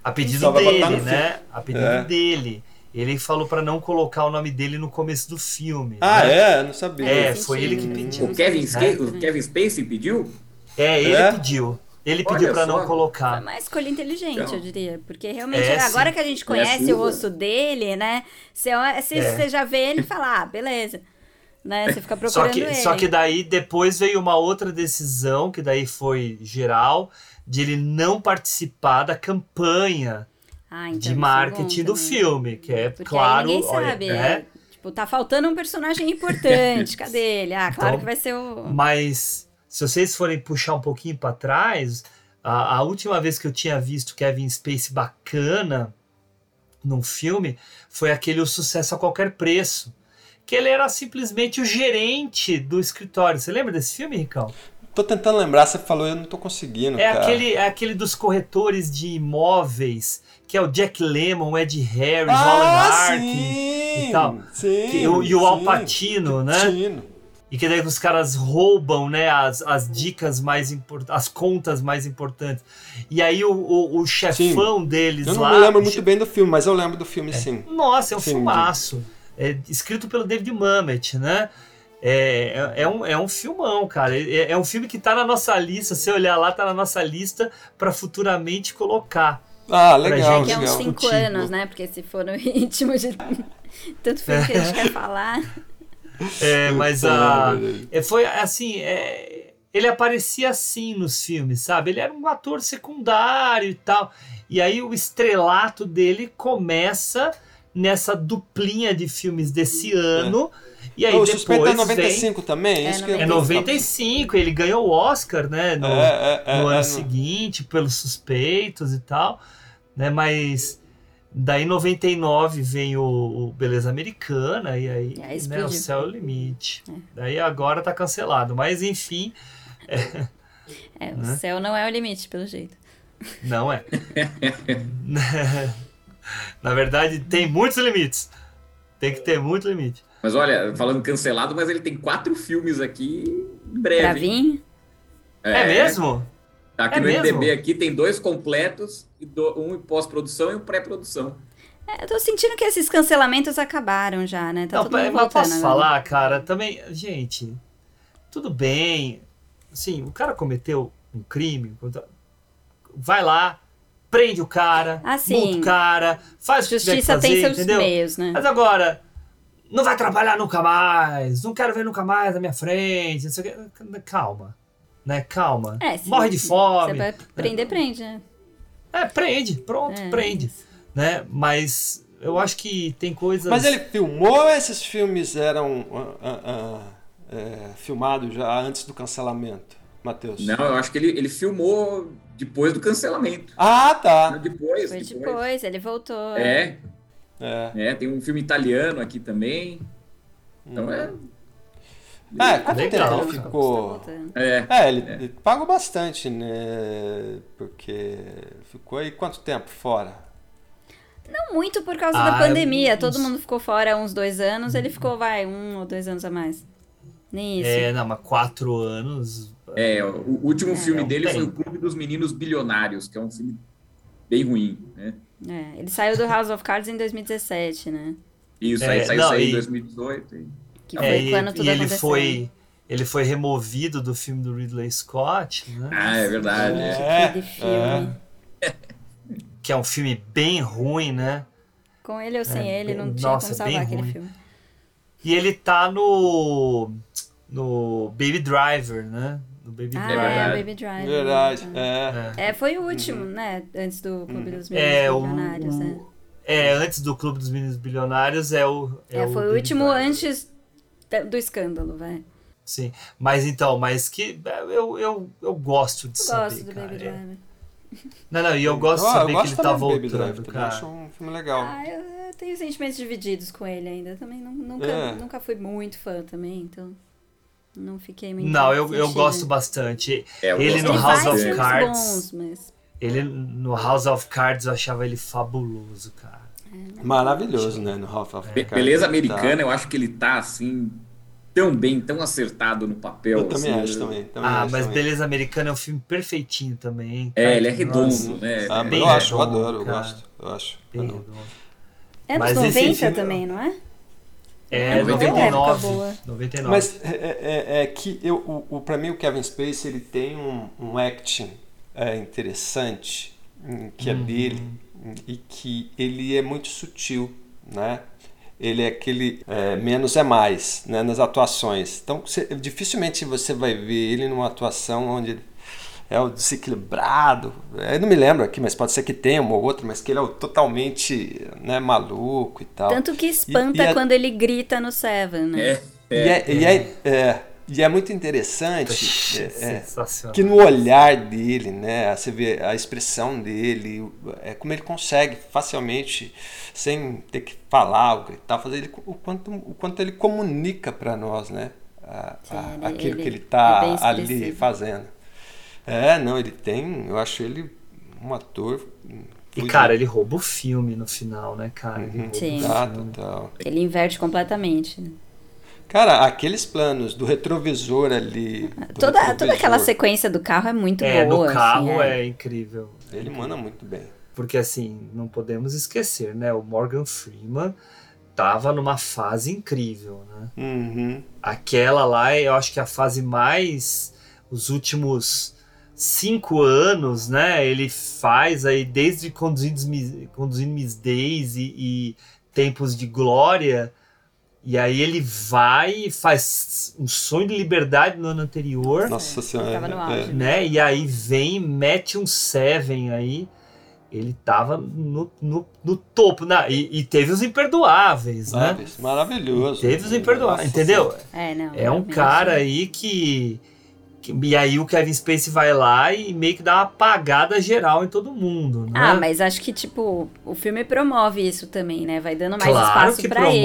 a pedido dele, né? A pedido é. dele. Ele falou para não colocar o nome dele no começo do filme. Ah, né? é? Não sabia. É, foi ele que pediu. O Kevin, o Kevin Spacey pediu? É, ele é? pediu. Ele pediu para não colocar. Foi uma escolha inteligente, então, eu diria. Porque realmente, é, agora sim. que a gente conhece é o rosto dele, né? Se, se é. você já vê ele falar, ah, beleza. né? Você fica procurando Só que, ele. só que daí depois veio uma outra decisão, que daí foi geral, de ele não participar da campanha Ah, então de é marketing do filme, que é Porque claro. aí ninguém olha, sabe. é, é, Tipo, tá faltando um personagem importante. Cadê ele? Ah, claro Então, que vai ser o. Mas se vocês forem puxar um pouquinho para trás, a, a última vez que eu tinha visto Kevin Space bacana num filme foi aquele O Sucesso a Qualquer Preço. Que ele era simplesmente o gerente do escritório. Você lembra desse filme, Ricão? Tô tentando lembrar, você falou, eu não tô conseguindo. É cara. aquele, é aquele dos corretores de imóveis, que é o Jack Lemmon, o Ed Harris, Ah, o Alan Arkin sim, e tal. sim, Que- o- e o Al. Pacino, né? Pacino. E que daí os caras roubam, né, as, as dicas mais importantes, as contas mais importantes. E aí o, o, o chefão deles Eu não lá... me lembro muito che- bem do filme, mas eu lembro do filme sim. Nossa, é um Sim, filmaço. É escrito pelo David Mamet, né? É, é, é um, é um filmão, cara. É, é um filme que tá na nossa lista. Se olhar lá, tá na nossa lista para futuramente colocar. Ah, legal, gente Daqui a uns legal. cinco anos, né? Porque se for no ritmo de tanto filme que a gente quer falar. É, mas a, velho. é, foi assim, é, ele aparecia assim nos filmes, sabe? Ele era um ator secundário e tal. E aí o estrelato dele começa nessa duplinha de filmes desse ano. E aí o depois Suspeito é vem- 95 também? É, Isso que É 95, ele ganhou o Oscar, né? No, É, é, é, no é, ano no- seguinte, pelos suspeitos e tal, né? Mas daí em 99 vem o, o Beleza Americana e aí, E aí né, o céu é o limite. Daí agora tá cancelado, mas enfim, É, o Né? céu não é o limite, pelo jeito. não é. Na verdade, tem muitos limites. Tem que ter muito limite. Mas olha, falando cancelado, mas ele tem quatro filmes aqui em breve. Pra vir? É, mesmo? Tá aqui É no mesmo? MDB aqui tem dois completos, e um em pós-produção e um pré-produção. É, eu tô sentindo que esses cancelamentos acabaram já, né? Tá Não, todo mundo mas voltando posso agora. falar, cara, também, gente, tudo bem, assim, o cara cometeu um crime, vai lá, prende o cara, Ah, sim. multa o cara, faz o que tiver que Justiça fazer, tem seus entendeu? meios, né? Mas agora, não vai trabalhar nunca mais, não quero ver nunca mais na minha frente, não sei o quê. calma, né, calma, É, se- morre de fome, Você vai prender, prende, né? é, prende, pronto, É, prende, né, mas eu acho que tem coisas... Mas ele filmou ou esses filmes eram ah, ah, é, filmados já antes do cancelamento, Matheus? Não, eu acho que ele, ele filmou depois do cancelamento. Ah, tá. Depois, Foi depois. depois, ele voltou. É, É. é, tem um filme italiano aqui também. Então é. É, quanto Legal. tempo ele ficou? É. É, ele, ele pagou bastante, né? Porque ficou aí quanto tempo fora? Não muito por causa Ah, da pandemia. uns- Todo mundo ficou fora há uns dois anos. Ele ficou, vai, um ou dois anos a mais. Nem isso. É, não, mas quatro anos... É, o último filme é um dele foi O. Clube dos Meninos Bilionários, que é um filme bem ruim, né? É, ele saiu do House of Cards em 2017, né? Isso, É, aí saiu não, isso aí em e- 2018. e- Que É, foi e, quando tudo e ele aconteceu. foi ele foi removido do filme do Ridley Scott, né? Ah, é verdade. É, filme. Que é um filme bem ruim, né? Com ele ou sem É, ele, não bem- tinha nossa, como salvar aquele ruim. filme. E ele tá no no Baby Driver, né? No Baby Ah, Driver. é, Baby Driver. Verdade, né? é. É, foi o último, né? Antes do Clube dos Meninos É, o, Bilionários, né? é, antes do Clube dos Meninos Bilionários é o é, É, o foi o Baby último Driver. antes do escândalo, vai. Sim, mas então, mas que eu, eu, eu gosto de Eu saber, gosto do cara. Baby É. Driver. Não, não, e eu gosto de saber eu que gosto ele tá também do Baby voltando, Driver, cara. acho um filme legal. Ah, eu, eu tenho sentimentos divididos com ele ainda. Também não- nunca, É. nunca fui muito fã também, então não fiquei muito Não, eu, eu gosto bastante. É, eu ele gosto no Ele House of Cards. bons, mas... Ele no House of Cards eu achava ele fabuloso, cara. Maravilhoso, né? No Half of Be- Beleza ele tá- Americana, eu acho que ele tá assim tão bem, tão acertado no papel. Eu também assim, acho também. também ah, acho mas também. Beleza Americana é um filme perfeitinho também. hein? É, ele é redondo, nossa, né? Ah, bem eu acho, eu adoro, eu gosto. Eu acho. Bem redondo. É dos Mas esse 90 filme- também, não é? É, É, 99. época boa. 99. Mas é, é- é que eu, o, o, pra mim o Kevin Spacey ele tem um, um acting é, interessante hum, que é Uhum. dele e que ele é muito sutil, né? ele é aquele é, menos é mais né, nas atuações. Então, você, dificilmente você vai ver ele numa atuação onde é o desequilibrado. Eu não me lembro aqui, mas pode ser que tenha uma ou outra, mas que ele é o totalmente né, maluco e tal. Tanto que espanta E- e é- quando ele grita no Seven, né? É, E é, e é- é, e é muito interessante é, é, que no olhar dele, né, você vê a expressão dele, é como ele consegue facilmente, sem ter que falar ou gritar, fazer ele, o quanto, o quanto ele comunica para nós, né, a- a- ele- aquilo que ele ele está é bem ali fazendo. É, não, ele tem, eu acho ele um ator. E, cara, ele rouba o filme no final, né, cara? Ele rouba Sim. Ah, total. Ele inverte completamente. né? Cara, aqueles planos do retrovisor ali. do Toda, toda aquela retrovisor, sequência do carro é muito É, boa. no carro assim, é incrível. Ele manda muito bem. Porque assim, não podemos esquecer, né? O Morgan Freeman tava numa fase incrível, né? Uhum. Aquela lá, eu acho que é a fase mais. Os últimos cinco anos, né? Ele faz aí, desde Conduzindo Conduzindo Miss Days e, e Tempos de Glória. E aí ele vai e faz um sonho de liberdade no ano anterior. Nossa senhora. Tava no auge. né? E aí vem, mete um Seven aí. Ele tava no, no, no topo. Na, e, e teve os imperdoáveis, né? Sabe? Maravilhoso. Teve os imperdoáveis, Nossa entendeu? É, não. É um cara aí que- E aí o Kevin Spacey vai lá e meio que dá uma apagada geral em todo mundo, né? Ah, mas acho que, tipo, o filme promove isso também, né? Vai dando mais Claro espaço promove.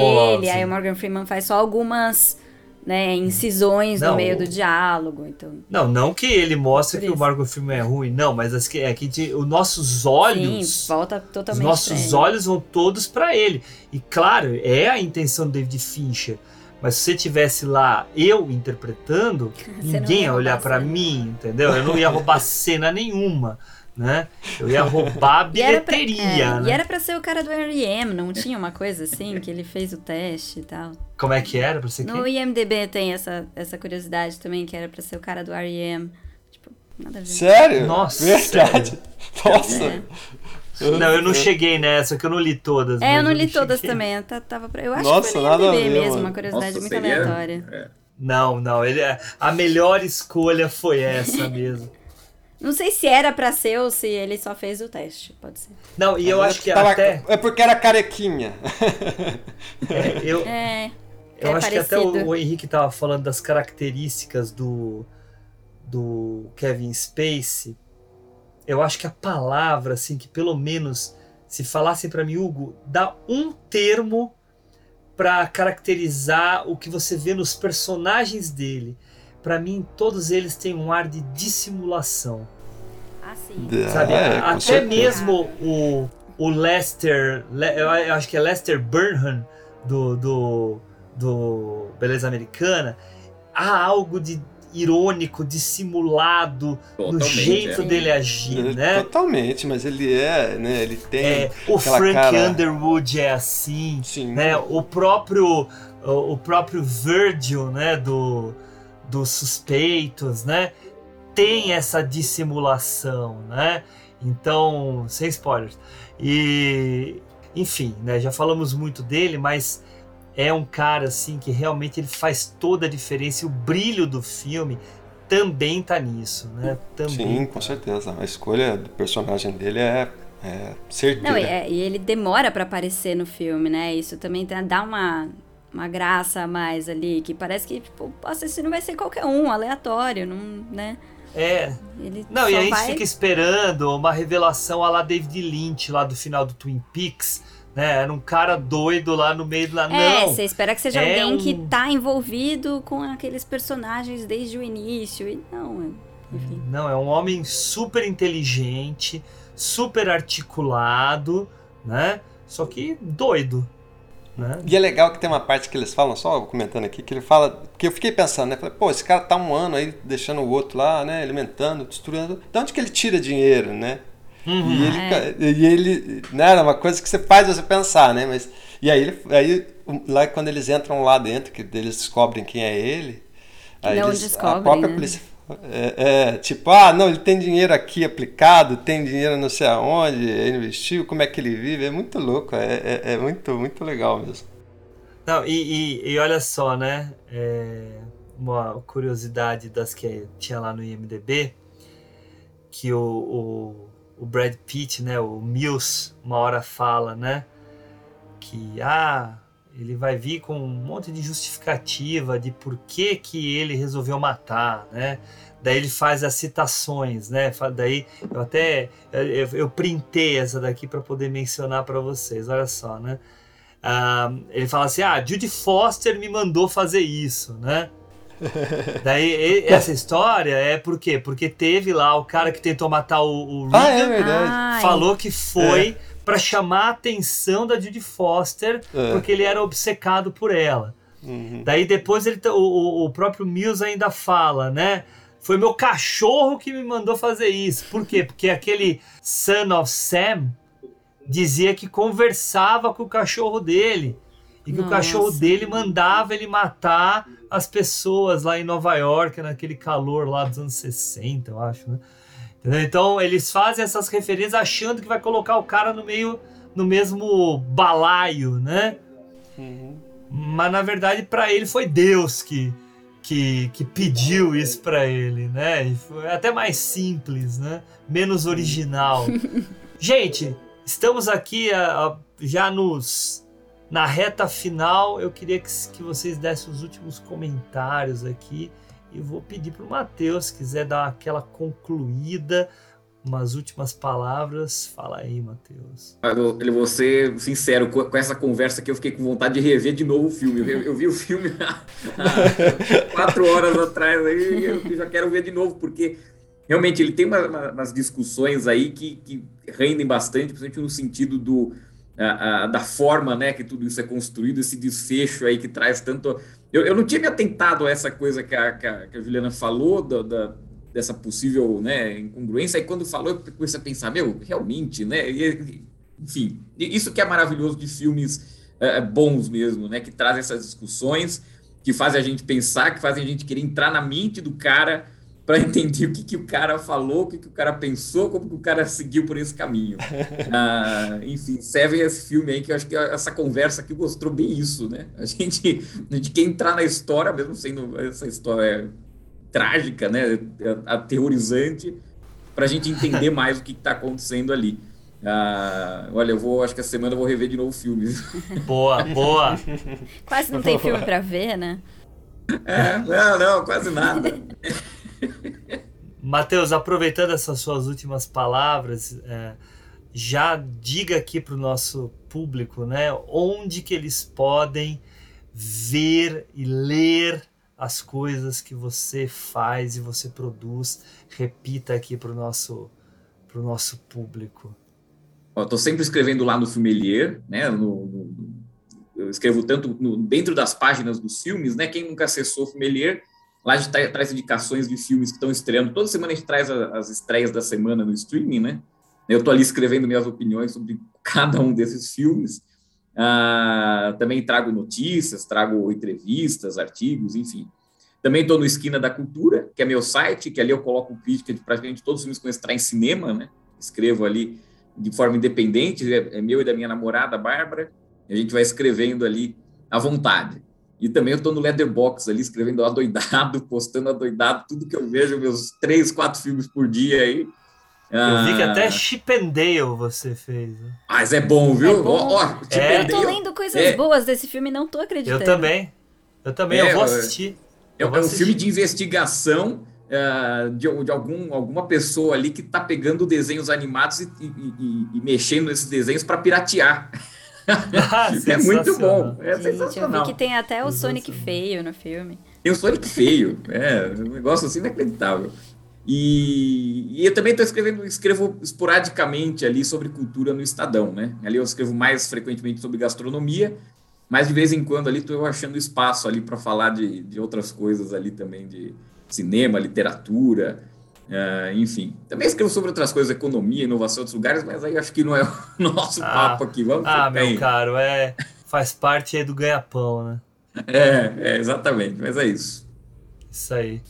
ele. Aí o Morgan Freeman faz só algumas, né, incisões Não, no meio do diálogo. Então, Não, não que ele mostre que o. Morgan Freeman é ruim, não, mas as que, é que de- os nossos olhos. sim, volta Os totalmente pra nossos olhos vão todos para ele. E claro, é a intenção do David Fincher. Mas se você tivesse lá eu interpretando, Você ninguém ia ia olhar para mim, entendeu? Eu não ia roubar cena nenhuma, né? Eu ia roubar E era, pra, bilheteria, é, né? e era pra ser o cara do R.E.M., não tinha uma coisa assim, que ele fez o teste e tal. Como é que era pra você No quem? IMDB tem essa, essa curiosidade também, que era pra ser o cara do R.E.M. Tipo, nada a ver. Sério? Nossa, Verdade. Nossa. É. Não, eu não cheguei nessa, que eu não li todas. É, eu não li cheguei. todas também. Eu ta- tava pra- eu acho Nossa, que foi nada a IMDB ver, mesmo, mano. uma curiosidade Nossa, muito seria- aleatória. é. Não, não, ele é- a melhor escolha foi essa mesmo. Não sei se era pra ser ou se ele só fez o teste, pode ser. Não, e eu acho que Tava- até É porque era carequinha. é, eu, É, Eu é acho que até parecido. o, o Henrique tava falando das características do, do Kevin Spacey. Eu acho que a palavra, assim, que pelo menos se falassem pra mim, Hugo, dá um termo pra caracterizar o que você vê nos personagens dele. Pra mim, todos eles têm um ar de dissimulação. Ah, sim. Sabe? É, Até certeza. mesmo o, o Lester, Le- eu acho que é Lester Burnham do, do, do Beleza Americana, há algo de irônico, dissimulado no Totalmente, jeito é. dele agir, Ele- né? Totalmente, mas ele é, né? Ele tem. É, o Frank cara- Underwood é assim, Sim. né? O próprio o, o próprio Virgil, né, do dos suspeitos, né? Tem essa dissimulação, né? Então, sem spoilers. E enfim, né, já falamos muito dele, mas é um cara assim que realmente ele faz toda a diferença e o brilho do filme também tá nisso, né? Também. Sim, com certeza. A escolha do personagem dele é, é certeira. Não, e, é- e ele demora pra aparecer no filme, né? Isso também tá- dá uma, uma graça a mais ali, que parece que, tipo, o assassino vai ser qualquer um, aleatório, não, né? É. Ele Não, e a gente vai... fica esperando uma revelação a lá David Lynch, lá do final do Twin Peaks, né? Era um cara doido lá no meio do... É, Não, você espera que seja é alguém que um- tá envolvido com aqueles personagens desde o início, e não, é- enfim. Não, é um homem super inteligente, super articulado, né? Só que doido, né? E é legal que tem uma parte que eles falam, só comentando aqui, que ele fala. Porque eu fiquei pensando, né? Falei, pô, esse cara tá um ano aí deixando o outro lá, né? Alimentando, destruindo. De onde que ele tira dinheiro, né? Uhum. E ele, É. e ele, né, era uma coisa que você faz você pensar, né? Mas, e aí, ele, aí, lá quando eles entram lá dentro, que eles descobrem quem é ele, aí Não eles, a descobrem, própria né? polícia é, é, tipo, ah, não, ele tem dinheiro aqui aplicado, tem dinheiro não sei aonde, ele investiu, como é que ele vive, é muito louco, é, é, é muito, muito legal mesmo. Não, e, e, e olha só, né? É, uma curiosidade das que tinha lá no IMDB, que o, o, o Brad Pitt, né? O Mills, uma hora fala, né? Que, ah, ele vai vir com um monte de justificativa de por que, que ele resolveu matar, né? Daí ele faz as citações, né? Daí eu até eu, eu printei essa daqui para poder mencionar para vocês. Olha só, né? Ah, ele fala assim: Ah, Judy Foster me mandou fazer isso, né? Daí essa história é por quê? Porque teve lá o cara que tentou matar o, o Regan, ah, é verdade. falou que foi é. para chamar a atenção da Judy Foster, é. porque ele era obcecado por ela. Uhum. Daí depois ele, o, o próprio Mills ainda fala, né? Foi meu cachorro que me mandou fazer isso. Por quê? Porque aquele Son of Sam dizia que conversava com o cachorro dele. E que Nossa. o cachorro dele mandava ele matar as pessoas lá em Nova York, naquele calor lá dos anos 60, eu acho, né? Entendeu? Então eles fazem essas referências achando que vai colocar o cara no meio, no mesmo balaio, né? Uhum. Mas na verdade para ele foi Deus que, que, que pediu isso para ele, né? E foi até mais simples, né? Menos original. Gente, estamos aqui a, a, já nos na reta final. Eu queria que, que vocês dessem os últimos comentários aqui e vou pedir para o Matheus, se quiser dar aquela concluída umas últimas palavras. Fala aí, Matheus. Eu vou ser sincero, com essa conversa que eu fiquei com vontade de rever de novo o filme. Eu, eu vi o filme há, quatro horas atrás, aí eu já quero ver de novo, porque realmente ele tem uma, uma, umas discussões aí que, que rendem bastante, principalmente no sentido do, a, a, da forma né, que tudo isso é construído, esse desfecho aí que traz tanto. Eu, eu não tinha me atentado a essa coisa que a, que a, que a Juliana falou, da, da dessa possível né, incongruência. E quando falou, eu comecei a pensar, meu, realmente, né? E, enfim, isso que é maravilhoso de filmes é, bons mesmo, né? Que trazem essas discussões, que fazem a gente pensar, que fazem a gente querer entrar na mente do cara para entender o que, que o cara falou, o que, que o cara pensou, como que o cara seguiu por esse caminho. Ah, enfim, serve esse filme aí, que eu acho que essa conversa aqui mostrou bem isso, né? A gente, a gente quer entrar na história, mesmo sendo essa história trágica, né, aterrorizante, para a gente entender mais o que está acontecendo ali. Ah, olha, eu vou, acho que essa semana eu vou rever de novo o filme. Boa, boa. quase não tem filme para ver, né? É, não, não, quase nada. Matheus, aproveitando essas suas últimas palavras, é, já diga aqui para o nosso público, né, onde que eles podem ver e ler as coisas que você faz e você produz. Repita aqui para o nosso, pro nosso público. Estou sempre escrevendo lá no Fumelier, né? No, no, eu escrevo tanto no, dentro das páginas dos filmes, né? Quem nunca acessou o Fumelier, lá a gente tá, traz indicações de filmes que estão estreando. Toda semana a gente traz as estreias da semana no streaming, né? Eu estou ali escrevendo minhas opiniões sobre cada um desses filmes. Ah, também trago notícias, trago entrevistas, artigos, enfim. Também estou no Esquina da Cultura, que é meu site, que ali eu coloco crítica de praticamente todos os filmes que eu estreio em cinema, né? Escrevo ali de forma independente, é, é meu e da minha namorada, Bárbara, a gente vai escrevendo ali à vontade. E também eu estou no Leatherbox ali, escrevendo adoidado, postando adoidado, tudo que eu vejo, meus três, quatro filmes por dia aí. Eu vi que ah. até Chip and Dale você fez. Né? Mas é bom, viu? É bom. Ó, ó, é. Eu tô lendo coisas é. boas desse filme e não tô acreditando. Eu também. Eu também, é, eu vou assistir. É, eu vou é um filme de investigação uh, de, de, algum, alguma pessoa ali que está pegando desenhos animados e, e, e, e mexendo nesses desenhos para piratear. Ah, é muito bom. É Gente, sensacional. Eu vi que tem até o Sonic feio no filme. Tem o Sonic feio. É um negócio assim inacreditável. E, e eu também estou escrevendo, escrevo esporadicamente ali sobre cultura no Estadão, né? Ali eu escrevo mais frequentemente sobre gastronomia, mas de vez em quando ali estou achando espaço ali para falar de, de outras coisas ali também, de cinema, literatura, uh, enfim. Também escrevo sobre outras coisas, economia, inovação em outros lugares, mas aí acho que não é o nosso ah, papo aqui. Vamos ah, meu aí. caro, é, faz parte aí do ganha-pão, né? É, é, exatamente, mas é isso. Isso aí.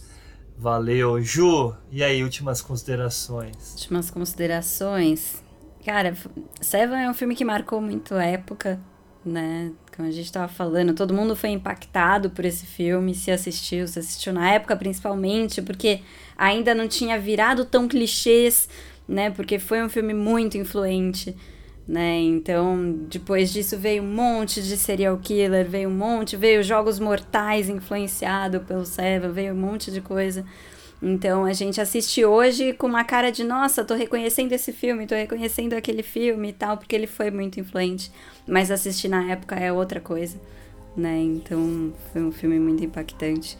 Valeu. Ju, e aí, últimas considerações? Últimas considerações. Cara, Seven é um filme que marcou muito a época, né? Como a gente estava falando, todo mundo foi impactado por esse filme, se assistiu, se assistiu na época principalmente, porque ainda não tinha virado tão clichês, né? Porque foi um filme muito influente, né? Então, depois disso veio um monte de serial killer, veio um monte, veio Jogos Mortais influenciado pelo Seven, veio um monte de coisa. Então a gente assiste hoje com uma cara de nossa, tô reconhecendo esse filme, tô reconhecendo aquele filme e tal, porque ele foi muito influente. Mas assistir na época é outra coisa, né? Então foi um filme muito impactante.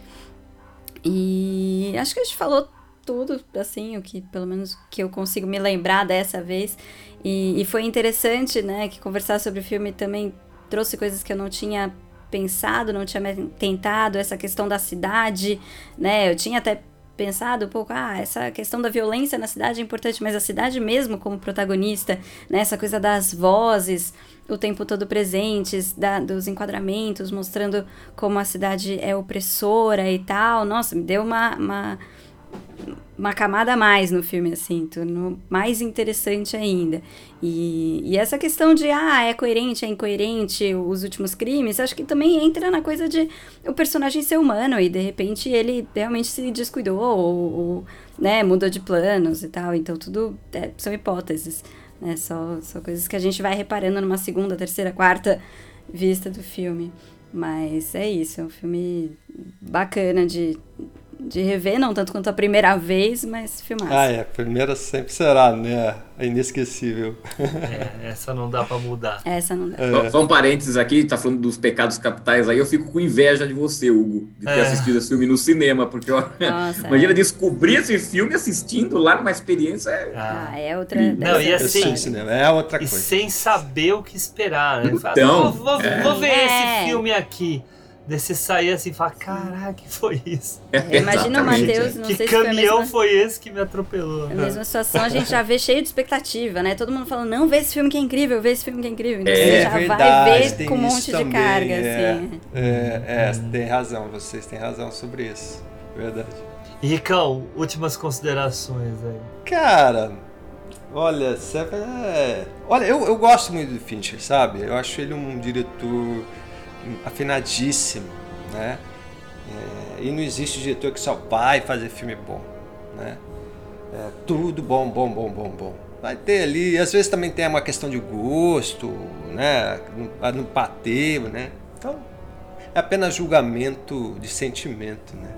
E acho que a gente falou tudo, assim, o que pelo menos que eu consigo me lembrar dessa vez. E, e foi interessante, né, que conversar sobre o filme também trouxe coisas que eu não tinha pensado, não tinha tentado, essa questão da cidade, né? Eu tinha até pensado um pouco, ah, essa questão da violência na cidade é importante, mas a cidade mesmo como protagonista, né, essa coisa das vozes o tempo todo presentes, da, dos enquadramentos, mostrando como a cidade é opressora e tal, nossa, me deu uma, uma uma camada a mais no filme, assim, tornou mais interessante ainda. E, e essa questão de, ah, é coerente, é incoerente, os últimos crimes, acho que também entra na coisa de o personagem ser humano e de repente ele realmente se descuidou ou, ou né, mudou de planos e tal. Então, tudo é, são hipóteses, né, só, só coisas que a gente vai reparando numa segunda, terceira, quarta vista do filme. Mas é isso, é um filme bacana de de rever, não tanto quanto a primeira vez, mas filmar. Ah, é, a primeira sempre será, né? É inesquecível. É, essa não dá para mudar. Essa não dá. É. Só, só, um parênteses aqui, tá falando dos pecados capitais aí, eu fico com inveja de você, Hugo, de ter é. assistido esse filme no cinema, porque ó, Nossa, imagina é. descobrir esse filme assistindo lá numa experiência. É ah, é outra. Não, e assim, cinema, é outra coisa. E sem saber o que esperar, né? Então, vou, vou, vou ver esse filme aqui. Daí você sair assim e falar, caraca, que foi isso? É, Imagina o Matheus, não que sei se foi, mesma... foi esse que me atropelou. A mesma situação a gente já vê cheio de expectativa, né? Todo mundo falando, não, vê esse filme que é incrível, vê esse filme que é incrível. Então é, você já verdade, vai ver com um monte de carga, é, assim. É, é, tem razão, vocês têm razão sobre isso. Verdade. E Ricão, últimas considerações aí. Cara, olha, Seven é... Olha, eu, eu gosto muito do Fincher, sabe? Eu acho ele um diretor afinadíssimo, né? É, e não existe diretor que só vai fazer filme bom, né? É, tudo bom, bom, bom, bom, bom. Vai ter ali, às vezes também tem uma questão de gosto, né? Não, não bater, né? Então, é apenas julgamento de sentimento, né?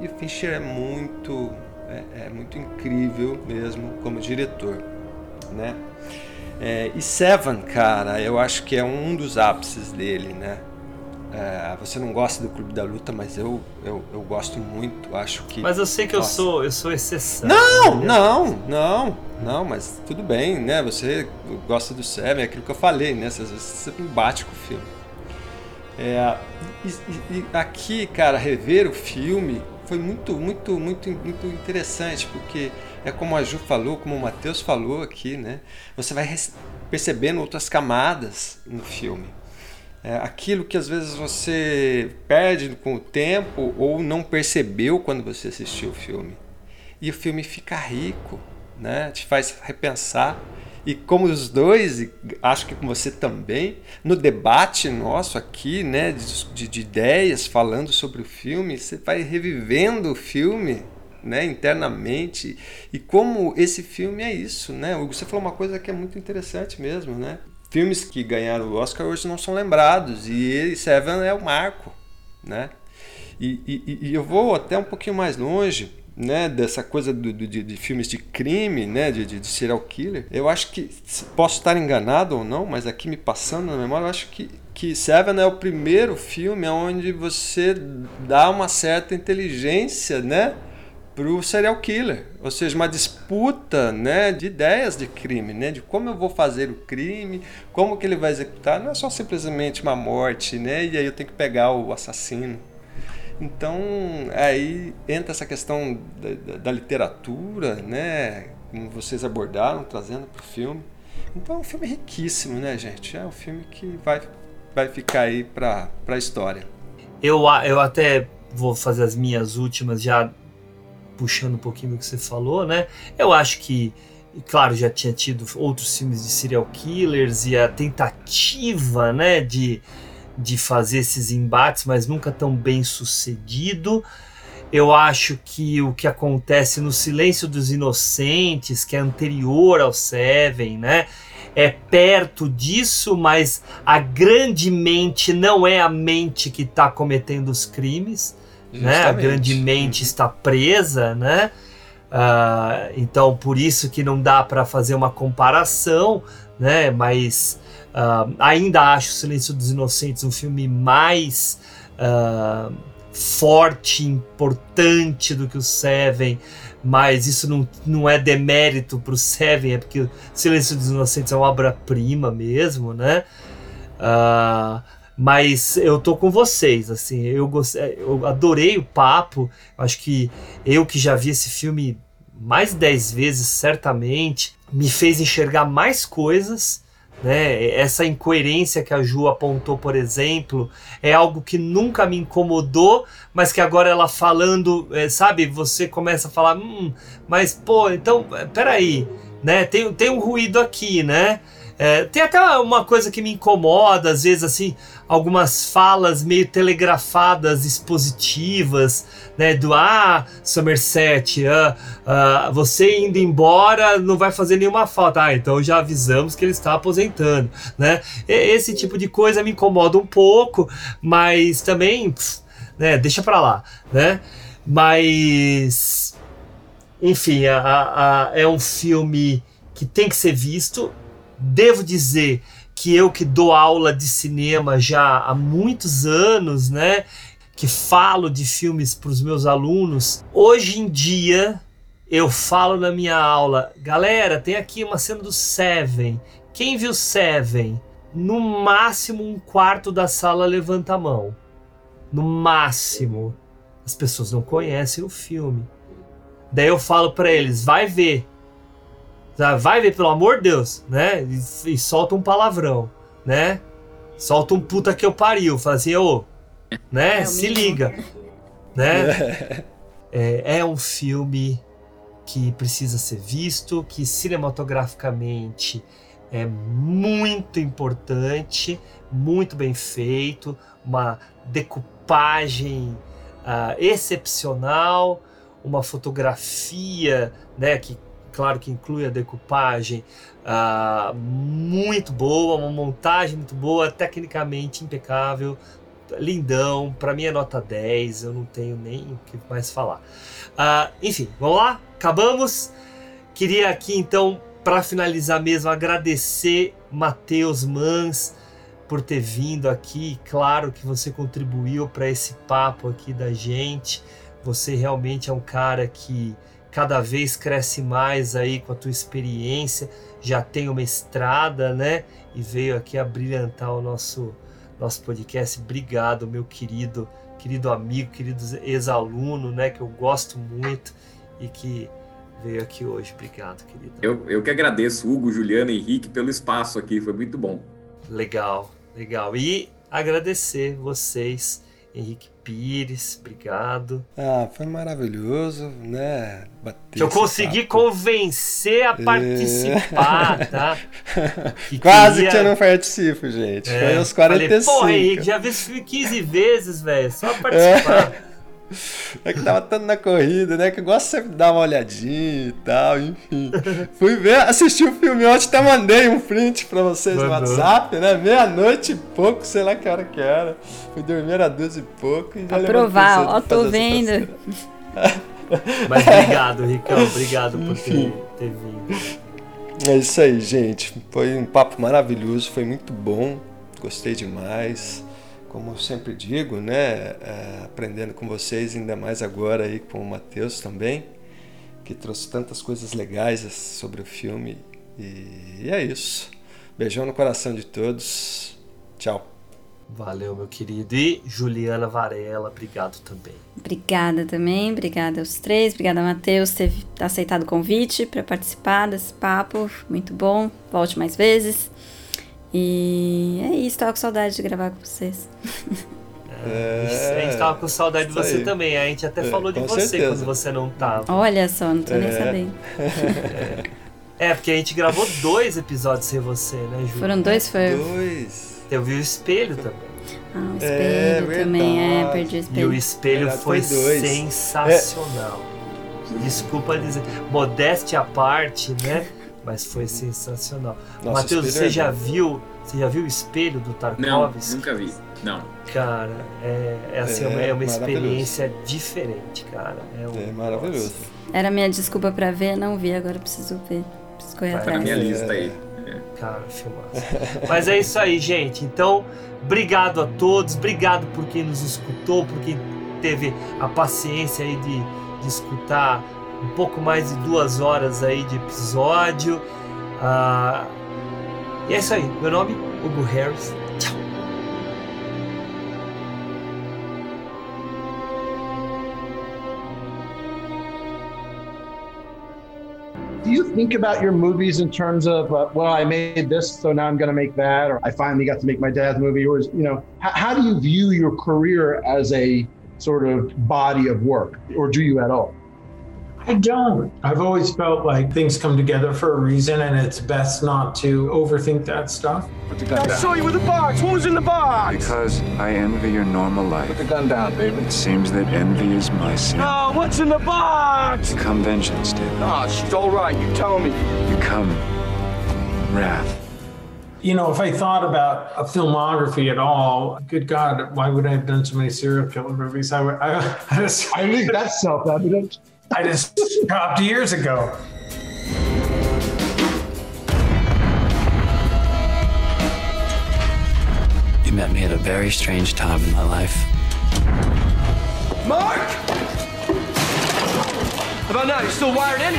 E, e Fincher é muito, é, é muito incrível mesmo como diretor, né? É, e Seven, cara, eu acho que é um dos ápices dele, né? É, você não gosta do Clube da Luta, mas eu, eu, eu gosto muito, acho que... Mas eu sei que eu sou, eu sou exceção. Não, não, não, não, mas tudo bem, né? Você gosta do Seven, é aquilo que eu falei, né? Às vezes você bate com o filme. É, e, e aqui, cara, rever o filme foi muito, muito, muito, muito interessante, porque é como a Ju falou, como o Matheus falou aqui, né? Você vai percebendo outras camadas no filme. É aquilo que às vezes você perde com o tempo ou não percebeu quando você assistiu o filme. E o filme fica rico, né? Te faz repensar. E como os dois, e acho que com você também, no debate nosso aqui, né, de, de, de ideias falando sobre o filme, você vai revivendo o filme né, internamente e como esse filme é isso, né? Você falou uma coisa que é muito interessante mesmo, né? Filmes que ganharam o Oscar hoje não são lembrados e Seven é o marco, né? E, e, e eu vou até um pouquinho mais longe, né, dessa coisa do, do de, de, filmes de crime, né, de, de, de, serial killer. Eu acho que posso estar enganado ou não, mas aqui me passando na memória, eu acho que que Seven é o primeiro filme onde você dá uma certa inteligência, né? Para o serial killer, ou seja, uma disputa né, de ideias de crime, né, de como eu vou fazer o crime, como que ele vai executar, não é só simplesmente uma morte, né, e aí eu tenho que pegar o assassino. Então aí entra essa questão da, da literatura, né, como vocês abordaram, trazendo para o filme. Então é um filme riquíssimo, né, gente? É um filme que vai, vai ficar aí para a história. Eu, eu até vou fazer as minhas últimas já puxando um pouquinho do que você falou, né? Eu acho que claro, já tinha tido outros filmes de serial killers e a tentativa, né, de, de fazer esses embates, mas nunca tão bem sucedido. Eu acho que o que acontece no Silêncio dos Inocentes, que é anterior ao Seven, né, é perto disso, mas a grande mente não é a mente que está cometendo os crimes, né? A grande mente está presa, né? Uh, então, por isso que não dá para fazer uma comparação, né? Mas uh, ainda acho Silêncio dos Inocentes um filme mais uh, forte, importante do que o Seven, mas isso não, não é demérito pro Seven, é porque Silêncio dos Inocentes é uma obra-prima mesmo, né? Mas eu tô com vocês, assim, eu, gostei, eu adorei o papo, acho que eu que já vi esse filme mais dez vezes, certamente, me fez enxergar mais coisas, né? Essa incoerência que a Ju apontou, por exemplo, é algo que nunca me incomodou, mas que agora ela falando, é, sabe, você começa a falar, hum, mas pô, então, peraí, né? Tem, tem um ruído aqui, né? É, tem até uma coisa que me incomoda, às vezes, assim, algumas falas meio telegrafadas, expositivas, né? Do ah, Somerset, ah, ah, você indo embora não vai fazer nenhuma falta. Ah, então já avisamos que ele está aposentando, né? Esse tipo de coisa me incomoda um pouco, mas também, pff, né? Deixa pra lá, né? Mas, enfim, a, a, é um filme que tem que ser visto devo dizer que eu que dou aula de cinema já há muitos anos, né, que falo de filmes para os meus alunos, hoje em dia eu falo na minha aula, galera, tem aqui uma cena do Seven. Quem viu Seven? No máximo um quarto da sala levanta a mão. No máximo. As pessoas não conhecem o filme. Daí eu falo para eles, vai ver. Vai ver, pelo amor de Deus, né? E, e, solta um palavrão, né? Solta um puta que eu pariu. Fala assim, ô, né? É Se liga, né? É, é um filme que precisa ser visto, que cinematograficamente é muito importante, muito bem feito, uma decupagem uh, excepcional, uma fotografia né, que claro que inclui a decupagem uh, muito boa, uma montagem muito boa, tecnicamente impecável, lindão. Para mim é nota 10, eu não tenho nem o que mais falar. Uh, enfim, vamos lá, acabamos. Queria aqui então, para finalizar mesmo, agradecer Matheus Mans por ter vindo aqui. Claro que você contribuiu para esse papo aqui da gente. Você realmente é um cara que cada vez cresce mais aí com a tua experiência, já tem uma estrada, né? E veio aqui a brilhantar o nosso nosso podcast. Obrigado, meu querido, querido amigo, querido ex-aluno, né, que eu gosto muito e que veio aqui hoje. Obrigado, querido. Eu, eu que agradeço, Hugo, Juliana e Henrique, pelo espaço aqui, foi muito bom. Legal, legal. E agradecer vocês Henrique Pires, obrigado. Ah, foi maravilhoso, né? Bater que eu consegui papo. convencer a participar, é. tá? Que Quase queria... que eu não participo, gente. É. Foi aos 45. Falei, Pô, Henrique, já vi esse filme 15 vezes, velho. Só participar. É. É que tava tanto na corrida, né? Que eu gosto sempre de dar uma olhadinha e tal, enfim. Fui ver, assisti o filme ontem, até mandei um print pra vocês Mandou. no WhatsApp, né? Meia-noite e pouco, sei lá que hora que era. Fui dormir a duas e pouco e já Aprovar, ó, tô vendo. Mas obrigado, Ricão, obrigado por ter, ter vindo. É isso aí, gente. Foi um papo maravilhoso, foi muito bom. Gostei demais como eu sempre digo, né, é, aprendendo com vocês, ainda mais agora aí com o Matheus também, que trouxe tantas coisas legais sobre o filme. E é isso. Beijão no coração de todos. Tchau. Valeu, meu querido. E Juliana Varela, obrigado também. Obrigada também, obrigada aos três, obrigada Matheus por ter aceitado o convite para participar desse papo. Muito bom. Volte mais vezes. E é isso, tava com saudade de gravar com vocês. É, a gente tava com saudade de você aí. também. A gente até é, falou de você certeza. quando você não tava. Olha só, não tô é. nem sabendo. É. É, porque a gente gravou dois episódios sem você, né, Ju? Foram dois, foi. Dois. Eu vi o espelho também. Ah, o É, espelho também, é, perdi o E espelho. o espelho foi foi dois. sensacional. Desculpa dizer, modéstia à parte, né? Mas foi sensacional. Nossa, Matheus, você é já bom. viu? Você já viu o espelho do Não, Tarkovsky? nunca vi. Não. Cara, é, é assim, É, uma- é uma maravilhoso. experiência diferente, cara. É, um, É maravilhoso. Era minha desculpa pra ver, não vi, agora eu preciso ver. Preciso correr Vai Tá na atrás. minha lista aí. É. Cara, filmaço. Mas é isso aí, gente. Então, obrigado a todos, obrigado por quem nos escutou, por quem teve a paciência aí de, de escutar um pouco mais de duas horas aí de episódio. Ah, e é isso aí. Meu nome, Hugo Harris. Tchau. Do you think about your movies in terms of, uh, well, I made this, so now I'm going to make that, or I finally got to make my dad's movie, or, you know, how, how do you view your career as a sort of body of work, or do you at all? I don't. I've always felt like things come together for a reason, and it's best not to overthink that stuff. Put the gun I down. saw you with the box. What was in the box? Because I envy your normal life. Put the gun down, baby. It seems that envy is my sin. Oh, what's in the box? Become vengeance, David. Ah, oh, she's all right. You tell me. Become wrath. You know, if I thought about a filmography at all, good God, why would I have done so many serial killer movies? I would. I, I just. I think that's self-evident. I just stopped years ago. You met me at a very strange time in my life. Mark! How about now? You still wired in?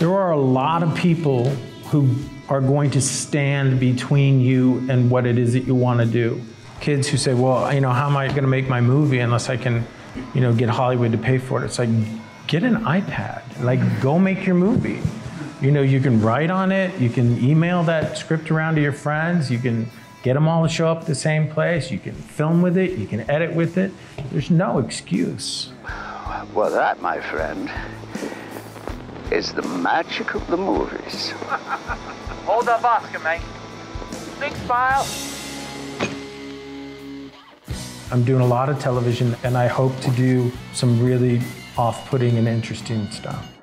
There are a lot of people who are going to stand between you and what it is that you want to do. Kids who say, well, you know, how am I going to make my movie unless I can, you know, get Hollywood to pay for it? It's like, get an iPad. Like, go make your movie. You know, you can write on it, you can email that script around to your friends, you can get them all to show up at the same place, you can film with it, you can edit with it. There's no excuse. Well, that, my friend, is the magic of the movies. Hold up, Oscar, mate. Big smile. I'm doing a lot of television and I hope to do some really off putting and interesting stuff.